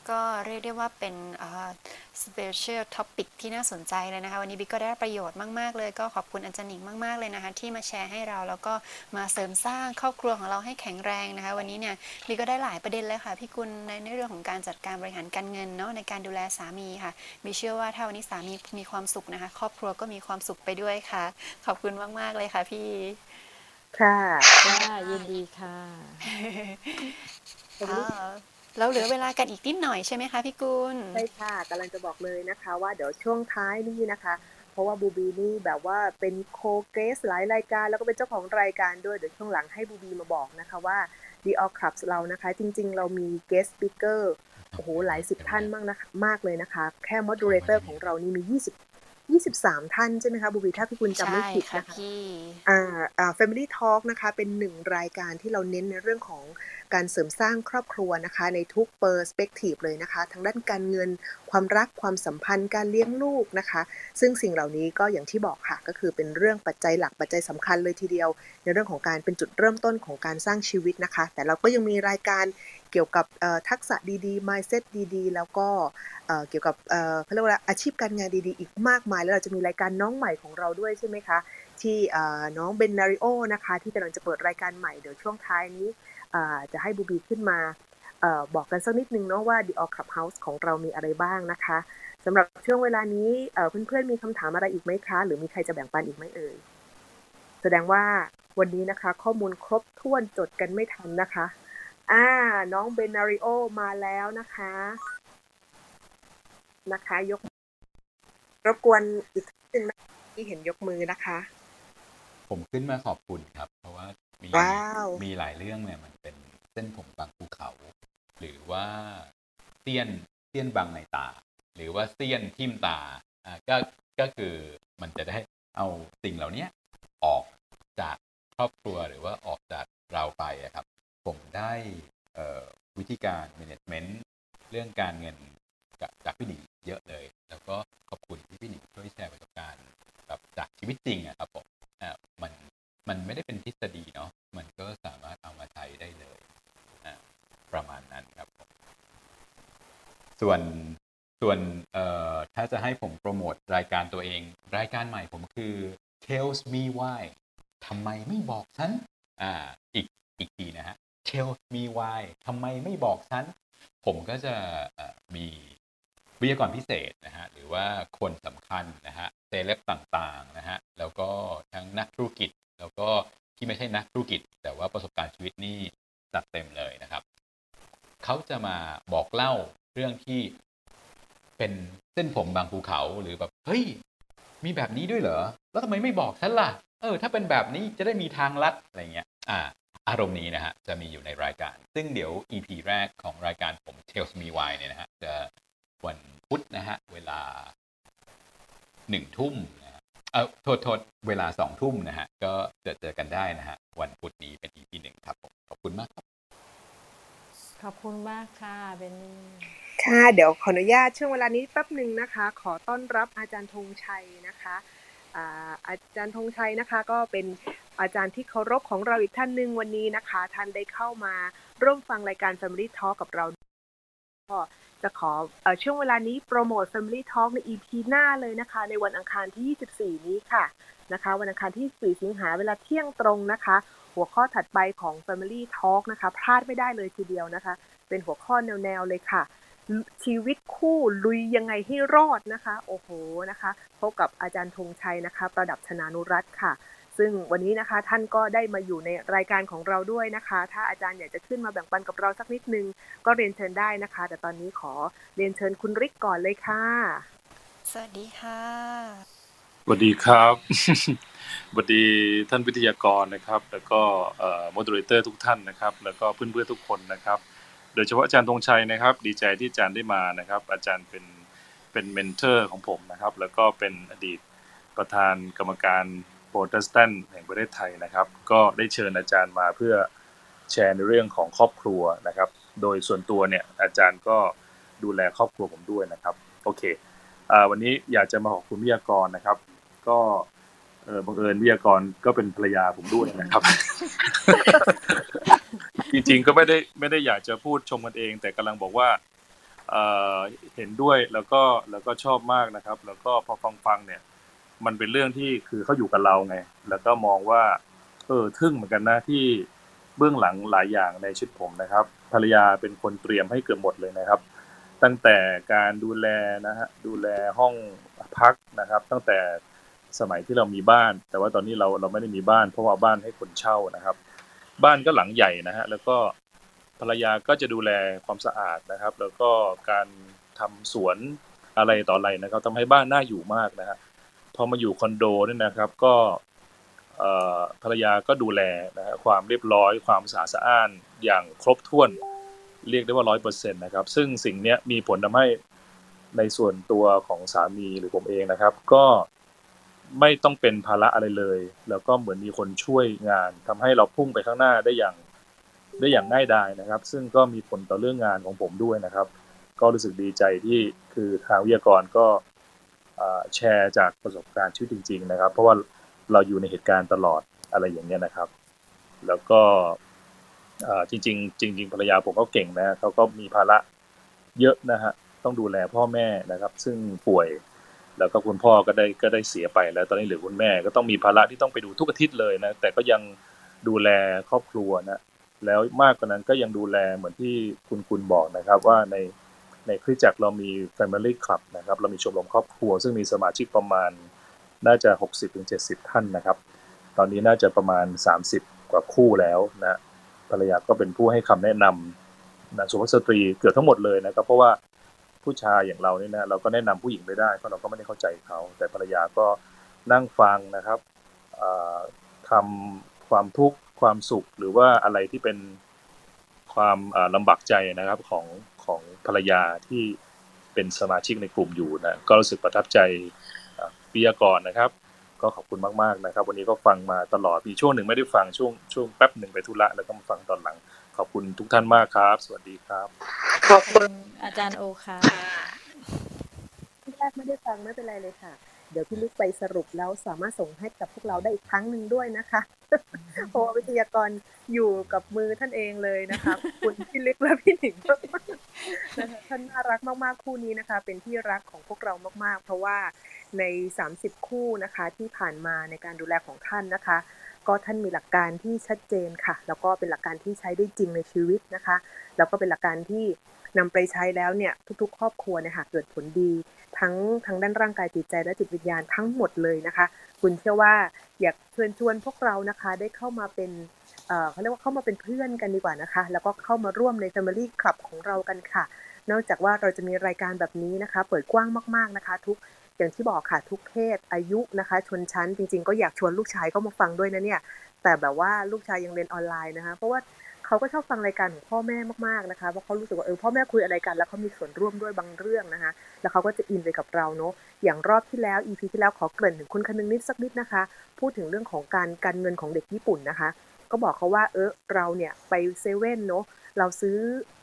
ก็เรียกได้ว่าเป็น special topic ที่น่าสนใจเลยนะคะ วันนี้บิ๊กก็ได้ประโยชน์มาก ๆ เลย ก็ขอบคุณอาจารย์หนิงมาก ๆ เลยนะคะ ที่มาแชร์ให้เรา แล้วก็มาเสริมสร้างครอบครัวของเราให้แข็งแรงนะคะ วันนี้เนี่ยบิ๊กก็ได้หลายประเด็นเลยค่ะ พี่กุลในในเรื่องของการจัดการบริหารการเงินเนาะในการดูแลสามีค่ะบิ๊กเชื่อว่าถ้าวันนี้สามีมีความสุขนะคะ ครอบครัวก็มีความสุขไปด้วยค่ะ ขอบคุณมาก ๆ เลยค่ะพี่ค่ะค่ะยินดีค่ะอ่า เราเหลือเวลากันอีกนิดหน่อยใช่ไหมคะพี่กุลใช่ค่ะกำลังจะบอกเลยนะคะ ว่าเดี๋ยวช่วงท้ายนี่นะคะ เพราะว่าบูบีนี่แบบว่าเป็นโคเกสหลายรายการ แล้วก็เป็นเจ้าของรายการด้วยเดี๋ยวช่วงหลังให้บูบีมาบอกนะคะว่า The All Clubs เรานะคะ จริงๆ เรามี guest speaker โอ้โหหลายสิบท่านมากนะคะมากเลยนะคะ แค่ moderator ของเรานี่มี20 23 ท่านใช่ไหมคะบูบีถ้าพี่คุณจำไม่ใช่ผิดค่ะนะคะพี่อ่าอ่า Family Talk นะคะ เป็นหนึ่งรายการที่เราเน้นในเรื่องของการเสริมสร้างครอบครัวนะคะ ในทุกเปอร์สเปกทีฟเลยนะคะ ทั้งด้านการเงินความรักความสัมพันธ์การเลี้ยงลูกนะคะ ซึ่งสิ่งเหล่านี้ก็อย่างที่บอกค่ะ ก็คือเป็นเรื่องปัจจัยหลักปัจจัยสำคัญเลยทีเดียว ในเรื่องของการเป็นจุดเริ่มต้นของการสร้างชีวิตนะคะ แต่เราก็ยังมีรายการ เกี่ยวกับทักษะดีๆ mindset ดีๆ แล้วก็เกี่ยวกับเขาเรียกว่าอาชีพการงานดีๆ อีกมากมาย แล้วเราจะมีรายการน้องใหม่ของเราด้วยใช่ไหมคะ ที่น้องเบนนาริโอนะคะ ที่กำลังจะเปิดรายการใหม่เดี๋ยวช่วงท้ายนี้จะให้บูบีขึ้นมาบอกกันสักนิดนึงเนาะว่า The All Clubhouse ของเรามีอะไรบ้างนะคะสำหรับช่วงเวลานี้เพื่อนๆมีคำถามอะไรอีกไหมคะ หรือมีใครจะแบ่งปันอีกไหมเอ่ยแสดงว่าวันนี้นะคะ ข้อมูลครบถ้วนจดกันไม่ทันนะคะ อ่า น้องเบนนาริโอมาแล้วนะคะ นะคะ ยก รบกวนอีกทีหนึงนะที่เห็นยกมือนะคะ ผมขึ้นมาขอบคุณครับ เพราะว่ามีว้าว มีหลายเรื่องเนี่ยมันเป็นเส้นผมบางภูเขา หรือว่าเสี้ยนเสี้ยนบางในตา หรือว่าเสี้ยนทิ่มตาอ่าก็ก็คือมันจะได้เอาสิ่งเหล่านี้ออกจากครอบครัวหรือว่าออกจากเราไปอะครับ ผมได้วิธีการ management เรื่องการเงินจากจากพี่หนิงเยอะเลย แล้วก็ขอบคุณที่พี่หนิงช่วยแชร์ประสบการณ์แบบจากชีวิตจริงอะครับผมอ่ามันมันไม่ได้เป็นทฤษฎีเนาะมันก็สามารถเอามาใช้ได้เลยอ่าประมาณนั้นครับผมส่วนส่วนเอ่อถ้าจะให้ผมโปรโมทรายการตัวเอง รายการใหม่ผมคือ Tells Me Why ทำไมไม่บอกฉันอ่าอีกอีกทีนะฮะ Tells Me Why ทำไมไม่บอกฉัน ผมก็จะมีวิทยากรพิเศษนะฮะ หรือว่าคนสำคัญนะฮะเซเลบต่างๆนะฮะ แล้วก็ทั้งนักธุรกิจ แล้วก็ที่ไม่ใช่นักธุรกิจ แต่ว่าประสบการณ์ชีวิตนี่จัดเต็มเลยนะครับ เขาจะมาบอกเล่าเรื่องที่เป็นเส้นผมบางภูเขาหรือแบบเฮ้ยมีแบบนี้ด้วยเหรอ แล้วทำไมไม่บอกฉันล่ะ เออ ถ้าเป็นแบบนี้จะได้มีทางลัดอะไรเงี้ย อ่า อารมณ์นี้นะฮะจะมีอยู่ในรายการ ซึ่งเดี๋ยว EP แรกของรายการผม Tales Me Why เนี่ยนะฮะจะวันพุธนะฮะเวลาหนึ่งทุ่มนะฮะเออโทษโทษเวลาสองทุ่มนะฮะก็เจอเจอกันได้นะฮะวันพุธนี้เป็น EP หนึ่งครับผมขอบคุณมากครับขอบคุณมากค่ะเบนนี่ค่ะ เดี๋ยวขออนุญาตช่วงเวลานี้แป๊บหนึ่งนะคะ ขอต้อนรับอาจารย์ธงชัยนะคะ อาจารย์ธงชัยนะคะ ก็เป็นอาจารย์ที่เคารพของเราอีกท่านหนึ่งวันนี้นะคะ ท่านได้เข้ามาร่วมฟังรายการ Family Talk กับเราก็จะขอเออช่วงเวลานี้โปรโมท Family Talk ใน EP หน้าเลยนะคะ ในวันอังคารที่ 24 นี้ค่ะนะคะ วันอังคารที่ 4 สิงหาเวลาเที่ยงตรงนะคะ หัวข้อถัดไปของ Family Talk นะคะ พลาดไม่ได้เลยทีเดียวนะคะ เป็นหัวข้อแนวๆเลยค่ะ ชีวิตคู่ลุยยังไงให้รอดนะคะ โอ้โหนะคะพบกับอาจารย์ธงชัยนะคะ ประดับชนานุรัตน์ค่ะ ซึ่งวันนี้นะคะท่านก็ได้มาอยู่ในรายการของเราด้วยนะคะ ถ้าอาจารย์อยากจะขึ้นมาแบ่งปันกับเราสักนิดนึง ก็เรียนเชิญได้นะคะ แต่ตอนนี้ขอเรียนเชิญคุณริกก่อนเลยค่ะ สวัสดีค่ะสวัสดีครับสวัสดีท่านวิทยากรนะครับ แล้วก็เอ่อ moderator ทุกท่านนะครับ แล้วก็เพื่อนๆทุกคนนะครับ โดยเฉพาะอาจารย์ธงชัยนะครับ ดีใจที่อาจารย์ได้มานะครับ อาจารย์เป็นเป็น mentor ของผมนะครับ แล้วก็เป็นอดีตประธานกรรมการโปรเตสแตนต์แห่งประเทศไทยนะครับ ก็ได้เชิญอาจารย์มาเพื่อแชร์ในเรื่องของครอบครัวนะครับ โดยส่วนตัวเนี่ยอาจารย์ก็ดูแลครอบครัวผมด้วยนะครับโอเควันนี้อยากจะมาขอบคุณวิทยากรนะครับ ก็บังเอิญวิทยากรก็เป็นภรรยาผมด้วยนะครับ จริงๆก็ไม่ได้ไม่ได้อยากจะพูดชมกันเอง แต่กำลังบอกว่าเอ่อเห็นด้วยแล้วก็แล้วก็ชอบมากนะครับ แล้วก็พอฟังฟังๆเนี่ย มันเป็นเรื่องที่คือเขาอยู่กับเราไง แล้วก็มองว่า เออทึ่งเหมือนกันนะที่เบื้องหลังหลายอย่างในชีวิตผมนะครับ ภรรยาเป็นคนเตรียมให้เกือบหมดเลยนะครับ ตั้งแต่การดูแลนะฮะดูแลห้องพักนะครับ ตั้งแต่สมัยที่เรามีบ้าน แต่ว่าตอนนี้เราเราไม่ได้มีบ้านเพราะว่าบ้านให้คนเช่านะครับ บ้านก็หลังใหญ่นะฮะแล้วก็ภรรยาก็จะดูแลความสะอาดนะครับ แล้วก็การทำสวนอะไรต่ออะไรนะครับทำให้บ้านน่าอยู่มากนะฮะพอมาอยู่คอนโดเนี่ยนะครับ ก็ภรรยาก็ดูแลนะฮะความเรียบร้อยความสะอาดสะอ้านอย่างครบถ้วนเรียกได้ว่าร้อยเปอร์เซ็นต์นะครับ ซึ่งสิ่งนี้มีผลทำให้ในส่วนตัวของสามีหรือผมเองนะครับ ก็ ไม่ต้องเป็นภาระอะไรเลย แล้วก็เหมือนมีคนช่วยงานทำให้เราพุ่งไปข้างหน้าได้อย่างได้อย่างง่ายดายนะครับ ซึ่งก็มีผลต่อเรื่องงานของผมด้วยนะครับ ก็รู้สึกดีใจที่คือทางวิทยากรก็แชร์จากประสบการณ์ชีวิตจริง ๆ นะครับ เพราะว่าเราอยู่ในเหตุการณ์ตลอดอะไรอย่างเงี้ยนะครับ แล้วก็จริงๆจริงๆภรรยาผมก็เก่งนะเขาก็มีภาระเยอะนะฮะต้องดูแลพ่อแม่นะครับ ซึ่งป่วย แล้วก็คุณพ่อก็ได้ก็ได้เสียไปแล้วตอนนี้เหลือคุณแม่ก็ต้องมีภาระที่ต้องไปดูทุกอาทิตย์เลยนะแต่ก็ยังดูแลครอบครัวนะแล้วมากกว่านั้นก็ยังดูแลเหมือนที่คุณคุณบอกนะครับ ว่าในในคริสตจักรเรามี Family Club นะครับเรามีชมรมครอบครัว ซึ่งมีสมาชิกประมาณน่าจะ 60-70 ท่านนะครับ ตอนนี้น่าจะประมาณ 30 กว่าคู่แล้วนะภรรยาก็เป็นผู้ให้คำแนะนำนะสุภาพสตรีเกือบทั้งหมดเลยนะครับเพราะว่า ผู้ชายอย่างเราเนี่ยนะเราก็แนะนำผู้หญิงไม่ได้เพราะเราก็ไม่ได้เข้าใจเขา แต่ภรรยาก็นั่งฟังนะครับทำความทุกข์ความสุขหรือว่าอะไรที่เป็นความอ่าลำบากใจนะครับของของภรรยาที่เป็นสมาชิกในกลุ่มอยู่นะก็รู้สึกประทับใจอ่าวิยากรนะครับ ก็ขอบคุณมากๆนะครับ วันนี้ก็ฟังมาตลอดมีช่วงหนึ่งไม่ได้ฟังช่วงช่วงแป๊บหนึ่งไปธุระแล้วก็มาฟังตอนหลัง ขอบคุณทุกท่านมากครับ สวัสดีครับ ขอบคุณอาจารย์โอค่ะที่แรกไม่ได้ฟังไม่เป็นไรเลยค่ะ เดี๋ยวพี่ลึกไปสรุปแล้วสามารถส่งให้กับพวกเราได้อีกครั้งหนึ่งด้วยนะคะเพราะว่าวิทยากรอยู่กับมือท่านเองเลยนะคะคุณพี่ลึกและพี่หนิงมากๆนะคะท่านน่ารักมากๆคู่นี้นะคะ เป็นที่รักของพวกเรามากๆ เพราะว่าใน 30 คู่นะคะที่ผ่านมาในการดูแลของท่านนะคะ ก็ท่านมีหลักการที่ชัดเจนค่ะ แล้วก็เป็นหลักการที่ใช้ได้จริงในชีวิตนะคะ แล้วก็เป็นหลักการที่นำไปใช้แล้วเนี่ยทุกๆ ครอบครัวเนี่ยค่ะเกิดผลดี ทั้งทั้งด้านร่างกายจิตใจและจิตวิญญาณทั้งหมดเลยนะคะ คุณเชื่อว่าอยากเชิญชวนพวกเรานะคะได้เข้ามาเป็นเอ่อเขาเรียกว่าเข้ามาเป็นเพื่อนกันดีกว่านะคะ แล้วก็เข้ามาร่วมใน Family Club ของเรากันค่ะ นอกจากว่าเราจะมีรายการแบบนี้นะคะ เปิดกว้างมากๆนะคะ ทุก อย่างที่บอกค่ะทุกเพศอายุนะคะ ชนชั้นจริง ๆ ก็อยากชวนลูกชายเข้ามาฟังด้วยนะเนี่ย แต่แบบว่าลูกชายยังเรียนออนไลน์นะคะ เพราะว่าเขาก็ชอบฟังรายการของพ่อแม่มากๆนะคะเพราะเขารู้สึกว่าเออพ่อแม่คุยอะไรกันแล้วเขามีส่วนร่วมด้วยบางเรื่องนะคะ แล้วเขาก็จะอินไปกับเราเนาะอย่างรอบที่แล้ว EP ที่แล้วขอเกริ่นถึงคุณคนึงนิดสักนิดนะคะ พูดถึงเรื่องของการการเงินของเด็กญี่ปุ่นนะคะ ก็บอกเขาว่าเออเราเนี่ยไปเซเว่นเนาะ เราซื้อ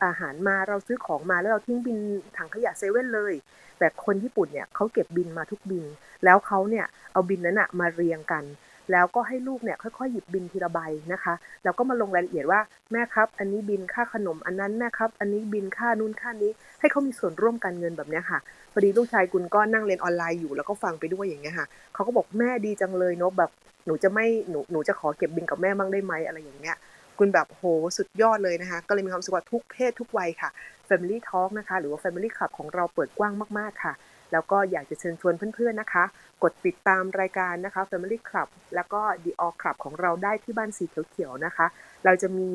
อาหารมาเราซื้อของมาแล้วเราทิ้งบินถังขยะเซเว่นเลย แต่คนญี่ปุ่นเนี่ยเขาเก็บบินมาทุกบิน แล้วเขาเนี่ยเอาบินนั้นอะมาเรียงกัน แล้วก็ให้ลูกเนี่ยค่อยๆหยิบบินทีละใบนะคะ แล้วก็มาลงรายละเอียดว่าแม่ครับ อันนี้บินค่าขนมอันนั้นแม่ครับ อันนี้บินค่านู่นค่านี้ ให้เขามีส่วนร่วมการเงินแบบนี้ค่ะพอดีลูกชายคุณก็นั่งเรียนออนไลน์อยู่แล้วก็ฟังไปด้วยอย่างเงี้ยค่ะเขาก็บอกแม่ดีจังเลยเนาะแบบหนูจะไม่หนูหนูจะขอเก็บบินกับแม่บ้างได้ไหมอะไรอย่างเงี้ย คุณแบบโหสุดยอดเลยนะคะ ก็เลยมีความสึกว่าทุกเพศทุกวัยค่ะ Family Talk นะคะ หรือว่า Family Club ของเราเปิดกว้างมากๆค่ะ แล้วก็อยากจะเชิญชวนเพื่อนๆนะคะ กดติดตามรายการนะคะ Family Club แล้วก็ The All Club ของเราได้ที่บ้านสีเขียวๆนะคะ เราจะมี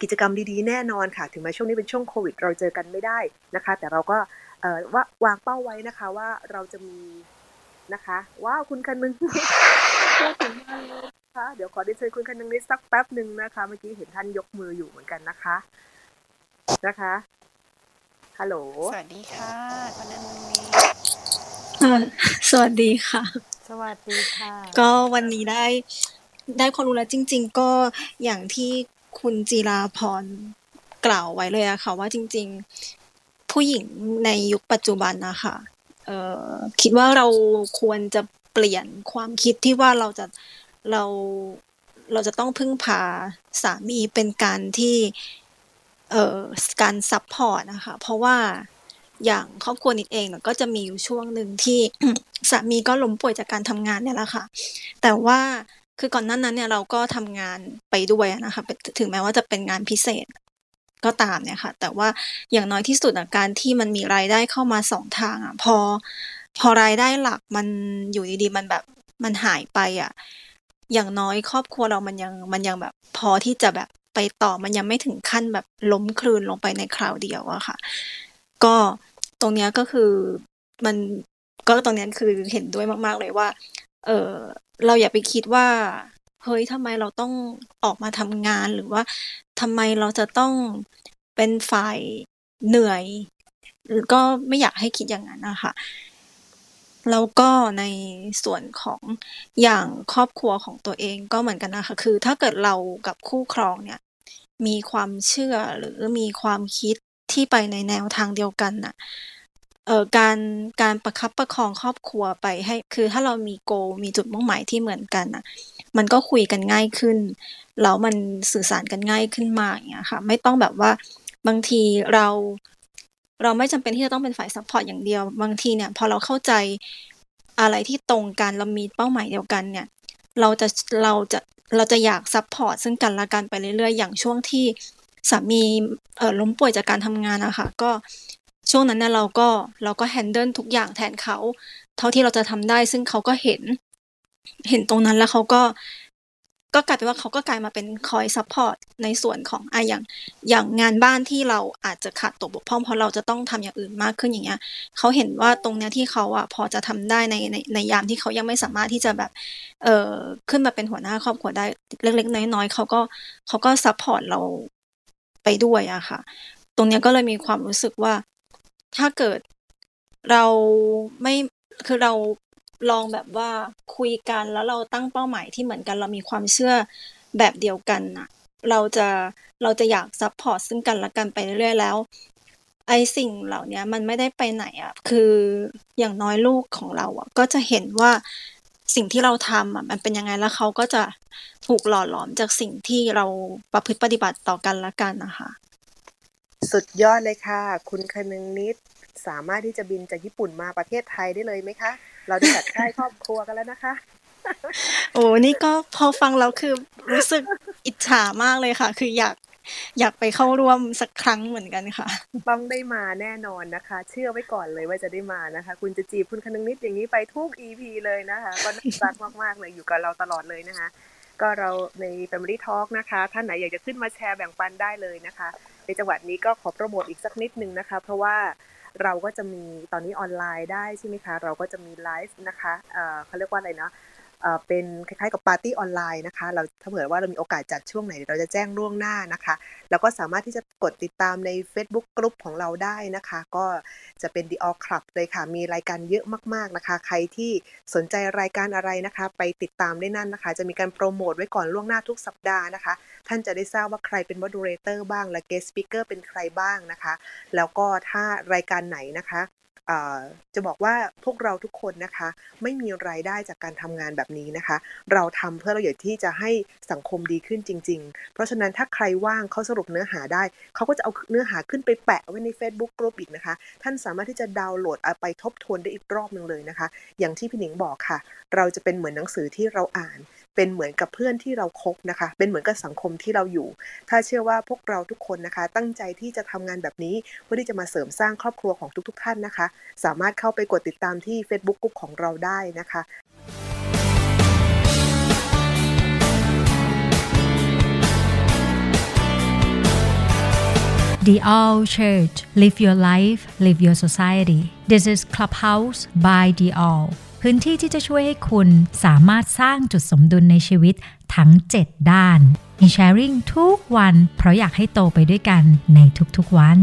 กิจกรรมดีๆ แน่นอนค่ะ ถึงแม้ช่วงนี้เป็นช่วงโควิด เราเจอกันไม่ได้นะคะ แต่เราก็ว่าวางเป้าไว้นะคะว่าเราจะมี นะคะว้าวคุณคันนึงพูดถึงมากเลยนะคะเดี๋ยวขอได้เชิญคุณคันนึงนิดสักแป๊บหนึ่งนะคะ เมื่อกี้เห็นท่านยกมืออยู่เหมือนกันนะคะ นะคะฮัลโหลสวัสดีค่ะคุณนันนีอ่าสวัสดีค่ะ สวัสดีค่ะ ก็วันนี้ได้ได้ความรู้แล้วจริง ๆ ก็อย่างที่คุณจีราพรกล่าวไว้เลยอะค่ะ ว่าจริง ๆ ผู้หญิงในยุคปัจจุบันนะคะเอ่อ คิดว่าเราควรจะเปลี่ยนความคิดที่ว่าเราจะเราเราจะต้องพึ่งพาสามีเป็นการที่เอ่อการ support นะคะเพราะว่าอย่างครอบครัวนิดเองก็จะมีอยู่ช่วงหนึ่งที่สามีก็ล้มป่วยจากการทำงานเนี่ยแหละค่ะ แต่ว่าคือก่อนหน้านั้นเนี่ยเราก็ทำงานไปด้วยนะคะถึงแม้ว่าจะเป็นงานพิเศษ ก็ตามเนี่ยค่ะ แต่ว่าอย่างน้อยที่สุดอะการที่มันมีรายได้เข้ามาสองทางอะพอ พอรายได้หลักมันอยู่ดีๆมันแบบมันหายไปอะอย่างน้อยครอบครัวเรามันยังมันยังแบบพอที่จะแบบไปต่อมันยังไม่ถึงขั้นแบบล้มคลืนลงไปในคราวเดียวอะค่ะ ก็ตรงเนี้ยก็คือมันก็ตรงเนี้ยคือเห็นด้วยมาก ๆ เลยว่า เออเราอย่าไปคิดว่า เฮ้ยทำไมเราต้องออกมาทำงานหรือว่าทำไมเราจะต้องเป็นฝ่ายเหนื่อยก็ไม่อยากให้คิดอย่างนั้นนะคะแล้วก็ในส่วนของอย่างครอบครัวของตัวเองก็เหมือนกันนะคะ คือถ้าเกิดเรากับคู่ครองเนี่ย มีความเชื่อหรือมีความคิดที่ไปในแนวทางเดียวกันน่ะ เอ่อการการประคับประคองครอบครัวไปให้ คือถ้าเรามีโก มีจุดมุ่งหมายที่เหมือนกันน่ะ มันก็คุยกันง่ายขึ้นแล้วมันสื่อสารกันง่ายขึ้นมากอย่างเงี้ยค่ะ ไม่ต้องแบบว่าบางทีเราเราไม่จำเป็นที่จะต้องเป็นฝ่าย support อย่างเดียว บางทีเนี่ยพอเราเข้าใจอะไรที่ตรงกันเรามีเป้าหมายเดียวกันเนี่ย เราจะเราจะเราจะอยาก support ซึ่งกันและกันไปเรื่อยๆ อย่างช่วงที่สามีเอ่อล้มป่วยจากการทำงานอะคะก็ ช่วงนั้นเนี่ยเราก็เราก็ handle ทุกอย่างแทนเขา เท่าที่เราจะทำได้ ซึ่งเขาก็เห็น เห็นตรงนั้นแล้วเขาก็ ก็กลายเป็นว่าเขาก็กลายมาเป็นคอย support ในส่วนของอะอย่างอย่างงานบ้านที่เราอาจจะขาดตกบกพร่องเพราะเราจะต้องทำอย่างอื่นมากขึ้นอย่างเงี้ยเขาเห็นว่าตรงเนี้ยที่เขาอะพอจะทำได้ในในในยามที่เขายังไม่สามารถที่จะแบบ เอ่อขึ้นมาเป็นหัวหน้าครอบครัวได้เล็กๆน้อยๆเขาก็เขาก็ support เราไปด้วยอะค่ะ ตรงเนี้ยก็เลยมีความรู้สึกว่า ถ้าเกิดเราไม่คือเราลองแบบว่าคุยกันแล้วเราตั้งเป้าหมายที่เหมือนกันเรามีความเชื่อแบบเดียวกันน่ะ เราจะเราจะอยาก support ซึ่งกันและกันไปเรื่อยๆแล้ว ไอ้สิ่งเหล่านี้มันไม่ได้ไปไหนอะคืออย่างน้อยลูกของเราอะ ก็จะเห็นว่าสิ่งที่เราทำอะมันเป็นยังไงแล้วเขาก็จะถูกหล่อหลอมจากสิ่งที่เราประพฤติปฏิบัติต่อกันและกันนะคะ สุดยอดเลยค่ะ คุณคนึงนิดสามารถที่จะบินจากญี่ปุ่นมาประเทศไทยได้เลยไหมคะ เราจะจัดค่ายครอบครัวกันแล้วนะคะ โอ้นี่ก็พอฟังแล้วคือรู้สึกอิจฉามากเลยค่ะ คืออยากอยากไปเข้าร่วมสักครั้งเหมือนกันค่ะ ต้องได้มาแน่นอนนะคะ เชื่อไว้ก่อนเลยว่าจะได้มานะคะ คุณจะจีบคุณคนึงนิดอย่างนี้ไปทุก EP เลยนะคะ ก็น่ารักมากๆเลยอยู่กับเราตลอดเลยนะคะ ก็เราใน Family Talk นะคะ ท่านไหนอยากจะขึ้นมาแชร์แบ่งปันได้เลยนะคะ ในจังหวัดนี้ก็ขอโปรโมทอีกสักนิดนึงนะคะ เพราะว่าเราก็จะมีตอนนี้ออนไลน์ได้ใช่ไหมคะ เราก็จะมีไลฟ์นะคะเขาเรียกว่าอะไรนะ เป็นคล้ายๆกับปาร์ตี้ออนไลน์นะคะ เราถ้าเผื่อว่าเรามีโอกาสจัดช่วงไหนเดี๋ยวเราจะแจ้งล่วงหน้านะคะ แล้วก็สามารถที่จะกดติดตามใน Facebook กลุ่มของเราได้นะคะ ก็จะเป็น The All Club เลยค่ะ มีรายการเยอะมากๆนะคะ ใครที่สนใจรายการอะไรนะคะ ไปติดตามได้นั่นนะคะ จะมีการโปรโมทไว้ก่อนล่วงหน้าทุกสัปดาห์นะคะ ท่านจะได้ทราบว่าใครเป็น moderator บ้าง และ guest speaker เป็นใครบ้างนะคะ แล้วก็ถ้ารายการไหนนะคะ จะบอกว่าพวกเราทุกคนนะคะ ไม่มีรายได้จากการทำงานแบบนี้นะคะ เราทำเพื่อเราอยากที่จะให้สังคมดีขึ้นจริง ๆ เพราะฉะนั้นถ้าใครว่างเขาสรุปเนื้อหาได้ เขาก็จะเอาเนื้อหาขึ้นไปแปะไว้ใน Facebook กลุ่มอีกนะคะ ท่านสามารถที่จะดาวน์โหลดเอาไปทบทวนได้อีกรอบหนึ่งเลยนะคะ อย่างที่พี่หนิงบอกค่ะ เราจะเป็นเหมือนหนังสือที่เราอ่าน เป็นเหมือนกับเพื่อนที่เราคบนะคะ เป็นเหมือนกับสังคมที่เราอยู่ ถ้าเชื่อว่าพวกเราทุกคนนะคะ ตั้งใจที่จะทำงานแบบนี้เพื่อที่จะมาเสริมสร้างครอบครัวของทุก ๆ ท่านนะคะสามารถเข้าไปกดติดตามที่ Facebook กลุ่มของเราได้นะคะ The All Church Live Your Life Live Your Society This is Clubhouse by The All พื้นที่ที่จะช่วยให้คุณสามารถสร้างจุดสมดุลในชีวิตทั้ง 7 ด้านมีแชร์ริ่งทุกวัน เพราะอยากให้โตไปด้วยกันในทุกๆวัน